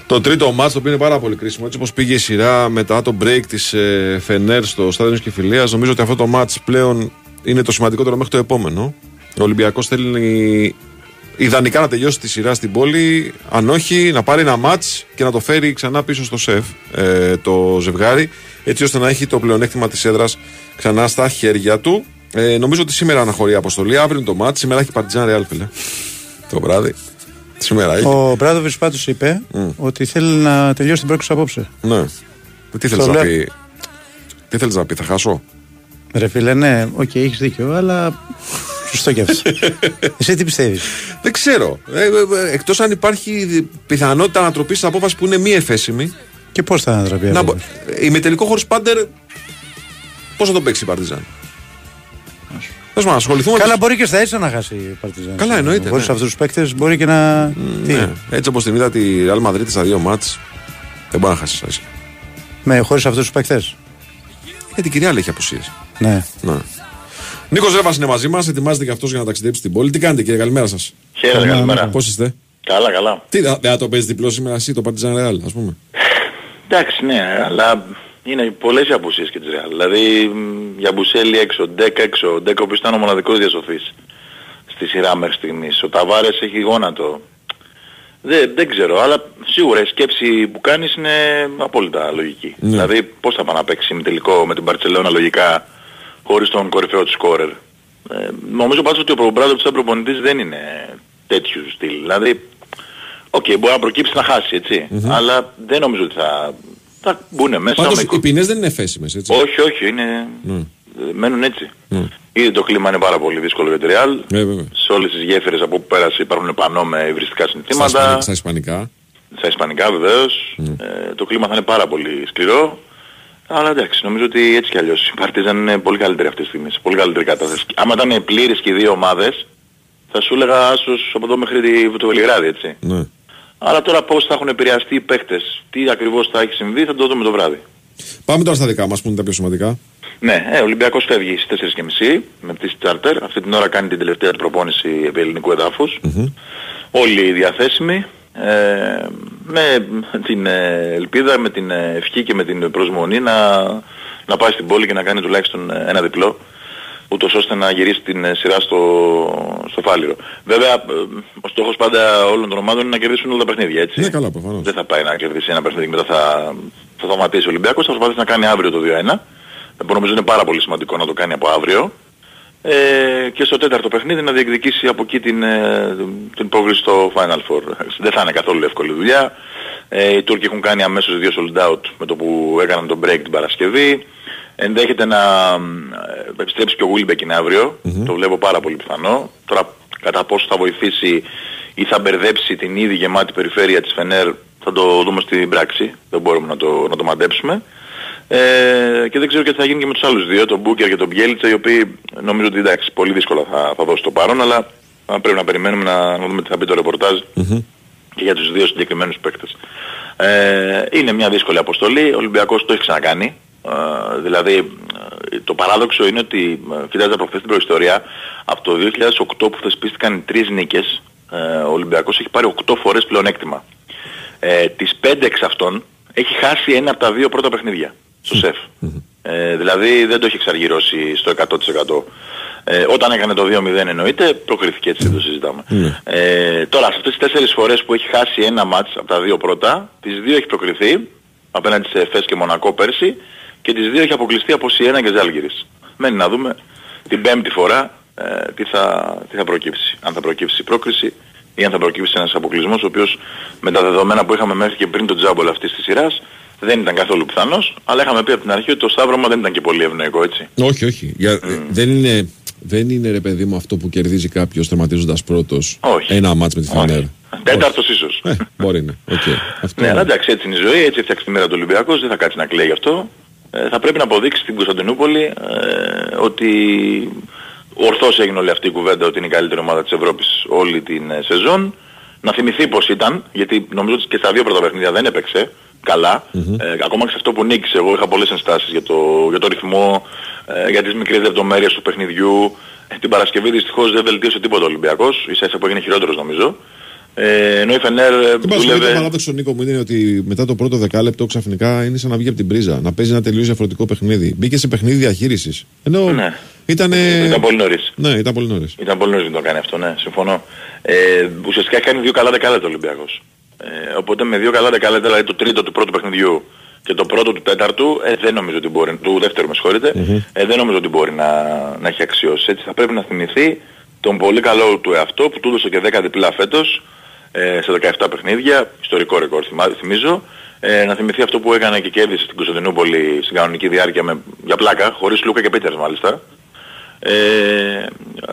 το τρίτο μάτς το οποίο είναι πάρα πολύ κρίσιμο. Έτσι όπως πήγε η σειρά μετά το break της ε, Φενέρ στο στάδιο της Κεφυλίας νομίζω ότι αυτό το μάτς πλέον είναι το σημαντικότερο μέχρι το επόμενο. Ο Ολυμπιακός θέλει ιδανικά να τελειώσει τη σειρά στην πόλη, αν όχι να πάρει ένα μάτς και να το φέρει ξανά πίσω στο σεφ ε, το ζευγάρι, έτσι ώστε να έχει το πλεονέκτημα της έδρας ξανά στα χέρια του. Ε, νομίζω ότι σήμερα αναχωρεί η αποστολή, αύριο είναι το μάτς, σήμερα έχει Παρτιζάν Ρεάλ, φίλε. Το βράδυ. Σήμερα έχει. Ο Μπράδοβιτς πάντως είπε ότι θέλει να τελειώσει την πρόκληση απόψε. Ναι. Τι θέλεις Στο να λέω. πει; Τι θέλεις να πει, θα χάσω; Ρε φίλε, ναι, οκ, έχεις δίκιο, αλλά. Σωστό κι αυτό. Εσύ τι πιστεύεις; Δεν ξέρω. Ε, ε, ε, Εκτός αν υπάρχει πιθανότητα ανατροπή στην απόφαση που είναι μη εφέσιμη. Και πώς θα ανατραπεί Να, αυτό. μπο- ε, ημιτελικό χωρίς Πάντερ. Πώς θα το παίξει η Παρτιζάν; Θες να ασχοληθούμε. Καλά, με- μπορεί και στα έτσι να χάσει η Παρτιζάν. Καλά, εννοείται, Χωρίς ναι. αυτούς τους παίκτες μπορεί και να. Τι, Ναι. Έτσι όπως την είδα τη Real Madrid στα δύο μάτς δεν μπορεί να χάσεις. έτσι. με χωρίς αυτούς τους παίκτες; Γιατί η κυρία έχει απουσίες. Ναι. Ναι. Νίκος Ρέβας είναι μαζί μας, ετοιμάζεται και αυτός για να ταξιδέψει στην πόλη. Τι κάνετε, κύριε, καλημέρα σας. Χαίρετε, καλημέρα. Πώς είστε; Καλά, καλά. Τι, δεν θα το παίζεις διπλό σήμερα εσύ, το Partizan Real, ας πούμε; Εντάξει, ναι, αλλά είναι πολλές οι απουσίες και της Real. Δηλαδή, μ, για Μπουσέλη έξω, Ντέκ έξω, ο Ντέκ ο οποίος ήταν ο μοναδικός διασωθής στη σειρά μέχρι στιγμής. Ο Ταβάρες έχει γόνατο. Δεν, δεν ξέρω, αλλά σίγουρα η σκέψη που κάνεις είναι απόλυτα λογική. Ναι. Δηλαδή, πώς θα πάει να παίξει τελικό με την Μπαρτσελώνα λογικά χωρίς τον κορυφαίο του σκόρερ. Ε, νομίζω πάντως ότι ο Ομπράντοβιτς σαν προπονητής δεν είναι τέτοιου στυλ. Δηλαδή, οκ, μπορεί να προκύψει να χάσει, έτσι. Αλλά δεν νομίζω ότι θα, θα μπουν μέσα Πάντως με... οι ποινές δεν είναι εφέσιμες, έτσι. Όχι, όχι, είναι... Ναι. μένουν έτσι. Ναι. Ήδη το κλίμα είναι πάρα πολύ δύσκολο για τη Real. Ε, βέβαια. Σε όλες τις γέφυρες από όπου πέρασε υπάρχουν πανό με υβριστικά Στα, συνθήματα. ισπανικά, στα ισπανικά. Στα ισπανικά βεβαίως. Ναι. Ε, το κλίμα θα είναι πάρα πολύ σκληρό. Αλλά εντάξει, νομίζω ότι έτσι κι αλλιώς η Παρτίζαν είναι πολύ καλύτερη αυτή τη στιγμή, σε πολύ καλύτερη κατάσταση. Άμα ήταν πλήρες και οι δύο ομάδες, θα σου έλεγα άσως από εδώ μέχρι τη- το Βελιγράδι, έτσι. Ναι. Αλλά τώρα πώς θα έχουν επηρεαστεί οι παίχτες, τι ακριβώς θα έχει συμβεί, θα το δούμε το βράδυ. Πάμε τώρα στα δικά μας που είναι τα πιο σημαντικά. Ναι, ε, ο Ολυμπιακός φεύγει στις 4.30 με πτήση τσάρτερ. Αυτή την ώρα κάνει την τελευταία του προπόνηση επί ελληνικού εδάφους. Όλοι διαθέσιμοι. Ε, με την ε, ελπίδα, με την ε, ευχή και με την προσμονή να, να πάει στην πόλη και να κάνει τουλάχιστον ε, ένα διπλό ούτως ώστε να γυρίσει την ε, σειρά στο, στο Φάληρο. Βέβαια, ε, ο στόχος πάντα όλων των ομάδων είναι να κερδίσουν όλα τα παιχνίδια, έτσι. Ναι, καλά, προφανώς. Δεν θα πάει να κερδίσει ένα παιχνίδι και μετά θα, θα σταματήσει ο Ολυμπιακός. Θα προσπαθήσει να κάνει αύριο το 2-1. που νομίζω είναι πάρα πολύ σημαντικό να το κάνει από αύριο. Ε, και στο τέταρτο παιχνίδι να διεκδικήσει από εκεί την, ε, την πρόκληση στο Final Four. Δεν θα είναι καθόλου εύκολη δουλειά. Ε, οι Τούρκοι έχουν κάνει αμέσως δύο sold out με το που έκαναν τον break την Παρασκευή. Ενδέχεται να ε, επιστρέψει και ο Wilbekin αύριο. Το βλέπω πάρα πολύ πιθανό. Τώρα κατά πόσο θα βοηθήσει ή θα μπερδέψει την ήδη γεμάτη περιφέρεια της Φενέρ θα το δούμε στην πράξη. Δεν μπορούμε να το, να το μαντέψουμε. Ε, και δεν ξέρω και τι θα γίνει και με τους άλλους δύο, τον Μπούκερ και τον Μπιέλιτσα, οι οποίοι νομίζω ότι εντάξει, πολύ δύσκολα θα, θα δώσει το παρόν, αλλά θα πρέπει να περιμένουμε να, να δούμε τι θα πει το ρεπορτάζ και για τους δύο συγκεκριμένους παίκτες. Ε, είναι μια δύσκολη αποστολή, ο Ολυμπιακός το έχει ξανακάνει. Ε, δηλαδή ε, το παράδοξο είναι ότι ε, κοιτάζα προχθές την προϊστορία από το 2008 που θεσπίστηκαν οι τρεις νίκες ε, ο Ολυμπιακός έχει πάρει 8 φορές πλεονέκτημα. Ε, τις 5 εξ αυτών έχει χάσει ένα από τα δύο πρώτα παιχνίδια στο ΣΕΦ. Ε, δηλαδή δεν το έχει εξαργυρώσει στο 100%. Ε, όταν έκανε το 2-0 εννοείται, προκριθήκε έτσι, δεν το συζητάμε. Ε, τώρα, σε αυτές τις τέσσερις φορές που έχει χάσει ένα μάτς από τα δύο πρώτα, τις δύο έχει προκριθεί, απέναντι σε Εφές και Μονακό πέρσι, και τις δύο έχει αποκλειστεί από Σιένα και Ζάλγκυρης. Μένει να δούμε την πέμπτη φορά ε, τι, θα, τι θα προκύψει. Αν θα προκύψει η πρόκριση ή αν θα προκύψει ένας αποκλεισμός, ο οποίος με τα δεδομένα που είχαμε μέχρι και πριν τον τζάμπολ αυτής της σειράς, δεν ήταν καθόλου πιθανός, αλλά είχαμε πει από την αρχή ότι το σταύρωμα δεν ήταν και πολύ ευνοϊκό, έτσι. Όχι, όχι. Για, ε, Δεν είναι δεν είναι ρε παιδί μου αυτό που κερδίζει κάποιος τερματίζοντας πρώτος Όχι. ένα ματς με τη Φενέρ. Τέταρτος ίσως. Ε, μπορεί να. Οκ. Αυτό Ναι, αλλά εντάξει, έτσι είναι η ζωή, έτσι έφτιαξε τη μοίρα του ο Ολυμπιακός, δεν θα κάτσει να κλαίει γι' αυτό. Ε, θα πρέπει να αποδείξει στην Κωνσταντινούπολη ε, ότι ορθώς έγινε όλη αυτή η κουβέντα ότι είναι η καλύτερη ομάδα της Ευρώπης όλη την ε, σεζόν. Να θυμηθεί πως ήταν, γιατί νομίζω ότι και στα δύο πρώτα παιχνίδια δεν έπαιξε καλά. Ε, ακόμα και σε αυτό που νίκησε, εγώ είχα πολλές ενστάσεις για το, για το ρυθμό, ε, για τις μικρές λεπτομέρειες του παιχνιδιού. Ε, την Παρασκευή δυστυχώς δεν βελτίωσε τίποτα ο Ολυμπιακός, ίσα ίσα που έγινε χειρότερος νομίζω. Ε, ενώ η Φενέρ ε, Το παρασκευή το δούλευε... παράδοξο Νίκο μου είναι ότι μετά το πρώτο δεκάλεπτο ξαφνικά είναι σαν να βγει από την πρίζα. Να παίζει ένα τελείως διαφορετικό παιχνίδι. Μπήκε σε παιχνίδι διαχείρισης. Ενώ Ναι. ήταν. Ήταν πολύ νωρίς. Ναι, ήταν πολύ νωρίς. Ήταν πολύ νωρίς να το κάνει αυτό, ναι, συμφωνώ. Ε, ουσιαστικά έχει κάνει δύο καλά δεκάλεπτα ο Ολυμπιακός. Ε, οπότε με δύο καλά δεκάλεπτα, δηλαδή το τρίτο του πρώτου παιχνιδιού και το πρώτο του τέταρτου, ε, δεν νομίζω ότι μπορεί, του δεύτερου με συγχωρείτε, ε, δεν νομίζω ότι μπορεί να, να έχει αξιώσει. Έτσι θα πρέπει να θυμηθεί τον πολύ καλό του εαυτό που του έδωσε και 10 διπλά φέτος, ε, σε 17 παιχνίδια, ιστορικό ρεκόρ θυμά- θυμίζω, ε, να θυμηθεί αυτό που έκανε και κέρδισε στην Κωνσταντινούπολη στην κανονική διάρκεια με, για πλάκα, χωρίς Λούκα και Πίτερς μάλιστα. Ε,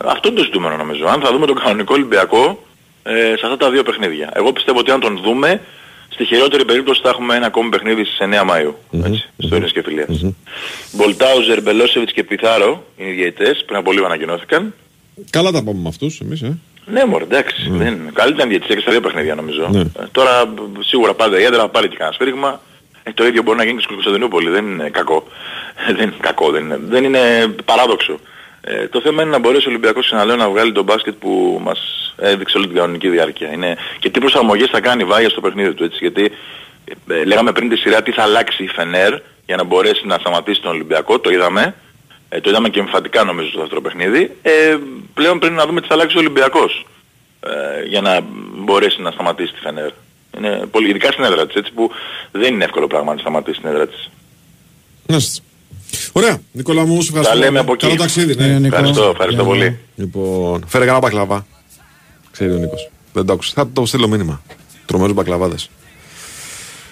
αυτό είναι το ζητούμενο νομίζω. Αν θα δούμε τον κανονικό Ολυμπιακό ε, σε αυτά τα δύο παιχνίδια. Εγώ πιστεύω ότι αν τον δούμε, στη χειρότερη περίπτωση θα έχουμε ένα ακόμη παιχνίδι στις 9 Μαΐου. Έτσι, στο Ειρήνης και Φιλίας. Μπολτάουζερ, Μπελόσεβιτς και Πιθάρο είναι οι διαιτητές, πριν από λίγο ανακοινώθηκαν. Καλά τα πάμε με αυτούς εμείς, ε. Ναι, μωρέ, εντάξει. Δεν είναι. Καλύτερα είναι διαιτησία και στα δύο παιχνίδια νομίζω. Ναι. Ε, τώρα μπ, σίγουρα πάντα η έδρα θα πάρει και κανένα σφύριγμα. Ε, το ίδιο μπορεί να γίνει και στην Κωνσταντινούπολη. Δεν είναι κακό. δεν είναι κακό, δεν είναι, δεν είναι παράδοξο. Ε, το θέμα είναι να μπορέσει ο Ολυμπιακός ξαναλέω να βγάλει τον μπάσκετ που μας έδειξε όλη την κανονική διάρκεια. Είναι, και τι προσαρμογές θα κάνει η Βάγια στο παιχνίδι του. Έτσι, γιατί ε, λέγαμε πριν τη σειρά τι θα αλλάξει η Φενέρ για να μπορέσει να σταματήσει τον Ολυμπιακό. Το είδαμε. Ε, το είδαμε και εμφατικά νομίζω στο δεύτερο παιχνίδι. Ε, πλέον πρέπει να δούμε τι θα αλλάξει ο Ολυμπιακός ε, για να μπορέσει να σταματήσει τη Φενέρ. Είναι πολύ, ειδικά στην έδρα της, έτσι που δεν είναι εύκολο πράγμα να σταματήσει την έδρα της. Να σας. Ωραία. Νικόλα μου, σου ευχαριστώ. Τα λέμε από εκεί. Καλό ταξίδι, ναι. Ε, Νίκο. Ευχαριστώ, ευχαριστώ Ναι, ναι. πολύ. Λοιπόν, φέρε κανένα μπακλαβά. Ξέρει ο Νίκος. Δεν το άκουσε. Θα το στείλω μήνυμα. Τρομερούς μπακλαβάδες.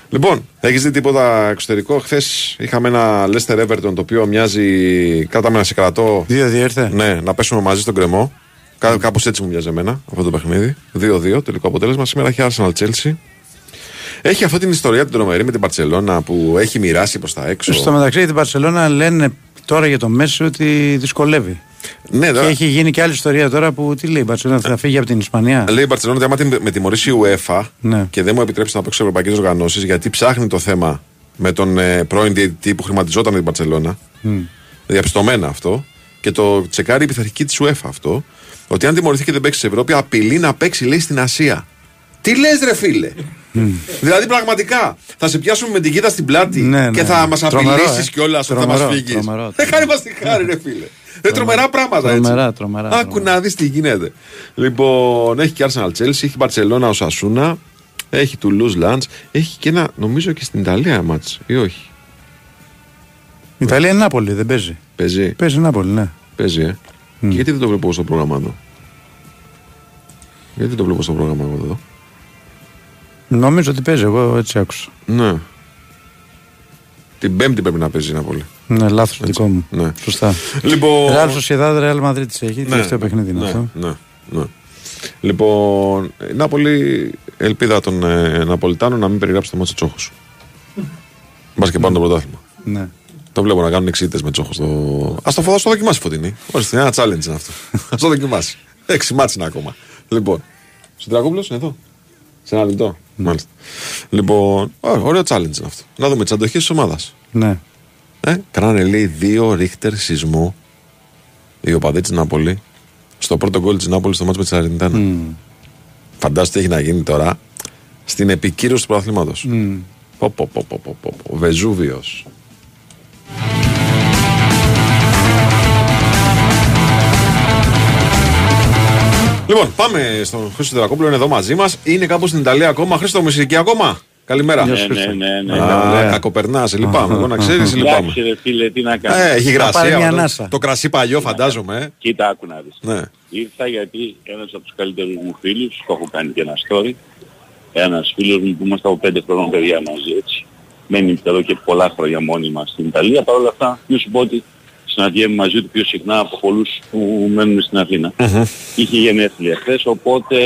Λοιπόν, έχεις δει τίποτα εξωτερικό; Χθες είχαμε ένα Leicester Everton το οποίο μοιάζει. Κάταμε να σε κρατώ. Δύο διέρθε. Ναι, να πέσουμε μαζί στον κρεμό. Κά, Κάπως έτσι μου μοιάζει εμένα αυτό το παιχνίδι. 2-2 τελικό αποτέλεσμα. Σήμερα έχει Arsenal Chelsea. Έχει αυτή την ιστορία την τρομερή με την Παρσελώνα που έχει μοιράσει προς τα έξω. Στο μεταξύ για την Παρσελώνα λένε τώρα για το Μέση ότι δυσκολεύει. Ναι, Και τώρα- έχει γίνει και άλλη ιστορία τώρα που τι λέει η Παρσελώνα θα φύγει από την Ισπανία. Λέει η Μπαρσελόνα ότι άμα τη- με τιμωρήσει η UEFA Ναι. και δεν μου επιτρέψει να παίξω σε ευρωπαϊκές οργανώσεις, γιατί ψάχνει το θέμα με τον ε, πρώην διαιτητή που χρηματιζόταν με την Μπαρσελόνα. Διαπιστωμένα αυτό. Και το τσεκάρει η πειθαρχική της UEFA αυτό. Ότι αν τιμωρηθεί και δεν παίξει στην Ευρώπη, απειλεί να παίξει, λέει, στην Ασία. Τι λες, ρε φίλε; δηλαδή, πραγματικά, θα σε πιάσουμε με την κοίτα στην πλάτη Ναι, και ναι. θα μας Τρομερό, απειλήσεις ε. κιόλας ότι θα μας Τρομερό, φύγεις. τρομερό, Δεν κάνει μας τη χάρη, ρε φίλε. Δεν τρομερά πράγματα έτσι. Τρομερά, τρομερά, Άκου τρομερά. να δεις τι γίνεται. Λοιπόν, έχει και Arsenal Chelsea, έχει Barcelona ο Σασούνα, έχει Toulouse Lands, έχει και ένα, νομίζω και στην Ιταλία μάτς, ή όχι; Η Ιταλία είναι Νάπολη, δεν παίζει. Παίζει, Παίζει Νάπολη, ναι. παίζει, ε. Και γιατί δεν το βλέπω στο πρόγραμμα εδώ; Γιατί δεν το βλέπω στο πρόγραμμα εγώ εδώ; Νομίζω ότι παίζει, εγώ έτσι άκουσα. Ναι. Την Πέμπτη πρέπει να παίζει η Ναπολή. Ναι, λάθος δικό μου. Ναι. Σωστά. Λοιπόν. Ρεάλ Σοσιαδάδ, Ρεάλ Μαδρίτη έχει. Τελευταίο παιχνίδι είναι ναι, αυτό. Ναι, ναι. Λοιπόν, η Νάπολη, ελπίδα των ε, Ναπολιτάνων να μην περιγράψει το μάτσο Τσόχος. Μπας και πάνω το πρωτάθλημα. Ναι. Το βλέπω να κάνουν εξήτες με Τσόχος. Στο... Α το φω, το δοκιμάσει φωτεινή. Ορίστε, ένα challenge είναι αυτό. Α το δοκιμάσει. Έξι μάτς είναι ακόμα. Λοιπόν, στον Τρακόπουλο είναι εδώ. Σε ένα λεπτό. Μάλιστα. Λοιπόν, ω, ωραίο challenge είναι αυτό. Να δούμε τις αντοχές της ομάδας. Ναι. Ε, κάνανε λέει δύο ρίχτερ σεισμού οι οπαδοί της Νάπολη στο πρώτο γκολ της Νάπολης στο μάτσο με τη Σαρεντάνα. Φαντάζομαι τι έχει να γίνει τώρα στην επικύρωση του πρωταθλήματος. Μμ. Πω, πω, πω, πω, πω, πω, πω. Βεζούβιος. Λοιπόν, πάμε στον Χρήστο Τερακόπουλο, είναι εδώ μαζί μας. Είναι κάπου στην Ιταλία ακόμα. Χρήστο, μου είσαι εκεί ακόμα; Καλημέρα. Γεια σου, Ναι, Χρήστο. ναι, ναι. Α, κακοπερνάς, σε λυπάμαι. Εγώ να ξέρεις, σε λυπάμαι. Εντάξει ρε φίλε, τι να κάνω. Ε, έχει Θα πάρει γρασία. μια αυτό. ανάσα. Το κρασί παλιό, φαντάζομαι. ε. Κοίτα, άκου να δεις. Ναι. Ήρθα γιατί ένας από τους καλύτερους μου φίλους, το έχω κάνει και ένα story, ένας φίλος μου που είμαστε από πέντε χρόνια παιδιά μαζί έτσι, μένει εδώ και πολλά χρόνια μόνοι μας στην Ιταλία, παρ' όλα αυτά, να σου πω ότι συναντιέμαι μαζί του πιο συχνά από πολλούς που μένουν στην αθηνα Είχε γενέθλια χθες, οπότε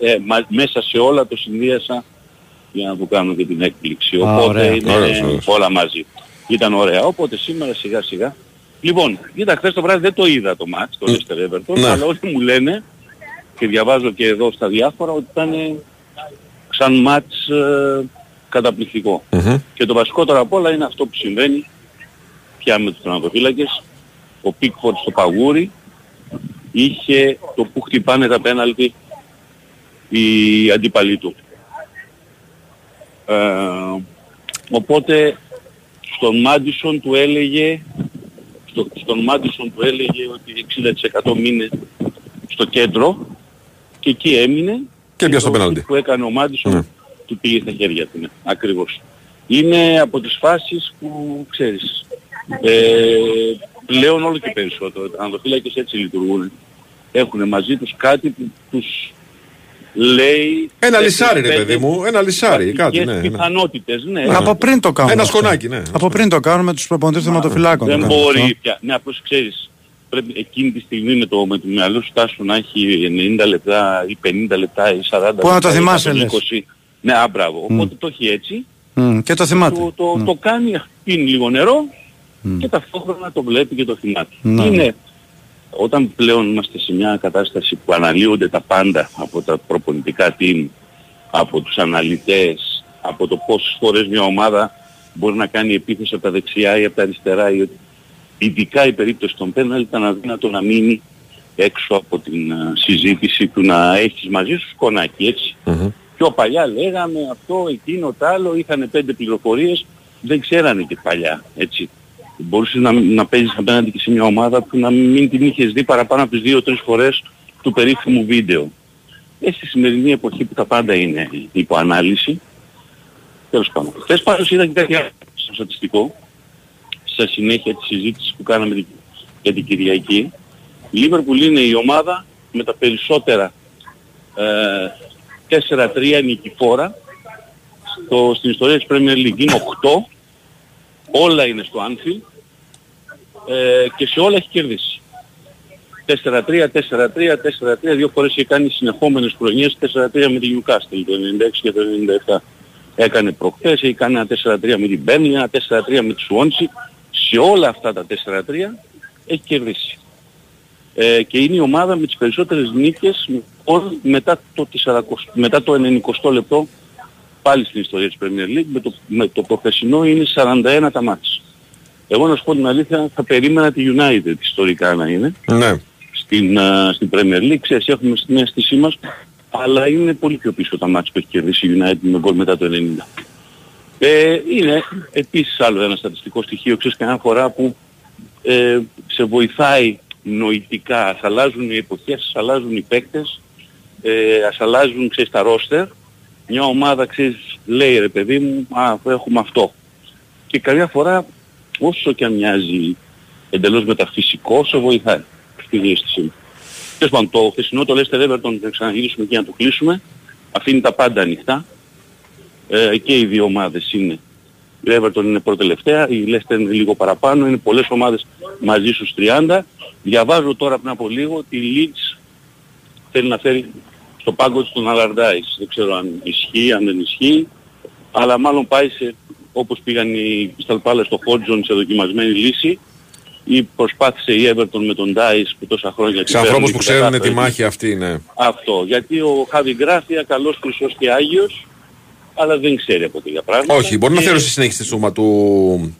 ε, μα- μέσα σε όλα το συνδύασα για να του κάνω και την έκπληξη. Α, Οπότε ωραία. είναι Ωραίος, ωραίος. όλα μαζί. Ήταν ωραία. Οπότε σήμερα σιγά σιγά. Λοιπόν, κοίτα χθες το βράδυ δεν το είδα το μάτς, το Leicester Everton, Ναι. αλλά όλοι μου λένε και διαβάζω και εδώ στα διάφορα ότι ήταν ε, σαν μάτς ε, καταπληκτικό. Μμμ. Και το βασικότερο απ' όλα είναι αυτό που συμβαίνει πια με τους τερματοφύλακες. Ο Πίκφορντ στο παγούρι είχε το που χτυπάνε τα πέναλτι οι αντίπαλοι του. Ε, οπότε στον Μάντισον του έλεγε στο, στον Μάντισον του έλεγε ότι 60% μείνε στο κέντρο και εκεί έμεινε Και πιάσε το το πέναλτι. που έκανε ο Μάντισον Ναι. του πήγε στα χέρια του. Ναι, ακριβώς. Είναι από τις φάσεις που ξέρεις ε, πλέον όλο και περισσότερο. Τα ανδροφύλακες έτσι λειτουργούν. Έχουν μαζί τους κάτι που τους λέει... Ένα λυσάρι, ρε τέσσερις, παιδί πέντε μου. Ένα λυσάρι, κάτι. τακτικές Ναι, ναι. πιθανότητες, ναι. Από πριν το κάνουμε. Ένα αυτό. σκονάκι, ναι. Από πριν το κάνουμε με τους προπονητές θεματοφυλάκων. το Δεν κάνουμε μπορεί αυτό. πια. Ναι, απλώς ξέρεις, πρέπει εκείνη τη στιγμή με το, με το μυαλό σου τάσου να έχει 90 λεπτά ή 50 λεπτά ή 40 Πού να το λεπτά ή θυμάσαι, 120. λες. Ναι, α, μπράβο. Οπότε το έχει έτσι, Μμ, Και το θυμάται. το, το, το κάνει, πίνει λίγο νερό και ταυτόχρονα το βλέπει και το θυμάται. Ναι. Είναι όταν πλέον είμαστε σε μια κατάσταση που αναλύονται τα πάντα από τα προπονητικά team, από τους αναλυτές, από το πόσες φορές μια ομάδα μπορεί να κάνει επίθεση από τα δεξιά ή από τα αριστερά ή ότι ειδικά η περίπτωση των πέναλ ήταν αδύνατο να μείνει έξω από την ε, συζήτηση του να έχεις μαζί σου σκονάκι έτσι. Πιο παλιά λέγαμε αυτό, εκείνο, το άλλο, είχαν πέντε πληροφορίες, δεν ξέρανε και παλιά, έτσι. Μπορούσες να, να παίζεις απέναντι και σε μια ομάδα που να μην την είχες δει παραπάνω από τις δύο-τρεις φορές του περίφημου βίντεο. Ε, στη σημερινή εποχή που τα πάντα είναι υπό ανάλυση, τέλος πάντων. Χθες πάντως είδα και κάτι άλλο στο στατιστικό, στα συνέχεια της συζήτησης που κάναμε την- για την Κυριακή. Η Λίβερπουλ είναι η ομάδα με τα περισσότερα ε, 4-3 νικηφόρα στο, στην ιστορία της Premier League. Είναι 8, όλα είναι στο Anfield ε, και σε όλα έχει κερδίσει. 4-3, 4-3, 4-3, δύο φορές έχει κάνει συνεχόμενες χρονιές 4-3 με τη Newcastle το 96 και το 97. Έκανε προχθές, έχει κάνει ένα 4-3 με την Burnley, ένα 4-3 με τη Swansea. Σε όλα αυτά τα 4-3 έχει κερδίσει. Ε, και είναι η ομάδα με τις περισσότερες νίκες όλ- μετά το, 40, μετά το 90 λεπτό πάλι στην ιστορία της Premier League με το, με το προχθεσινό είναι 41 τα μάτς. Εγώ να σου πω την αλήθεια θα περίμενα τη United ιστορικά να είναι Ναι. στην, α, στην Premier League. Ξέρεις, έχουμε στην αίσθησή μας, αλλά είναι πολύ πιο πίσω τα μάτς που έχει κερδίσει η United με γκολ μετά το 90. Ε, είναι επίσης άλλο ένα στατιστικό στοιχείο, ξέρεις, κανένα φορά που ε, σε βοηθάει νοητικά. Ας αλλάζουν οι εποχές, ας αλλάζουν οι παίκτες, ε, ας αλλάζουν, ξέρεις, τα ρόστερ. Μια ομάδα, ξέρεις, λέει ρε παιδί μου, α, έχουμε αυτό. Και καμιά φορά, όσο και αν μοιάζει εντελώς μεταφυσικό, σε βοηθάει στη διέστησή μου. Τέλος πάντων, το χθεσινό το Leicester Everton, θα ξαναγυρίσουμε και να το κλείσουμε, αφήνει τα πάντα ανοιχτά. Ε, και οι δύο ομάδες είναι. Η Everton είναι προτελευταία, η Leicester είναι λίγο παραπάνω, είναι πολλές ομάδες μαζί στους 30. Διαβάζω τώρα πριν από λίγο ότι η Leeds θέλει να φέρει στο πάγκο της τον Allardyce. Δεν ξέρω αν ισχύει, αν δεν ισχύει, αλλά μάλλον πάει σε, όπως πήγαν οι Crystal Palace στο Hodgson σε δοκιμασμένη λύση ή προσπάθησε η Everton με τον Dice που τόσα χρόνια Σε τη ανθρώπους παίρνει που και ξέρουν τη κατάφερε. μάχη αυτή, ναι. Αυτό. Γιατί ο Χάβι Γκράφια, καλός, χρυσός και άγιος, αλλά δεν ξέρει από τέτοια πράγματα. Όχι, μπορεί να Και- θεωρήσει συνέχιση στη σούμα του,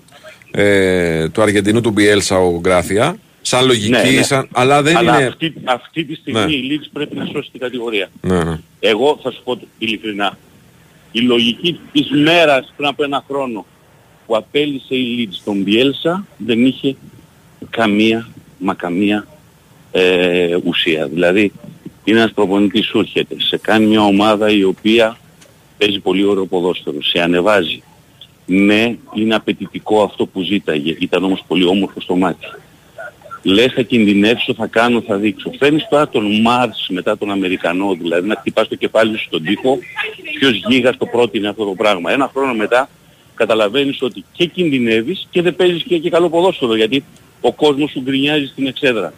ε, του Αργεντινού του Μπιέλσα ο Γκράφια. Σαν λογική, Ναι, ναι. σαν, αλλά δεν αλλά είναι. Αυτή, αυτή τη στιγμή Ναι. η Leeds πρέπει να σώσει την κατηγορία. Ναι, ναι. Εγώ θα σου πω το- ειλικρινά. Η λογική της μέρας πριν από ένα χρόνο που απέλησε η Leeds τον Bielsa δεν είχε καμία, μα καμία ε, ουσία. Δηλαδή είναι ένας προπονητής σου έρχεται, σε κάνει μια ομάδα η οποία παίζει πολύ ωραίο ποδόσφαιρο, σε ανεβάζει. Ναι, είναι απαιτητικό αυτό που ζήταγε, ήταν όμως πολύ όμορφο στο μάτι. Λες θα κινδυνεύσω, θα κάνω, θα δείξω. Φέρνεις τώρα τον Μάρς μετά τον Αμερικανό, δηλαδή να χτυπάς το κεφάλι σου στον τοίχο, ποιος γίγας το πρότεινε αυτό το πράγμα. Ένα χρόνο μετά καταλαβαίνεις ότι και κινδυνεύεις και δεν παίζεις και, και καλό ποδόσφαιρο, γιατί Ο κόσμος σου γκρινιάζει στην εξέδρα.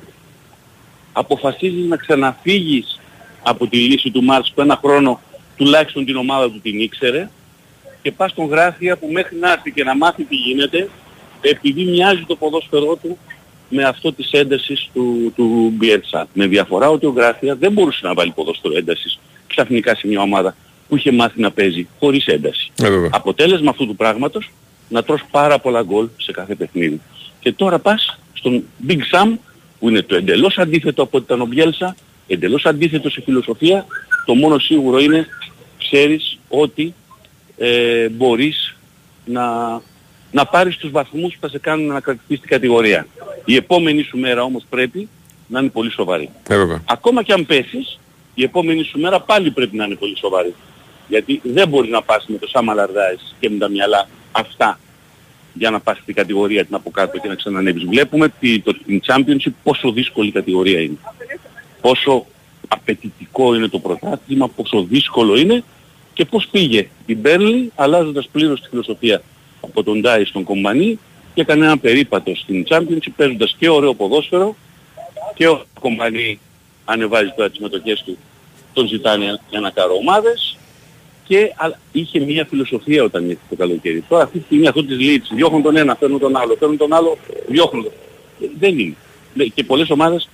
Αποφασίζεις να ξαναφύγεις από τη λύση του Μάρς που ένα χρόνο τουλάχιστον την ομάδα του την ήξερε και πας στον γράφεια που μέχρι να έρθει και να μάθει τι γίνεται επειδή μοιάζει το ποδόσφαιρό του με αυτό της έντασης του, του Μπιέρτσα. Με διαφορά ότι ο Γράφια δεν μπορούσε να βάλει ποδόσφαιρο έντασης ξαφνικά σε μια ομάδα που είχε μάθει να παίζει χωρίς ένταση. Ε, βέβαια. Αποτέλεσμα αυτού του πράγματος να τρως πάρα πολλά γκολ σε κάθε παιχνίδι. Και τώρα πας στον Big Sam που είναι το εντελώς αντίθετο από ό,τι ήταν ο Μπιέλσα, εντελώς αντίθετο σε φιλοσοφία. Το μόνο σίγουρο είναι ξέρεις ότι ε, μπορείς να, να πάρεις τους βαθμούς που θα σε κάνουν να κρατηθείς στην κατηγορία. Η επόμενη σου μέρα όμως πρέπει να είναι πολύ σοβαρή. Ε, βέβαια. Ακόμα και αν πέσεις, η επόμενη σου μέρα πάλι πρέπει να είναι πολύ σοβαρή. Γιατί δεν μπορείς να πας με το Σάμα Λαρδάης και με τα μυαλά αυτά για να πας στην κατηγορία την από κάτω και να ξανανεύεις. Βλέπουμε τη, το, την Championship πόσο δύσκολη κατηγορία είναι. Πόσο απαιτητικό είναι το πρωτάθλημα, πόσο δύσκολο είναι και πώς πήγε η Μπέρλι αλλάζοντας πλήρως τη φιλοσοφία από τον Ντάι στον Κομπανί και έκανε ένα περίπατο στην Championship παίζοντας και ωραίο ποδόσφαιρο και ο Κομπανί ανεβάζει τώρα τις μετοχές του, τον ζητάνε για να κάνω ομάδες και α, είχε μια φιλοσοφία όταν ήρθε το καλοκαίρι. Τώρα αυτή τη στιγμή αυτό της λύτης, διώχνουν τον ένα, φέρνουν τον άλλο, φέρνουν τον άλλο, διώχνουν τον. Ε, Δεν είναι. Ναι, Και πολλές ομάδες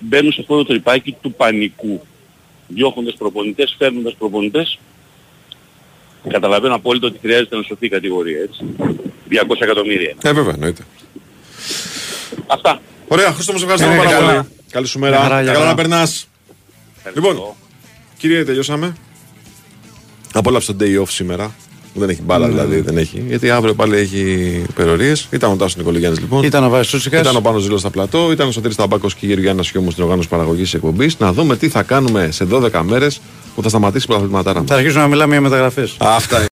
μπαίνουν σε αυτό το τρυπάκι του πανικού. Διώχνοντας προπονητές, φέρνοντας προπονητές. Καταλαβαίνω απόλυτα ότι χρειάζεται να σωθεί η κατηγορία, έτσι. 200 εκατομμύρια. Ε, βέβαια, εννοείται. Αυτά. Ωραία, Χρήστο μου, σε ευχαριστούμε Ε, πάρα καλά. πολύ. Καλή σου μέρα. Μια χαρά, για Καλά χαρά. να περνάς. Λοιπόν, κύριε, τελειώσαμε. Απόλαυσε το day off σήμερα. Που δεν έχει μπάλα Ναι. δηλαδή, δεν έχει. Γιατί αύριο πάλι έχει υπερορίες. Ήταν ο Τάσος Νικολογιάννης λοιπόν. Ήταν ο Βάσης Τσούτσικας. Ήταν ο Πάνος Ζήλος στα πλατό. Ήταν ο Σωτήρης Ταμπάκος και η Γεωργιάννα Σιώμου στην οργάνωση παραγωγής της εκπομπής. Να δούμε τι θα κάνουμε σε 12 μέρες που θα σταματήσει η πρωταθληματάρα μας. Θα αρχίσουμε να μιλάμε για μεταγραφές. Αυτά